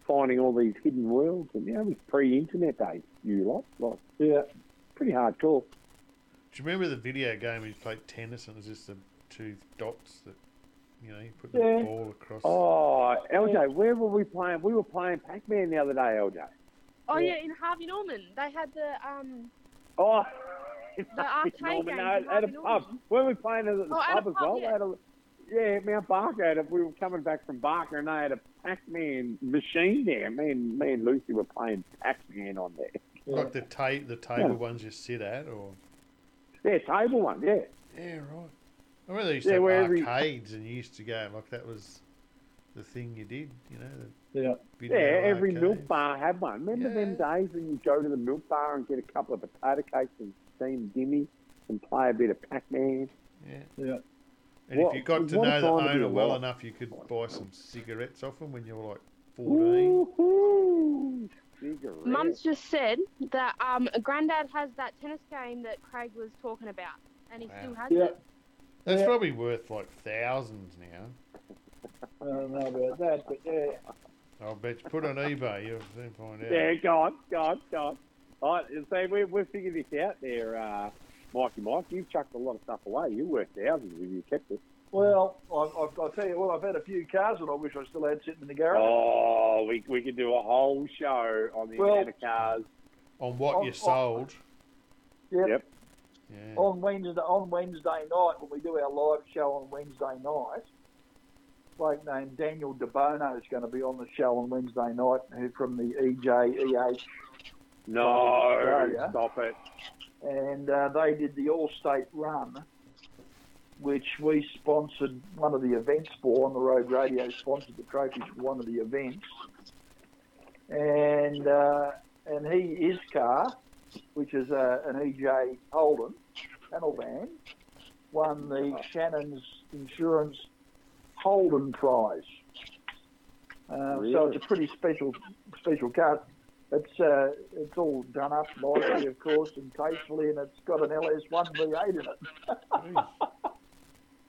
finding all these hidden worlds, and yeah, it was pre-internet days. You lot, like Yeah. pretty hardcore. Do you remember the video game where you played tennis and it was just the two dots that you know you put the Yeah. ball across? Oh, LJ, where were we playing? We were playing Pac-Man the other day, LJ. Oh Yeah. yeah, in Harvey Norman, they had the um Oh, The arcade Norman, no, at a Harvey pub. Norman. Weren't we playing at the Oh, at pub as pub, well? yeah. They had a, yeah, Mount Barker. Had a, we were coming back from Barker, and they had a Pac-Man machine there. Me and me and Lucy were playing Pac-Man on there. Like the ta- the table Yeah. ones you sit at, or Yeah, table one. Yeah, yeah, right. I remember they used Yeah, to where have every- arcades, and you used to go like that was the thing you did. You know, Yeah. the video Yeah, every arcade. milk bar had one. Remember them days when you go to the milk bar and get a couple of potato cakes and steamed dimmy and play a bit of Pac-Man? Yeah. Yeah. And What- if you got to know the time to be owner well alive. enough, you could buy some cigarettes off him when you were like 14. Mum's just said that um, Grandad has that tennis game that Craig was talking about, and he Wow. still has Yeah. it. That's Yeah. probably worth like thousands now. I don't know about that, but yeah. I'll bet you put on eBay, you'll soon find out. Yeah, go on, go on, go on. All right, so we, we've figured this out there, uh, Mikey Mike. You've chucked a lot of stuff away. You worked thousands if you kept it. Well, I, I, I'll tell you what, I've had a few cars that I wish I still had sitting in the garage. Oh, we, we could do a whole show on the Well- amount of cars. On what On- you on- sold. Yep. Yep. Yeah. On Wednesday, on Wednesday night, when we do our live show on Wednesday night, a bloke named Daniel DeBono is going to be on the show on Wednesday night, who from the E EJEH, No, stop it. and uh, they did the All-State Run, which we sponsored one of the events for. On the Road Radio sponsored the trophies for one of the events, and uh, and he his car, which is uh, an EJ Holden panel van, won the Shannon's Insurance Holden Prize. Uh, So it's a pretty special special car. It's uh, it's all done up nicely, of course, and tastefully, and it's got an LS1 V8 in it.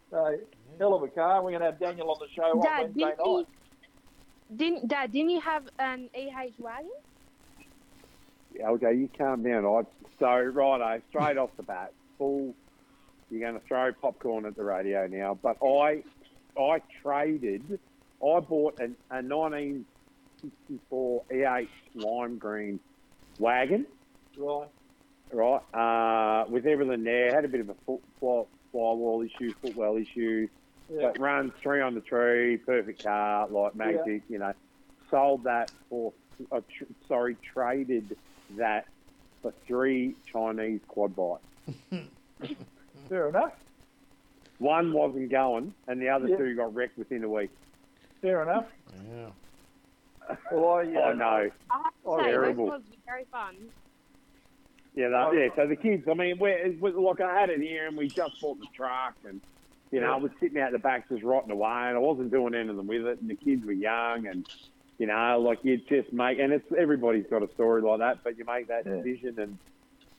so, hell of a car. We're going to have Daniel on the show on Dad, Wednesday didn't night. you, didn't Dad? Didn't you have an EH wagon? Okay, you calm down. All right. So, righto, straight off the bat, full. You're going to throw popcorn at the radio now, but I, I traded. I bought an, a 1964 E8 lime green wagon, Right. right? Uh, with everything there, had a bit of a foot fly, flywall issue, footwell issue, Yeah. but runs three on the tree, perfect car, like magic, you know. Sold that for, uh, tr- sorry, traded that for three Chinese quad bikes. Fair enough. One wasn't going, and the other Yeah. two got wrecked within a week. Fair enough. Yeah. Well, I, I know. I have to Oh, say, terrible. those was very fun. Yeah, that, yeah. So the kids, I mean, we're, we're, like I had it here, and we just bought the truck, and you know, I was sitting out the back just rotting away, and I wasn't doing anything with it, and the kids were young, and you know, like you just make, and it's everybody's got a story like that, but you make that Yeah. decision, and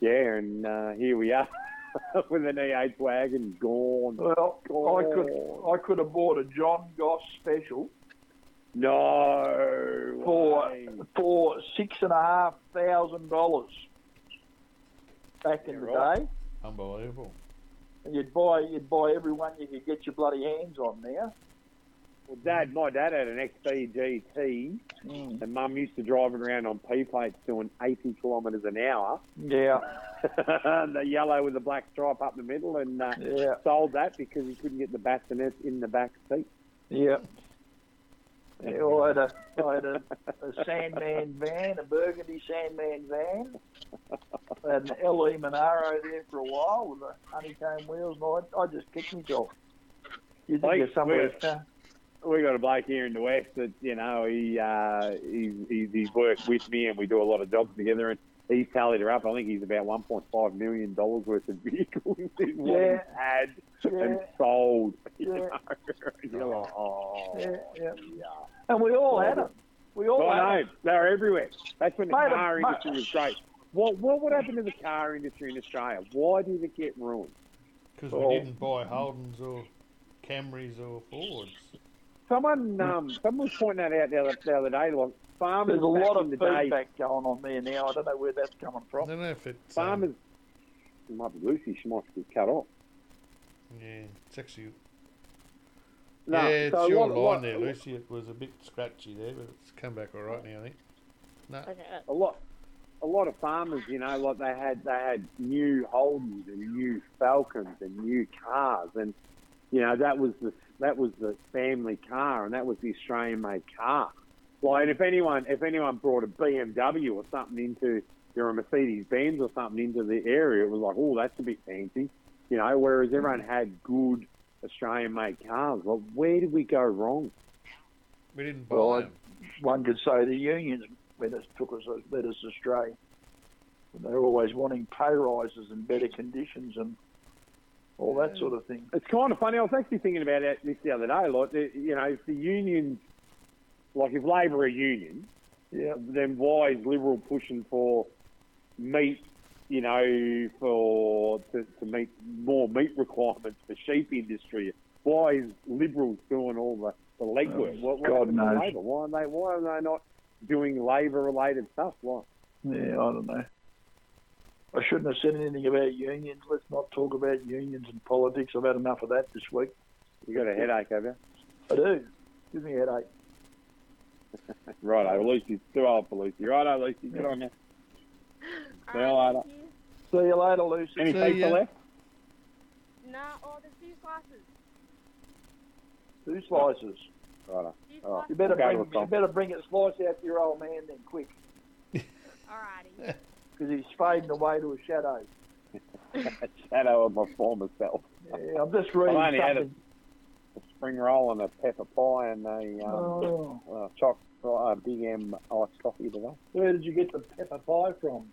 yeah, and uh, here we are with an E8 wagon gone. well, I could. I could have bought a John Goss special No for way. for six and a half thousand dollars back in the right. day. Unbelievable. And you'd buy you'd buy every one you could get your bloody hands on now. Well, Dad, my dad had an XB GT, Mm. and Mum used to drive it around on P plates doing 80 kilometres an hour. Yeah, the yellow with the black stripe up the middle, and uh, yeah, sold that because he couldn't get the bassinet in the back seat. yeah. Yeah, I had a I had a, a Sandman van, a Burgundy Sandman van. I had an LE Monaro there for a while with the honeycomb wheels, and I, I just kicked myself. You think Like, of somewhere? We got a bloke here in the west that you know he uh, he's, he's he's worked with me, and we do a lot of jobs together. And he's tallied her up. I think he's about 1.5 million dollars worth of vehicles in what Yeah. he's had and Yeah, sold. You Yeah. know? You're like, oh, yeah, yeah. yeah. And we all had them. We all had I 'em. know they're everywhere. That's when the Mate, car mate. industry was great. What what would happen to the car industry in Australia? Why did it get ruined? Because Oh. we didn't buy Holdens or Camrys or Fords. Someone um someone was pointing that out the other, the other day. Like farmers There's a lot in of the day, feedback going on there now. I don't know where that's coming I from. don't know if it's. um, farmers. It might be Lucy. She might be cut off. yeah, it's actually. No, yeah, it's so your what- line what- there, Lucy. It was a bit scratchy there, but it's come back all right now, I think. No. Okay. a lot a lot of farmers, you know, like they had they had new Holdens and new Falcons and new cars, and you know that was the that was the family car, and that was the Australian made car. Like, and if anyone if anyone brought a BMW or something into or a Mercedes Benz or something into the area, it was like, oh, that's a bit fancy, you know. Whereas everyone mm-hmm. had good Australian made cars. Well, where did we go wrong? We didn't buy Well, I- them. one could say the unions led us, took us, led us astray. They're always wanting pay rises and better conditions and all that sort of thing. It's kind of funny. I was actually thinking about this the other day. Like, you know, if the unions, like if Labor are union, Yeah. then why is Liberal pushing for meat? You know, for to, to meet more meat requirements for sheep industry. Why is Liberals doing all the, the legwork? Oh, what, what God knows. Labor? Why are they? Why are they not doing Labor related stuff? Why? Yeah, I don't know. I shouldn't have said anything about unions. Let's not talk about unions and politics. I've had enough of that this week. You got a headache, have you? I do. Gives me a headache. Righto, Lucy's too old for Lucy. Righto, Lucy, good on you. See you later. thank. See you later, Lucy. Any See pizza ya. left? No, oh, there's two slices. Two slices. Righto. Two slices. You better bring we'll you better bring a slice out to your old man then quick, Alrighty. because he's fading away to a shadow. A shadow of my former self. Yeah, I'm just reading only had something. A spring roll and a pepper pie and a um, Oh, uh, choc uh, Big M iced coffee today. where did you get the pepper pie from?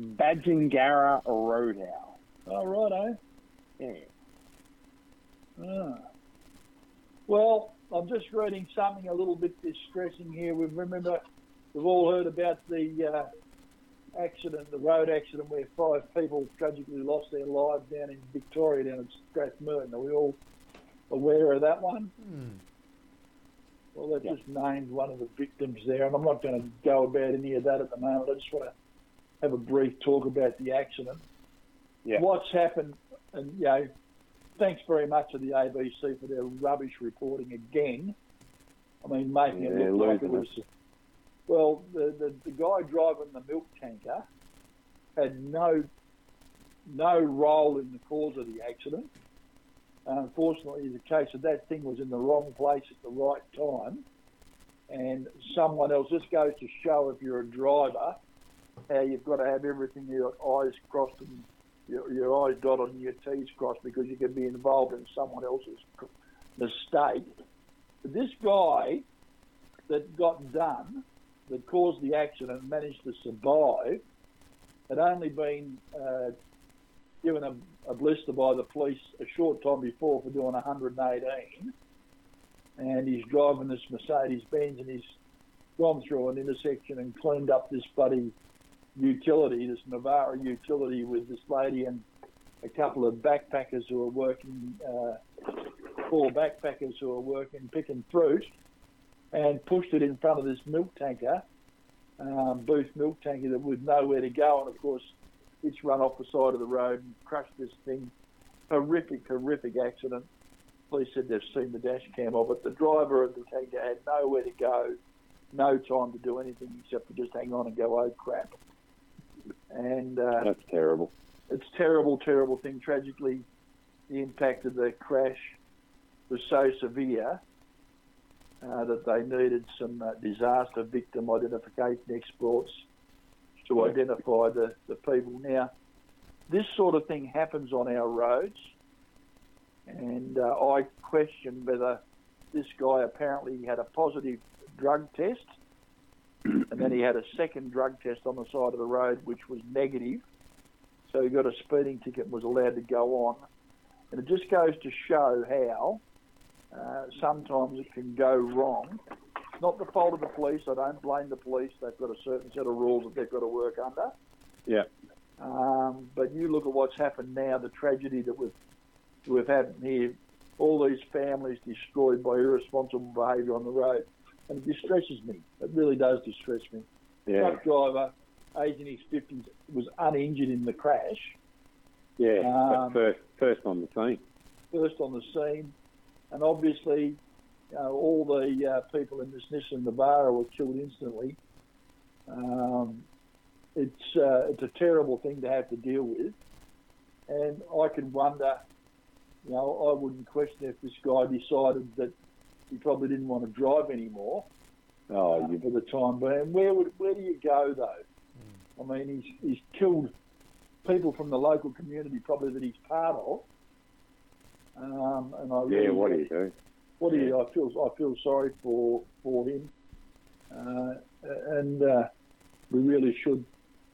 Badgingarra Roadhouse. Oh, right, Yeah. eh? Ah. Well, I'm just reading something a little bit distressing here. We remember we've all heard about the uh, accident, the road accident where five people tragically lost their lives down in Victoria, down at Strathmerton. Are we all aware of that one? Hmm. Well, they've Yeah. just named one of the victims there, and I'm not going to go about any of that at the moment. I just want to have a brief talk about the accident. Yeah. What's happened, and you know, thanks very much to the ABC for their rubbish reporting again. I mean, making Yeah, it look like it was. Well, the, the the guy driving the milk tanker had no no role in the cause of the accident. Unfortunately, the case of that thing was in the wrong place at the right time, and someone else. This goes to show if you're a driver, how you've got to have everything your eyes crossed and your, your eyes dotted and your T's crossed because you can be involved in someone else's mistake. But this guy that got done, that caused the accident, managed to survive, had only been uh, given a, a blister by the police a short time before for doing 118, and he's driving this Mercedes Benz and he's gone through an intersection and cleaned up this bloody utility, this Navara utility, with this lady and a couple of backpackers who are working, uh, four backpackers who are working picking fruit, and pushed it in front of this milk tanker, um, Booth milk tanker that with nowhere to go, and of course it's run off the side of the road and crushed this thing. Horrific, horrific accident. Police said they've seen the dash cam of it. The driver of the tanker had nowhere to go, no time to do anything except to just hang on and go, oh crap. And uh, That's terrible. it's terrible, terrible thing. Tragically, the impact of the crash was so severe uh, that they needed some uh, disaster victim identification experts to Yeah. identify the, the people. Now, this sort of thing happens on our roads, and uh, I question whether this guy apparently had a positive drug test, and then he had a second drug test on the side of the road which was negative. So he got a speeding ticket and was allowed to go on. And it just goes to show how uh, sometimes it can go wrong. It's not the fault of the police. I don't blame the police. They've got a certain set of rules that they've got to work under. Yeah. Um, but you look at what's happened now, the tragedy that we've, we've had here, all these families destroyed by irresponsible behaviour on the road. And it distresses me. It really does distress me. Yeah. Truck driver, age in his 50s, was uninjured in the crash. Yeah. Um, first, first on the scene. first on the scene, and obviously, know, all the uh, people in this Nissan Navara were killed instantly. Um, it's uh, it's a terrible thing to have to deal with, and I can wonder. You know, I wouldn't question if this guy decided that he probably didn't want to drive anymore Oh, uh, you for the time being. Where would where do you go though? I mean, he's he's killed people from the local community probably that he's part of. Um, and I Yeah, really, what do you do? what do you? I feel I feel sorry for for him, uh, and uh, we really should.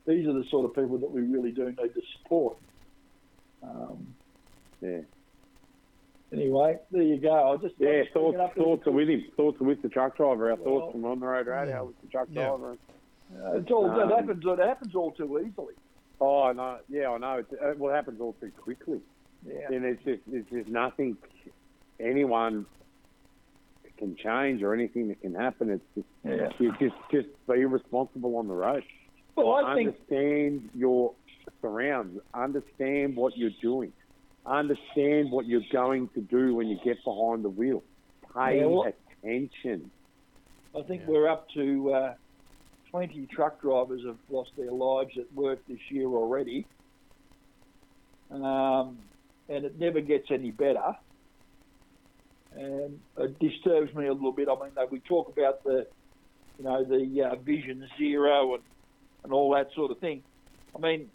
These are the sort of people that we really do need to support. Um, Yeah. anyway, there you go. I just Yeah, just thoughts, up thoughts are with him. Thoughts are with the truck driver. Our Well, thoughts from on the road radio with the truck Yeah. driver. Uh, it's all Um, it happens. It happens all too easily. Oh no, yeah, I know. It's, uh, well, it happens all too quickly, Yeah. and it's just it's just nothing anyone can change or anything that can happen. It's just Yeah. you just just be responsible on the road. Well, I think understand your surrounds. Understand what you're doing. Understand what you're going to do when you get behind the wheel. Pay Yeah, well- attention. I think we're up to uh, 20 truck drivers have lost their lives at work this year already. Um, and it never gets any better. And it disturbs me a little bit. I mean, we talk about the, you know, the uh, Vision Zero and, and all that sort of thing. I mean,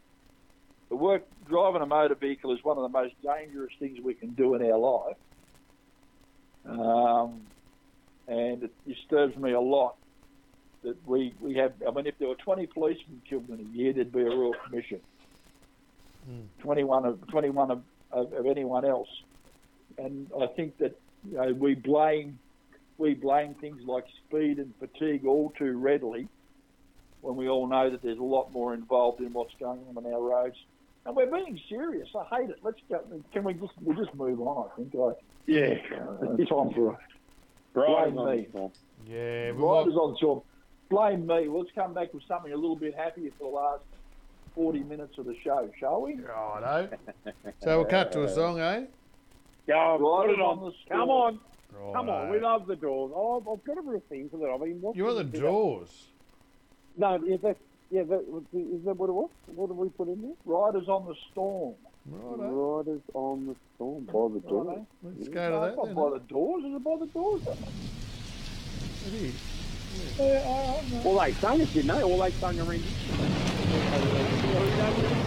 the work driving a motor vehicle is one of the most dangerous things we can do in our life. Um, and it disturbs me a lot that we, we have. I mean, if there were 20 policemen killed in a year, there'd be a royal commission. 21 of 21 of, of, of anyone else, and I think that you know we blame we blame things like speed and fatigue all too readily, when we all know that there's a lot more involved in what's going on on our roads. And we're being serious. I hate it. Let's go. Can we just we just move on? I think. I, Yeah. uh, time for Right blame on me. the. Yeah, we Riders might, on tour. Blame me. Let's come back with something a little bit happier for the last 40 minutes of the show, shall we? righto. So we'll cut to a song, eh? Go, put Riders it on on. the Come store. on. Come on, we love the doors. Oh, I've got a real thing for that. I mean, what you're the is that? doors? No, is that yeah? That, is that what it was? What did we put in there? Riders on the storm. Righto. Riders on the storm by the door. Righto. Let's No, go to it's that not then. by the doors. Is it by the doors? It is. Yeah, I don't know. Well, they sung it, didn't they? All they sung around. Here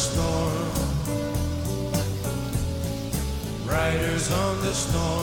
storm. Riders on the storm.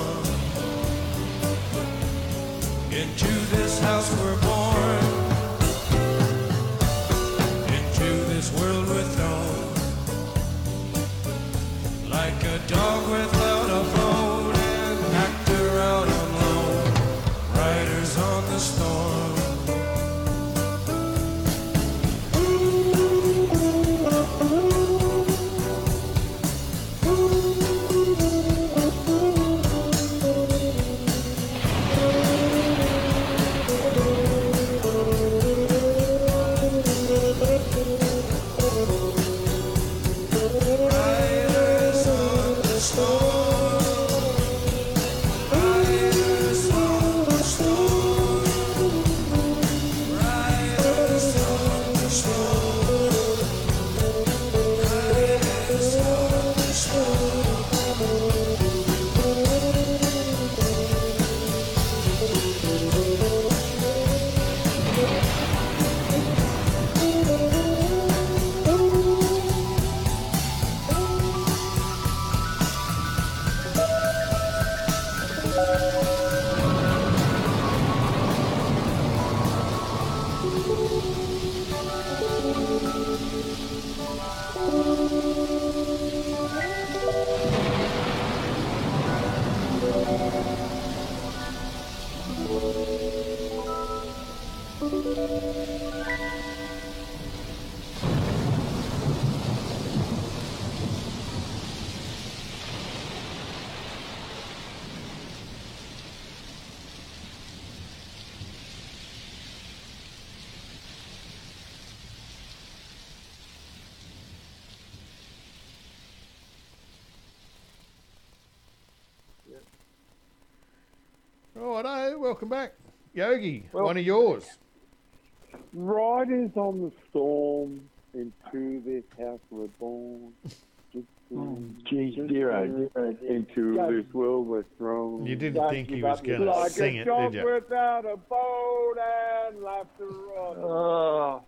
Welcome back. Yogi, Well- one of yours. Riders on the storm into this house we're born. Geez, zero, zero, Into Go. this world we're thrown. You didn't Don't think he was going your- to like sing a it, did you? without a boat and left to rot. Oh,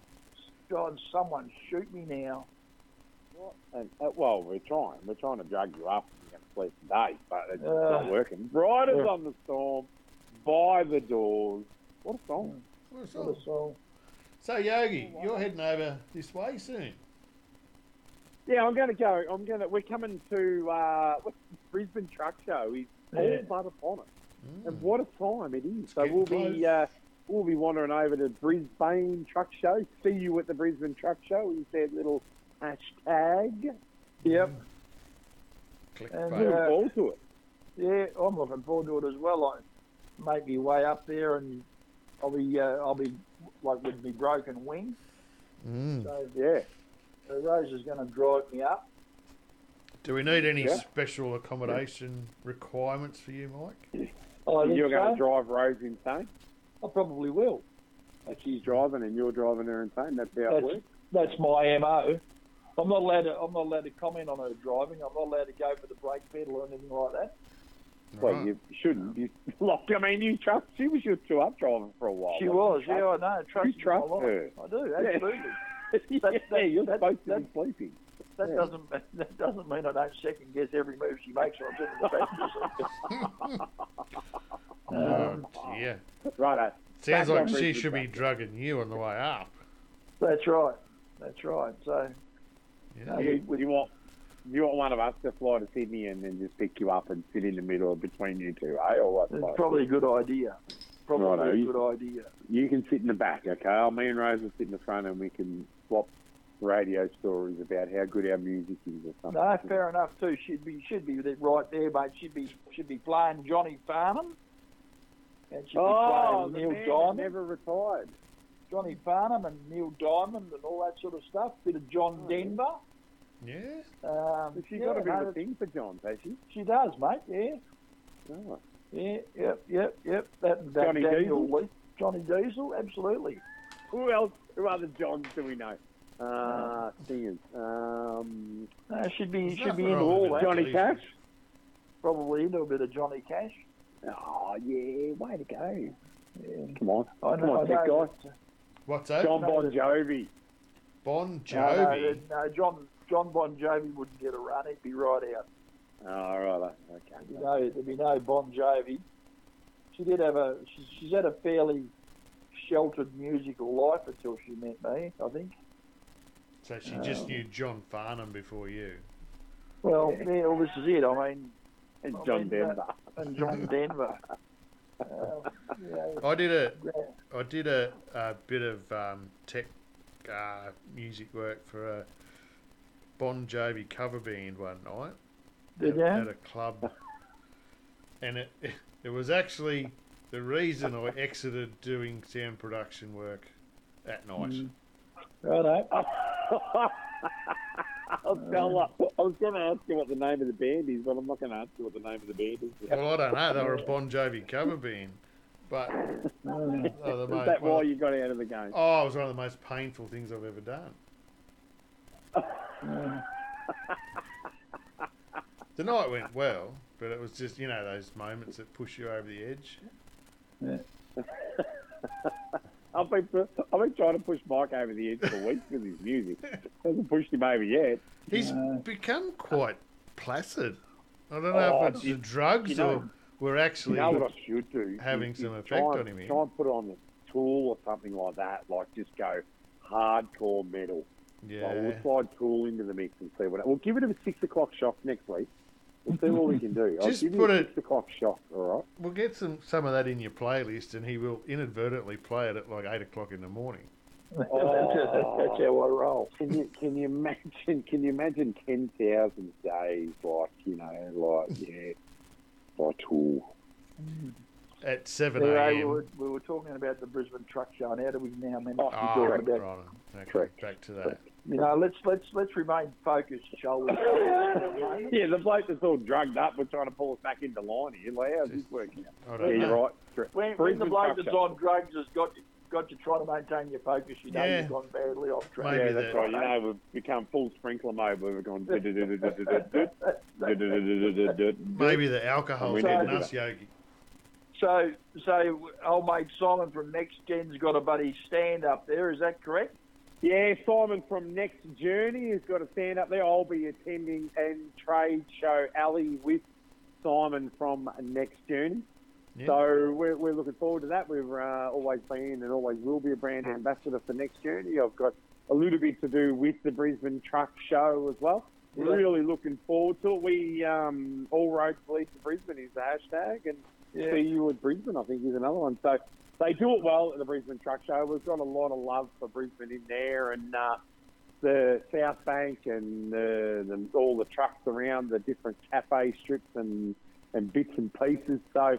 God, someone shoot me now. And, uh, well, we're trying. We're trying to drag you up and you're going to sleep today, but it's Uh, not working. Riders yeah. on the storm, by the doors. What a song. What a What song. a song. So, Yogi, you're heading over this way soon. Yeah, I'm going to go. I'm going to. We're coming to uh, what's the Brisbane Truck Show. He's Yeah. all but upon it, and what a time it is! So we'll be uh, we'll be wandering over to Brisbane Truck Show. See you at the Brisbane Truck Show. Is their little hashtag. Yep. Click And, vote. Looking uh, to it. Yeah, I'm looking forward to it as well. I make me way up there, and I'll be uh, I'll be like with me broken wing. Mm. So, Yeah. so Rose is going to drive me up. Do we need any Yeah. special accommodation requirements for you, Mike? I think You're going so. to drive Rose insane. I probably will. Like she's driving and you're driving her insane. That's how it works. that's my mo. I'm not allowed to. I'm not allowed to comment on her driving. I'm not allowed to go for the brake pedal or anything like that. Well, Right. you shouldn't. You, like, I mean, you trust. She was your two up driving for a while. She wasn't was. Yeah, I know. Trust You me, trust I her. I do. Absolutely. yeah, That- that- you're that- supposed to that- be sleeping. That Yeah. doesn't that doesn't mean I don't second guess every move she makes when I'm sitting in the passenger seat. Um, Oh, dear. Right. Sounds Back like she should be drugging you on the way up. That's right. That's right. So Yeah. no, You, we, we, you want you want one of us to fly to Sydney and then just pick you up and sit in the middle between you two, eh? Or what? it's Like, probably a good idea. Probably Righto. a good idea. You can sit in the back, okay? I'll, me and Rose will sit in the front and we can swap radio stories about how good our music is or something. No, fair enough too. She'd be should be right there, mate. She'd be should be playing Johnny Farnham, and she'd Oh, be playing Neil Diamond, never retired. Johnny Farnham, and Neil Diamond, and all that sort of stuff. Bit of John Denver. Yeah. Um, She's yeah, got a bit no, of a thing for John, has she? She does, mate. Yeah, Oh. yeah, yep, yep, yep. That, and that Johnny Daniel Diesel? Lee- Johnny Diesel, absolutely. Who else? Who other Johns do we know? Uh, singers. Um, No, she'd be There's should be into all that. that. Johnny Cash. Probably into a bit of Johnny Cash. Oh yeah, way to go! Yeah. Come on, I come know, on, I tech guy. What's that? John Bon Jovi. Bon No, no, Jovi. no, John John Bon Jovi wouldn't get a run. He'd be right out. Oh, right. Okay. There'd be no, there'd be no Bon Jovi. She did have a. She's, she's had a fairly sheltered musical life until she met me. I think. So she just Oh. knew John Farnham before you. Well, yeah, well, this is it. I mean, And I John mean, uh, Denver. and John Denver. Uh, yeah, I did a yeah. I did a, a bit of um, tech uh, music work for a Bon Jovi cover band one night. Did at, you? at a club, and it it was actually the reason I exited doing sound production work at night. Mm. Righto. I'll tell I was going to ask you what the name of the band is, but I'm not going to ask you what the name of the band is. Well, I don't know. They were a Bon Jovi cover band, but oh, is most, that well, why you got out of the game? oh, it was one of the most painful things I've ever done. The night went well, but it was just you know those moments that push you over the edge. I've been, I've been trying to push Mike over the edge for weeks with his music. Hasn't pushed him over yet. He's No. become quite placid. I don't know Oh, if it's the drugs you know- or we're You actually. know what I should do? having Is- some is effect on him here. Try and put on a tool or something like that. Like just go hardcore metal. Like, yeah. we'll slide Tool into the mix and see what. We'll give it a six o'clock shock next week. We'll see what we can do. I'll Just give put you a it- six o'clock shock. All right. We'll get some some of that in your playlist, and he will inadvertently play it at like eight o'clock in the morning. that's, that's how I roll. Can you can you imagine? Can you imagine ten thousand days? Like you know, like yeah, by Tool. At seven Anyway, we a.m. were, we were talking about the Brisbane Truck Show, and how do we now manage Oh, to Ah, talk right, about? right. Okay, Correct. back to that. You know, let's let's let's remain focused, shall we? yeah, the bloke that's all drugged up, we're trying to pull us back into line here. Like, how's this working out? Yeah, know. you're right. When, when the bloke that's on drugs has got got you trying to maintain your focus, you know yeah. you've gone badly off track. Maybe yeah, that's right. You know, we've become full sprinkler mode. We've gone. Maybe the alcohol is us, Yogi. So, so old mate Simon from Next Gen's got a buddy stand up there. Is that correct? Yeah, Simon from Next Journey has got a stand up there. I'll be attending and trade show alley with Simon from Next Journey. Yeah. So we're, we're looking forward to that. We've uh, always been and always will be a brand ambassador for Next Journey. I've got a little bit to do with the Brisbane Truck Show as well. Yeah. Really looking forward to it. We um, all roads lead to Brisbane is the hashtag, and Yeah. see you at Brisbane, I think, is another one. So they do it well at the Brisbane Truck Show. We've got a lot of love for Brisbane in there, and uh, the South Bank and the, the, all the trucks around the different cafe strips and, and bits and pieces. So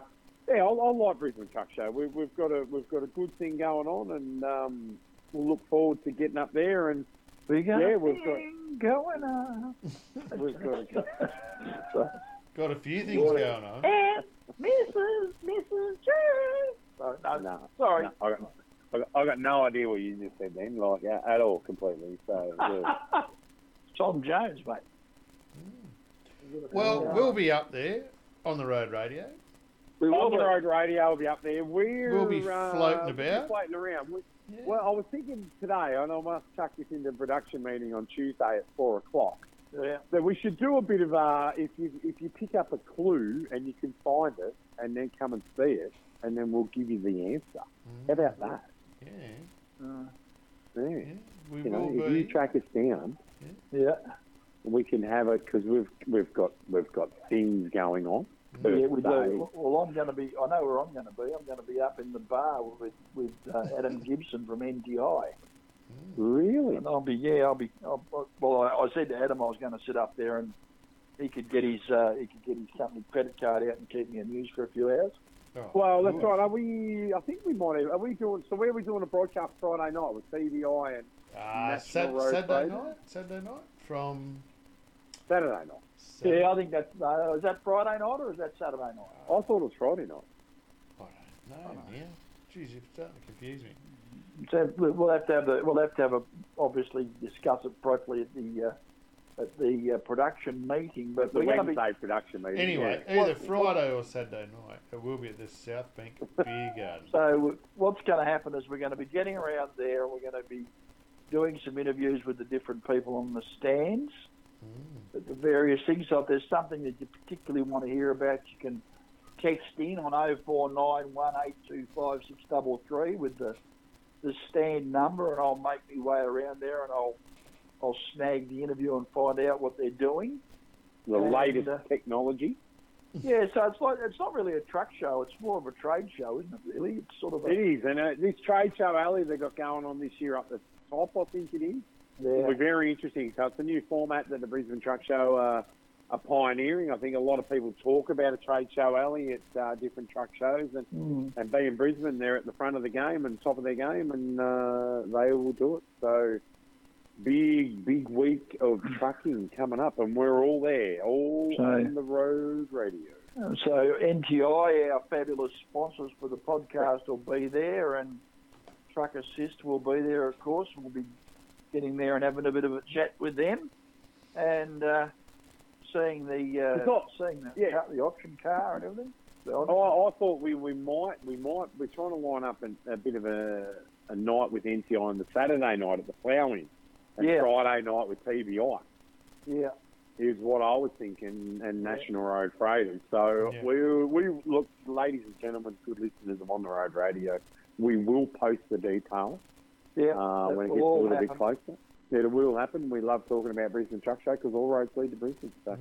yeah, I, I like Brisbane Truck Show. We, we've got a we've got a good thing going on, and um, we'll look forward to getting up there. And We got Yeah, we've got- going on. we've got a, Got a few things going on. and Mrs. Mrs. Jones. So, no, no, sorry. no, I, got, I, got, I got no idea what you just said then, like at at all, completely. So yeah. Tom Jones, mate. Well, we'll be up there on the road radio. We will on the road radio will be up there. We're We'll be uh, floating we'll be about. floating around. We, Yeah. Well, I was thinking today, and I must chuck this into production meeting on Tuesday at four o'clock. Yeah. That we should do a bit of uh, if you if you pick up a clue and you can find it, and then come and see it, and then we'll give you the answer. How about that? Yeah, Uh, Yeah. yeah. We You know, will if you track us down, yeah. we can have it because we've we've got we've got things going on. Yeah, we do. Well, I'm going to be. I know where I'm going to be. I'm going to be up in the bar with with uh, Adam Gibson from NTI, Really? and I'll be. Yeah, I'll be. I'll, well, I, I said to Adam I was going to sit up there and he could get his uh, he could get his company credit card out and keep me amused for a few hours. Oh, Well, that's right. Are we? I think we might. Have, are we doing? So where are we doing a broadcast Friday night with CBI and Uh, National Sat- Road Saturday Parade? night. Saturday night from. Saturday night? Saturday. Yeah, I think that's uh, is that Friday night or is that Saturday night? I thought it was Friday night. I don't know. Yeah. Jeez, you're starting to confuse me. So we- we'll have to have the we'll have to have a obviously discuss it properly at the uh, at the uh, production meeting. But The we're going to Wednesday production meeting. Anyway, yeah. either Friday or Saturday night, it will be at the South Bank Beer Garden. so what's going to happen is we're going to be getting around there and we're going to be doing some interviews with the different people on the stands at the various things. So if there's something that you particularly want to hear about, you can text in on 0491825633 with the the stand number, and I'll make my way around there, and I'll I'll snag the interview and find out what they're doing. The And, latest uh, technology. Yeah, so it's like it's not really a truck show; it's more of a trade show, isn't it? Really, it's sort of a It is, and uh, this trade show alley they got going on this year up the top, I think it is. Yeah. It'll be very interesting. So it's a new format that the Brisbane Truck Show uh, are pioneering. I think a lot of people talk about a trade show alley at uh, different truck shows, and Mm. and being Brisbane, they're at the front of the game and top of their game, and uh, they will do it. So big, big week of trucking coming up, and we're all there, all So- on the road radio. So NTI, our fabulous sponsors for the podcast, will be there, and Truck Assist will be there, of course. We'll be getting there and having a bit of a chat with them, and uh, seeing the uh, not- seeing the, yeah. car, the auction car and everything. Oh, I thought we, we might we might we're trying to line up an, a bit of a, a night with NTI on the Saturday night at the Ploughing, and Yeah. Friday night with TBI. yeah, Is what I was thinking, and National Road Freighters. So Yeah. we we look, ladies and gentlemen, good listeners of On the Road Radio, we will post the details yeah. uh, when it gets a all little bit closer. Yeah, it will happen. We love talking about Brisbane Truck Show because all roads lead to Brisbane. So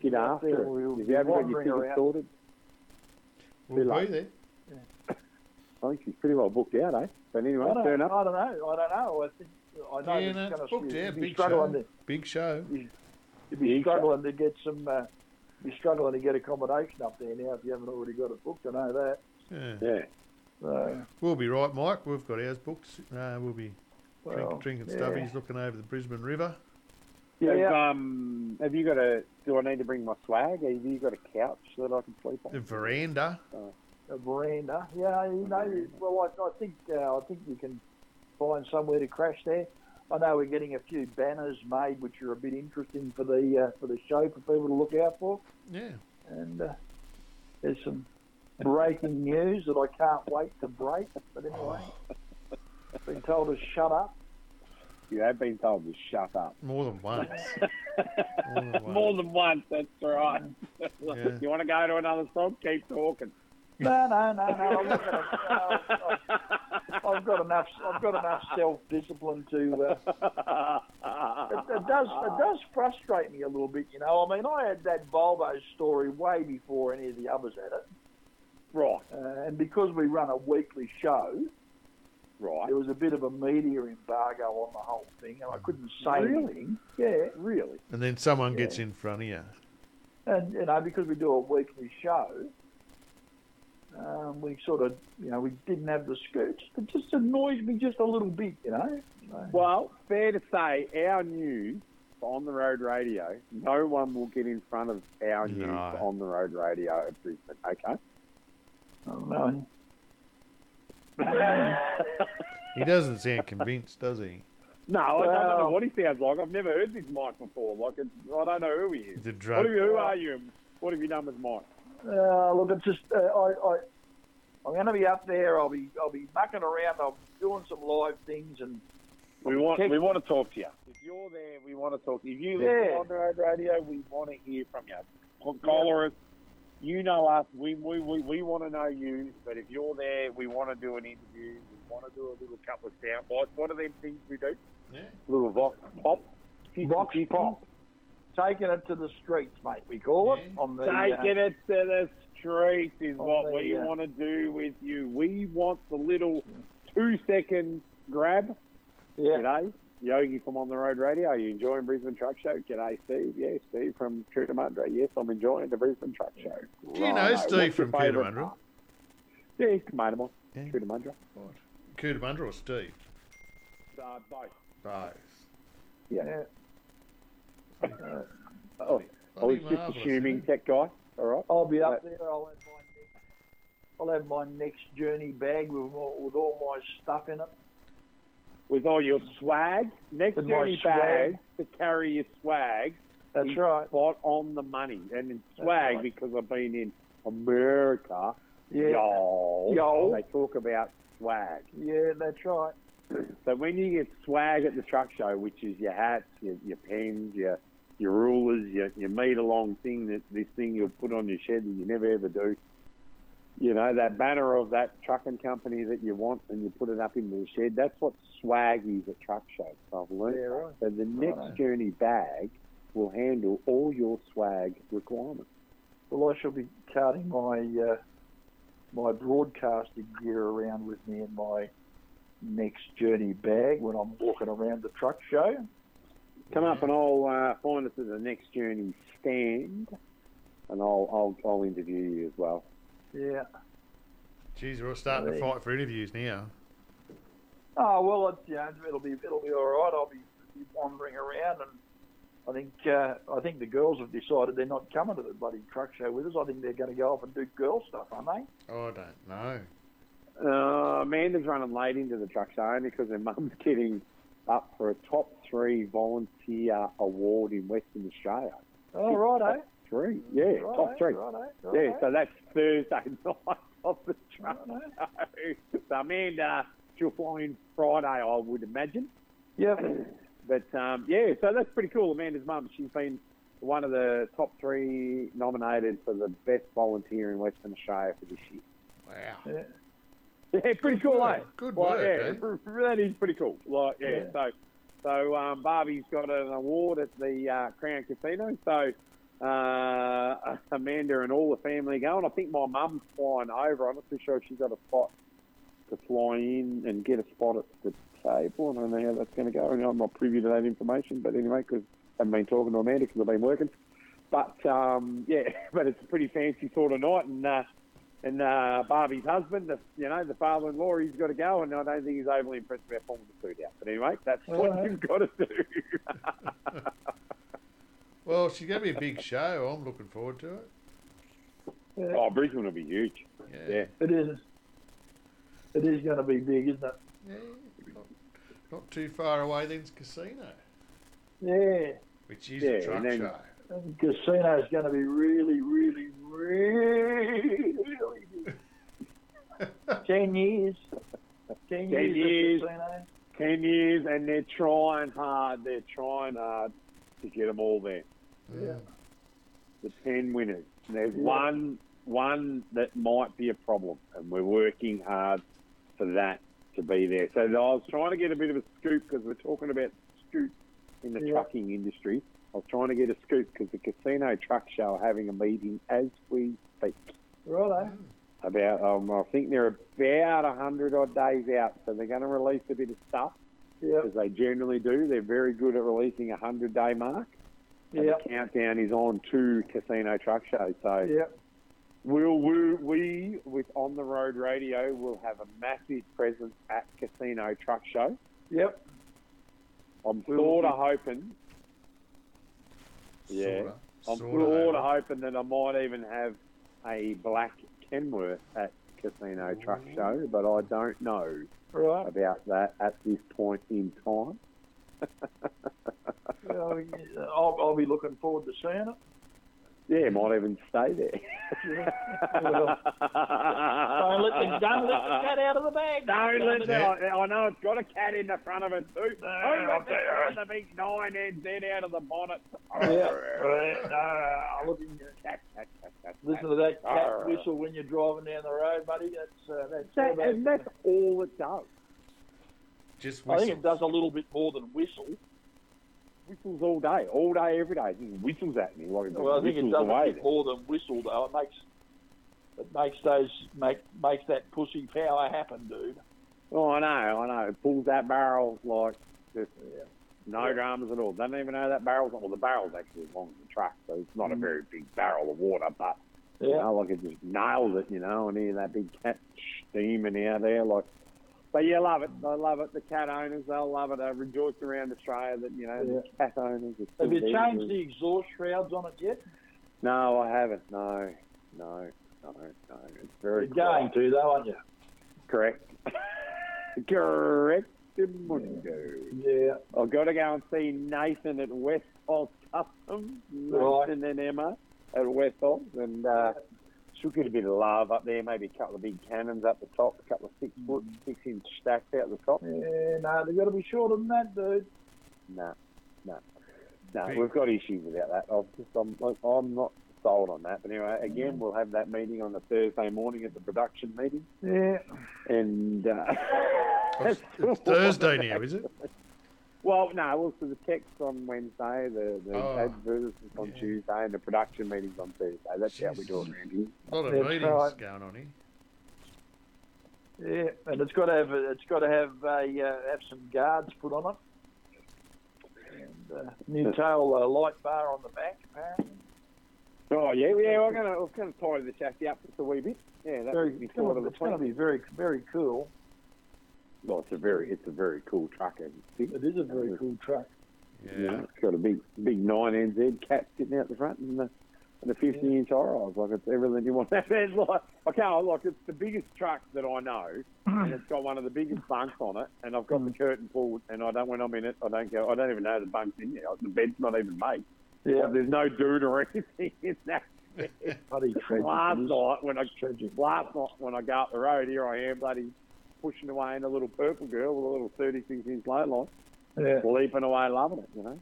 get Yeah, after yeah, it. we'll If you haven't got your wandering tickets sorted, We'll Be be late. there. I think she's pretty well booked out, eh? But anyway, I don't, turn up. I don't know. I don't know. I think I know Yeah, it's no, gonna it's booked be, out. be Big struggling show. to Big show. You'd be Big struggling to get some. Uh, be struggling to get accommodation up there now if you haven't already got it booked. I know that. Yeah. Yeah. So, We'll be right, Mike. We've got ours booked. Uh, we'll be drink, well, drinking yeah. stubbies, looking over the Brisbane River. Yeah, Have, um, have you got a? Do I need to bring my swag? Have you got a couch that I can sleep on? The on? veranda. a veranda. Yeah, you know. Well, I, I think uh, I think you can find somewhere to crash there. I know we're getting a few banners made, which are a bit interesting for the uh, for the show for people to look out for. Yeah. And uh, there's some breaking news that I can't wait to break. But anyway, I've been told to shut up. You have been told to shut up. More than once. More than once. More than once, that's right. Yeah. You want to go to another song? Keep talking. No, no, no, no. I'm not gonna, no, I've, I've got enough. I've got enough self-discipline to. Uh, it, it does. It does frustrate me a little bit. You know. I mean, I had that Volvo story way before any of the others had it, Right, uh, and because we run a weekly show, right. there was a bit of a media embargo on the whole thing, and I couldn't say Really? anything. Yeah, Really? And then someone gets in front of you. and you know because we do a weekly show, um, we sort of you know we didn't have the skirts. It just annoys me just a little bit, you know. So, Well, fair to say, our news on the road radio, no one will get in front of our news No. on the road radio at Brisbane. Okay. I don't. He doesn't sound convinced, does he? No, I don't know what he sounds like. I've never heard this Mike before. Like, it's, I don't know who he is. He's a What drug. you, who are you? What have you done with Mike? Uh, look, it's just uh, I, I I'm going to be up there. I'll be I'll be mucking around. I'm doing some live things and We want Text- we want to talk to you. If you're there, we want to talk. If you Yeah. listen on the road radio, we want to hear from you. Call Caller us. You know us. We we, we, we want to know you. But if you're there, we want to do an interview. We want to do a little couple of sound bites. What are them things we do? Yeah. Little vox pop. Vox pop. Taking it to the streets, mate. We call it on the uh, Taking it to the streets is what the, we uh, want to do with you. We want the little two second grab. yeah. G'day, Yogi from On the Road Radio. Are you enjoying Brisbane Truck Show? G'day, Steve. Yeah, Steve from Cootamundra. Yes, I'm enjoying the Brisbane Truck Show. Do you know Steve What's from favourite Cootamundra? Yeah, he's a mate of. Yeah. Cootamundra. Cootamundra or Steve? Uh, both. Both. yeah. Oh, I was just assuming isn't tech guy. All right. I'll be up Uh, there. I'll have my next, I'll have my next journey bag with all, with all my stuff in it. With all your swag, next With my journey bag to carry your swag. That's is right. Spot on the money. And in That's swag, right. because I've been in America, Yeah. yo, Yo. they talk about swag. Yeah, that's right. So when you get swag at the truck show, which is your hats, your, your pens, your your rulers, your, your meter long thing that this thing you'll put on your shed that you never ever do. You know that banner of that trucking company that you want, and you put it up in the shed. That's what swag is at truck shows. So I've learned. Yeah, right. So the next Righto. journey bag will handle all your swag requirements. Well, I shall be carting my uh, my broadcasting gear around with me in my next journey bag when I'm walking around the truck show. Come up and I'll uh, find us at the next journey stand, and I'll I'll, I'll interview you as well. Yeah. Geez, we're all starting to fight for interviews now. Oh well, it's, you know, it'll be it'll be all right. I'll be, be wandering around, and I think uh, I think the girls have decided they're not coming to the bloody truck show with us. I think they're going to go off and do girl stuff, aren't they? Oh, I don't know. Uh, Amanda's running late into the truck show only because her mum's getting up for a top three volunteer award in Western Australia. Oh right, eh? Three, yeah, Right, top three. Right, eh? Yeah, so that's Thursday night of the truck show. So Amanda, she'll fly in Friday, I would imagine. Yep. But um, yeah, so that's pretty cool. Amanda's mum, she's been one of the top three nominated for the best volunteer in Western Australia for this year. Wow. Yeah. Yeah, pretty cool, work. eh? Good Like, work, yeah, eh? that is pretty cool. Like, yeah, Yeah. so so um, Barbie's got an award at the uh, Crown Casino. So uh, Amanda and all the family going. I think my mum's flying over. I'm not too sure if she's got a spot to fly in and get a spot at the table. I don't know how that's going to go. And I'm not privy to that information, but anyway, because I haven't been talking to Amanda because I've been working. But um, yeah, but it's a pretty fancy sort of night, and uh, and uh, Barbie's husband, the, you know, the father-in-law, he's got to go, and I don't think he's overly impressed about pulling the food out. But anyway, that's what Alright. you've got to do. Well, she's going to be a big show. I'm looking forward to it. Yeah. oh, Brisbane will be huge. Yeah. Yeah. It is. It is going to be big, isn't it? Yeah, Not, not too far away then's Casino, Yeah. which is Yeah, a truck and then- show. And is going to be really, really, really big. Ten years. Ten, Ten years. years. Ten years, and they're trying hard. They're trying hard to get them all there. Yeah. The ten winners. And there's Yeah. one one that might be a problem, and we're working hard for that to be there. So I was trying to get a bit of a scoop because we're talking about scoops in the Yeah. trucking industry. I was trying to get a scoop because the Casino Truck Show are having a meeting as we speak. Righto. About, um, I think they're about a hundred odd days out, so they're going to release a bit of stuff Yep. as they generally do. They're very good at releasing a hundred day mark. And Yep. The countdown is on to Casino Truck Show. So Yep. we'll, we, we, with On the Road Radio, will have a massive presence at Casino Truck Show. Yep. I'm sort of hoping, yeah, Sorta. I'm sort of hoping that I might even have a black Kenworth at Casino mm-hmm. Truck Show, but I don't know Right. about that at this point in time. Well, I'll, I'll be looking forward to seeing it. Yeah, might even stay there. Well, Don't let the, don't let the cat out of the bag. Don't let Yeah. I, I know it's got a cat in the front of it too. No, Don't I'll let tell you. the, the big nine heads head out of the bonnet. Yeah. Right. No, look, Cat, cat, cat, cat, listen to that cat Arr. whistle when you're driving down the road, buddy. That's uh, that's. That, all and that's all it does. Just I think it does a little bit more than whistle. Whistles all day, all day, every day. Just whistles at me like Well, I think it whistles does a away. more than whistle, though. It makes it makes those make makes that pussy power happen, dude. Oh, I know, I know. It pulls that barrel like just Yeah. no Yeah. dramas at all. Doesn't even know that barrel's well. The barrel's actually as long as the truck, so it's not a Mm. very big barrel of water, but you Yeah. know, like it just nails it, you know, and hear that big cat steaming out there, like. But yeah, love it. I love it. The cat owners, they'll love it. I rejoice around Australia that you know the cat owners. Are Have you changed the exhaust shrouds on it yet? No, I haven't. No, no, no, no. It's very You're going to, though, aren't you? correct. correct. Yeah. I've got to go and see Nathan at Westholt Customs. Right. Nathan and Emma at Westholt, and uh, should get a bit of love up there. Maybe a couple of big cannons up the top, a couple of six foot, six inch stacks out the top. Yeah, no, they've got to be shorter than that, dude. No, no, no. We've got issues about that. I've just, I'm, I'm not sold on that. But anyway, again, we'll have that meeting on the Thursday morning at the production meeting, Yeah. and uh, It's, it's Thursday now, is it? Well, no, well, so the text on Wednesday, the, the Oh. adverts on Yeah. Tuesday, and the production meeting's on Thursday. That's how we do it Randy. A lot of That's meetings right. going on here. Yeah, and it's got to have a, it's got to have a uh, have some guards put on it, and uh, new tail uh, light bar on the back. Apparently, Oh yeah, yeah. We're gonna we're gonna tidy the chassis up just a wee bit. Yeah, that's very, be it's sort going of the to be very very cool. Well, it's a very it's a very cool truck. as you see. It is a very cool truck. You know, Yeah. it's got a big big nine NZ cat sitting out the front and the and the 50 inch eyes. Like it's everything you want. It's like I can't like it's the biggest truck that I know, and it's got one of the biggest bunks on it. And I've got the curtain pulled, and I don't when I'm in it, I don't go. I don't even know the bunk's in there. The bed's not even made. Yeah, There's no dude or anything in that. bloody tragic. last night when I tragic. last night when I go up the road, here I am, bloody pushing away in a little purple girl with a little 36 inch low line, Yeah. leaping away, loving it. You know,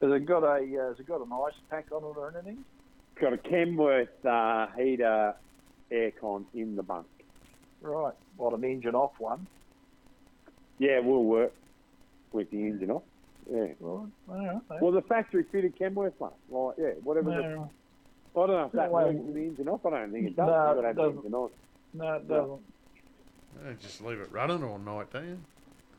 Has it got a uh, has it got an ice pack on it or anything? it's got a Kenworth uh, heater aircon in the bunk. Right. What an engine off one. Yeah, it will work with the engine off. Yeah. Right. Right. Well, the factory fitted Kenworth one. Like, yeah, whatever. The, I don't know if that No, works with the engine off. I don't think it does. no, it the doesn't. no, it doesn't. Oh, just leave it running all night, don't you?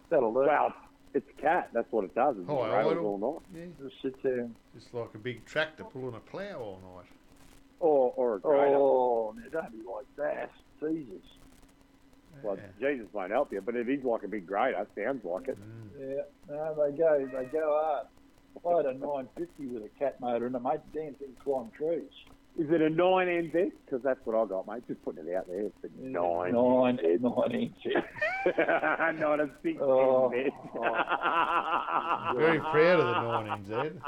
That'll do. Well, it's a cat. That's what it does. It Oh, rattles idle. all night. Yeah. Just sit there. Just like a big tractor pulling a plough all night. Or, or a grader. Oh, now don't be like that. Jesus. Well, Yeah. Jesus won't help you, but it is like a big grader. Sounds like it. Mm. Yeah. No, they go. They go hard. I had a 950 with a cat motor and a mate damn thing climbed trees. Is it a 9 NZ? Because that's what I got, mate. Just putting it out there. It's a 9 Nine, nine inches. Not a 6 Oh, NZ. Oh. Very proud of the 9NZ.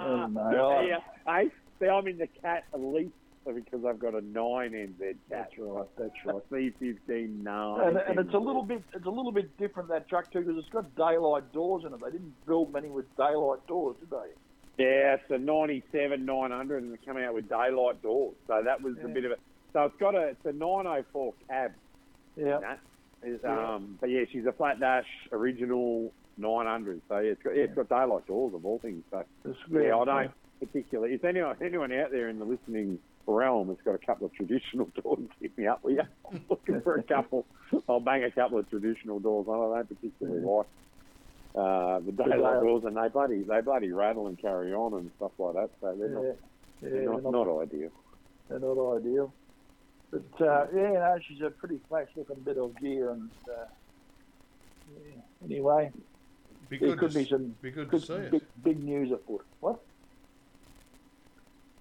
Oh, no. yeah. Hey, see, I'm in the cat elite because I've got a 9 NZ cat. That's right. That's right. C15 9. And, and it's a little bit it's a little bit different that truck too because it's got daylight doors in it. They didn't build many with daylight doors, did they? Yeah, it's a 97 900 and they're coming out with daylight doors. So that was a bit of a. So it's got a it's a 904 cab. Yeah. Is, Yeah. um, but yeah, she's a flat dash original 900. So yeah, it's got, yeah, it's got daylight doors of all things. So It's yeah, I don't particularly. If anyone anyone out there in the listening realm that's got a couple of traditional doors, hit me up. Will you? I'm looking for a couple. I'll bang a couple of traditional doors. I don't particularly like uh, the daylight they- doors, and they bloody they bloody rattle and carry on and stuff like that. So they're not, Yeah, yeah, they're not, they're not ideal. they're not ideal. But uh, yeah, no, she's a pretty flash looking bit of gear, and uh, yeah. anyway, Be there good, could to, be s- some be good to good, see it. big, big news afoot. What?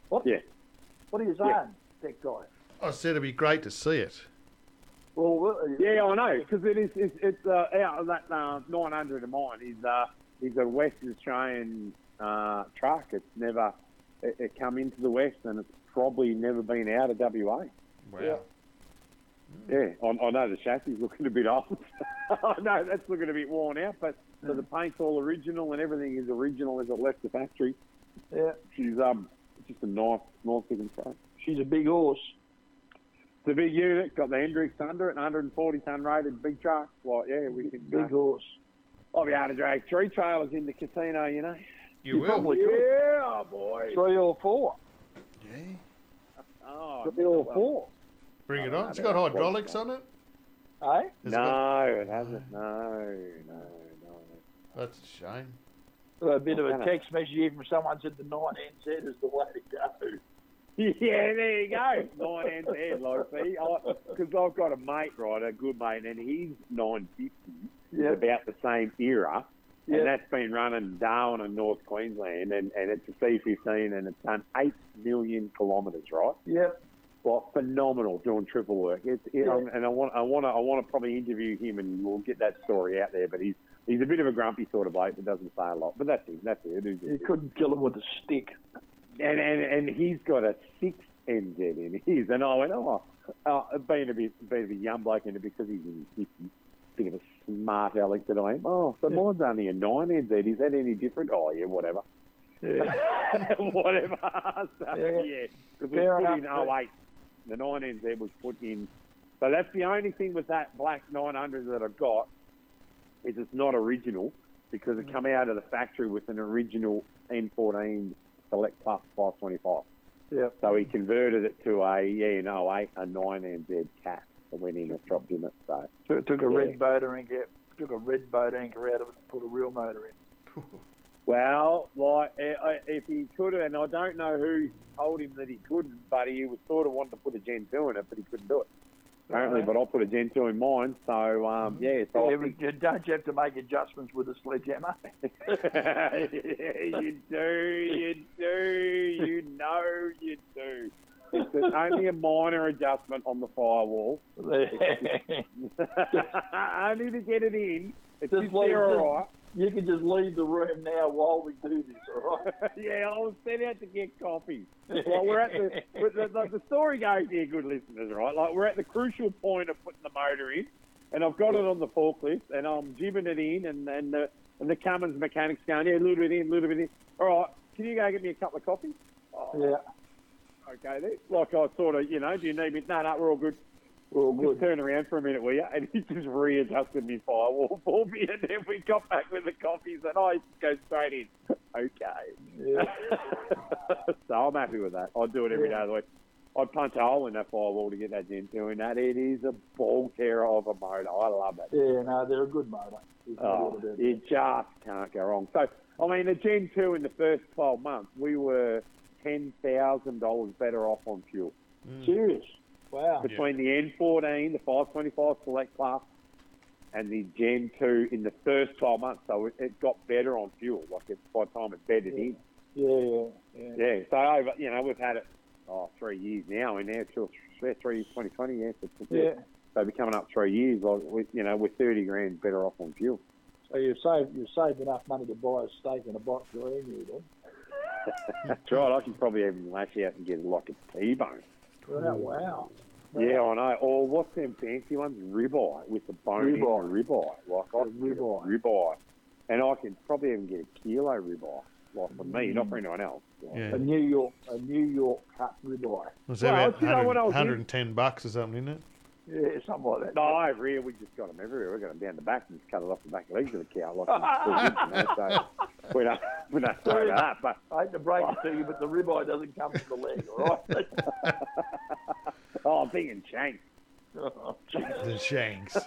What? Yeah. What are you saying, Yeah. tech guy? I said it'd be great to see it. Well, uh, Yeah, I know because it is. It's, it's uh, out of that uh, 900 of mine is uh, is a Western Australian uh, truck. It's never it, it come into the West and it's probably never been out of WA. Wow. Yeah. Yeah, I, I know the chassis is looking a bit old. I know that's looking a bit worn out, but so the paint's all original and everything is original as it left the factory. yeah, She's um just a nice, nice looking truck. she's a big horse. It's a big unit, got the Hendrix under it, 140 ton rated big truck. Like, yeah, we can. Big uh, horse. I'll be able to drag three trailers in the casino, you know. You, You will. probably could. Yeah, boy. Three or four. Yeah. Oh, Three or well, four. Bring it on. It's got hydraulics on it. Eh? Has it got- No, it hasn't. No, no, no. That's a shame. A bit of a text message here from someone said the 9NZ is the way to go. Yeah, there you go. Nine ends there, like see, because I've got a mate, right, a good mate, and he's nine fifty. Yeah. about the same era, Yeah. and that's been running Darwin and North Queensland, and, and it's a C15, and it's done eight million kilometres, right? Yep. Well, phenomenal doing triple work. It's, it, Yeah. and I want, I want to, I want to probably interview him, and we'll get that story out there. But he's, he's a bit of a grumpy sort of bloke that doesn't say a lot. But that's him. That's it. You couldn't kill him with a stick. And, and and he's got a six NZ in his, and I went, oh, uh, being a bit, being a bit young bloke, and because he's in his 50s, bit of a smart aleck that I am. Oh, so mine's only a nine NZ. Is that any different? Oh, yeah, whatever. Yeah. whatever. so, Yeah. yeah, because we put enough, in 08. The 9 NZ was put in. So that's the only thing with that black 900 that I've got is it's not original because it come out of the factory with an original N14 Select Plus 525. Yeah. So he converted it to a, yeah, in 08, a 9 NZ cat that went in and dropped in it. So Took, took a Yeah. red motor anchor, took a red boat anchor out of it and put a real motor in. Well, like eh, if he could have, and I don't know who told him that he couldn't, but he was sort of wanting to put a Gen 2 in it, but he couldn't do it. Apparently, but I'll put a Gen 2 in mine, so um, yeah. So Yeah, think- you don't you have to make adjustments with a sledgehammer? you do, you do, you know you do. It's only a minor adjustment on the firewall. only to get it in. It's Just just leave all right. You can just leave the room now while we do this, all right? yeah, I was sent out to get coffee. Well, we're at the, the, the, the story goes here, good listeners, right? Like we're at the crucial point of putting the motor in, and I've got it on the forklift, and I'm jibbing it in, and and the and the Cummins mechanic's going, yeah, a little bit in, a little bit in. All right, can you go get me a couple of coffees? Oh, Yeah. okay, then. Like I sort of, you know, do you need me? No, no, we're all good. Just turn around for a minute, will you? And he just readjusted my firewall for me, and then we got back with the coffees, and I go straight in. Okay. so I'm happy with that. I do it every day of the week. I punch a hole in that firewall to get that Gen 2 in that. It is a ball terror of a motor. I love it. Yeah, no, they're a good motor. Oh, you just can't go wrong. So, I mean, the Gen 2 in the first 12 months, we were $10,000 better off on fuel. Serious? Wow. Between the N14, the 525 Select Class, Plus, and the Gen 2 in the first 12 months. So it, it got better on fuel. Like, it, by the time it bedded in. Yeah, yeah, yeah. Yeah, so over, you know, we've had it oh, three years now in there, two, three, three, 2020, yeah. So, it's- Yeah. So we're coming up three years, like, we, you know, we're 30 grand better off on fuel. So you've saved, you've saved enough money to buy a steak and a box of emu, then? That's right, I can probably even lash out and get like a T-bone. Wow, mm. wow. Yeah, I know. Or what's them fancy ones? Ribeye with the bone in Ribeye. the ribeye. Like I can get ribeye. ribeye. And I can probably even get a kilo ribeye. Like for me, not mm. for anyone else. Yeah. A New York, a New York cut ribeye. Was that Well, about you know what 100, I was 110 bucks or something, isn't it? Yeah, something like that. No, over here we just got them everywhere. We got them down the back and just cut it off the back legs of the cow. Like it's good, you know, so we don't, we don't throw that. But I hate to break it to you, but the ribeye doesn't come from the leg, all right? oh, I'm thinking shanks. Oh, The shanks.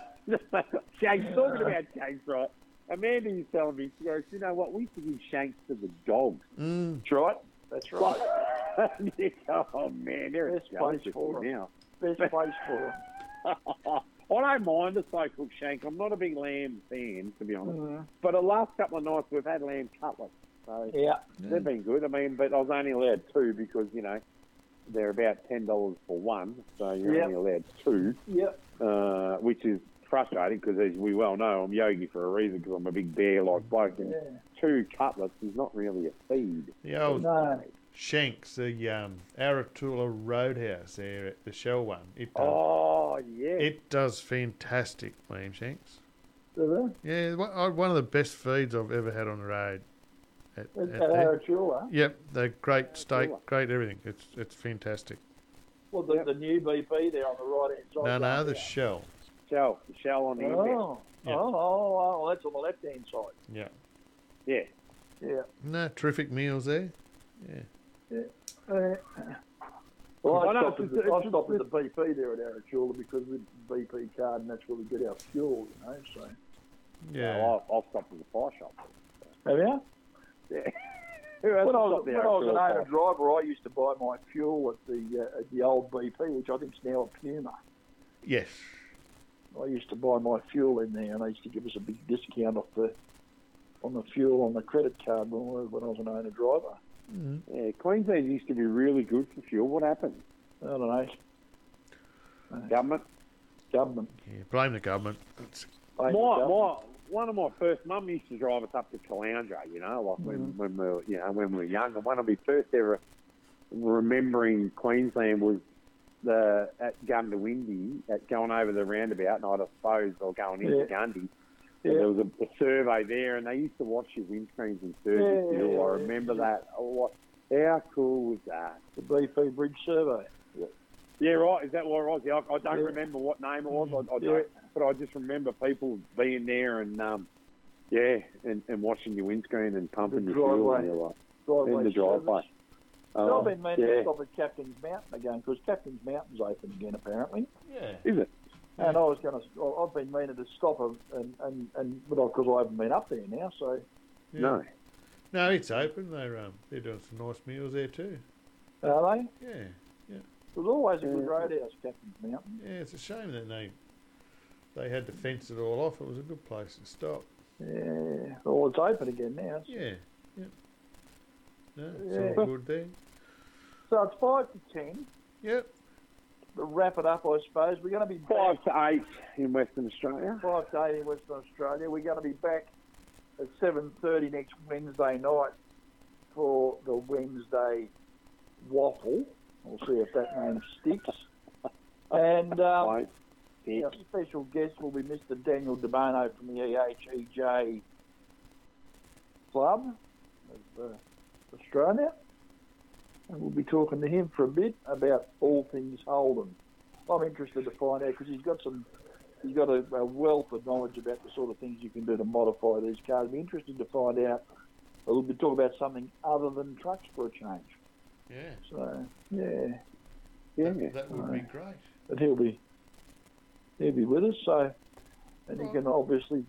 Shanks, talking about shanks, right? Amanda was telling me, she goes, you know what, we used to give shanks to the dogs. Mm. That's right. That's right. oh, man, they're Best a jealous place for of 'em. you now. Best place for I don't mind a slow cooked shank. I'm not a big lamb fan, to be honest. Mhm. But the last couple of nights we've had lamb cutlets. So Yeah. they've been good. I mean, but I was only allowed two because, you know, they're about $10 for one. So you're Yep. only allowed two, Yep. uh, which is frustrating because, as we well know, I'm yogi for a reason because I'm a big bear-like bloke. And Yeah. two cutlets is not really a feed. The old No. Shanks, the um, Aratula Roadhouse there at the Shell one. It does, Oh, yeah. it does fantastic lamb shanks. Do Yeah, one uh, of the best feeds I've ever had on the road. At, they? at At there. Aratula. Yep, they're great steak, great everything. It's it's fantastic. Well, the, the new BP there on the right hand side. No, no, the down. Shell. shell. The shell on the end there. Oh. Yeah. Oh, oh, oh, that's on the left hand side. Yeah. Yeah. Yeah. No, terrific meals there. Uh, well, I I know, stopped, at it's- the, I it's- stopped at the BP there at Aratula because with the BP card, and that's where we get our fuel, you know. So, Yeah. Well, I'll, I'll stop at the fire shop. have you? Yeah. When I was, when I was an owner driver, I used to buy my fuel at the uh, at the old BP, which I think is now a Puma. Yes. I used to buy my fuel in there, and they used to give us a big discount off the on the fuel on the credit card when, I- when I was an owner driver. Mm. Yeah, Queensland used to be really good for fuel. What happened? I don't know, Government? government. Yeah, blame the government. It's, blame My, the government. my, one of my first mum used to drive us up to Caloundra, you know, like when, when we were, you know, when we were young. And one of my first ever remembering Queensland was the at Goondiwindi, at going over the roundabout night, I suppose, or going into Yeah. Gundy. Yeah. There was a, a survey there, and they used to watch your windscreens and surgery. Yeah, still. yeah, I remember yeah. that. Oh, what, how cool was that? The BP Bridge Survey. Yeah, right. Is that what it was? Yeah, I, I don't Yeah. remember what name it was. I, I don't, but I just remember people being there and um, yeah, and, and watching your windscreen and pumping The your fuel driveway. and you're Driveway in the service. driveway. So Oh, I've been meaning yeah. to stop at Captain's Mountain again because Captain's Mountain's open again apparently. Yeah. Is it? And I was going to. I've been meaning to stop them, and and and, and because I haven't been up there now. So Yeah. No. No, it's open. They're um, they're doing some nice meals there too. are they? Yeah, yeah. It was always a good Yeah. roadhouse, Captain's Mountain. yeah. It's a shame that they they had to fence it all off. It was a good place to stop. Yeah. Well, it's open again now. Yeah, yeah. No, it's Yeah. all good there. So it's five to ten. Yep. Wrap it up, I suppose we're going to be back Five to eight in Western Australia. five to eight in Western Australia. We're going to be back at seven thirty next Wednesday night for the Wednesday waffle. We'll see if that name sticks. And um. Our special guest will be Mr. Daniel DeBono from the EHEJ Club of uh, Australia. And we'll be talking to him for a bit about all things Holden. I'm interested to find out because he's got some, he's got a, a wealth of knowledge about the sort of things you can do to modify these cars. I'd be interested to find out a little bit, talk about something other than trucks for a change. Yeah. So, yeah, Yeah. That, that would be great. but he'll be, he'll be with us. So, and you can obviously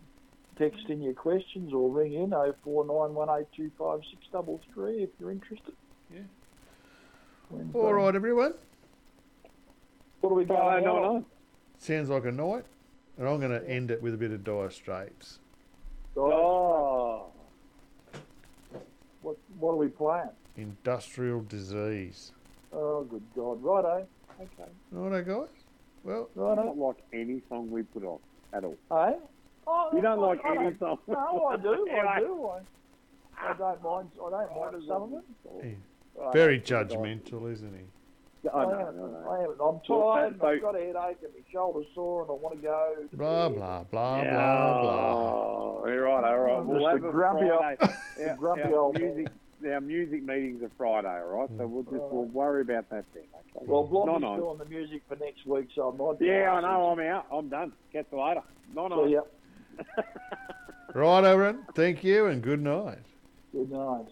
text in your questions or ring in 0491825633 if you're interested. Yeah. Wednesday. All right, everyone. What are we going Friday out night on? on. Sounds like a night, and I'm going to end it with a bit of Dire Straits. Oh. What, what are we playing? Industrial disease. Oh, good God. Righto. Okay. Righto, guys. Well, I Righto. don't like any song we put on at all. Eh? Hey? Oh, You don't I- like I any don't- song? No, I do. I do. I, I don't mind. I don't mind some of it. Right. very judgmental, isn't he? I I know, am, I know. I am, I'm tired. so- I've got a headache and my shoulder's sore, and I want to go. to Blah blah blah Yeah. blah blah. Oh, all right, all right. I'm We'll just have a a grumpy old- Friday. Our, grumpy our old man. music, our music meetings are Friday, all right? So we'll just we'll worry about that then. Okay. Well, Blondie's no, no. doing the music for next week, so I'm not. Yeah, I know. I'm out. I'm done. Catch you later. No, no. So, yeah. Right, everyone. Thank you and good night. Good night.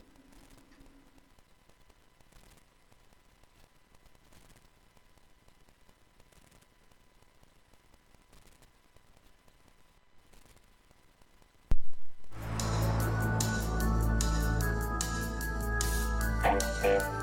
Now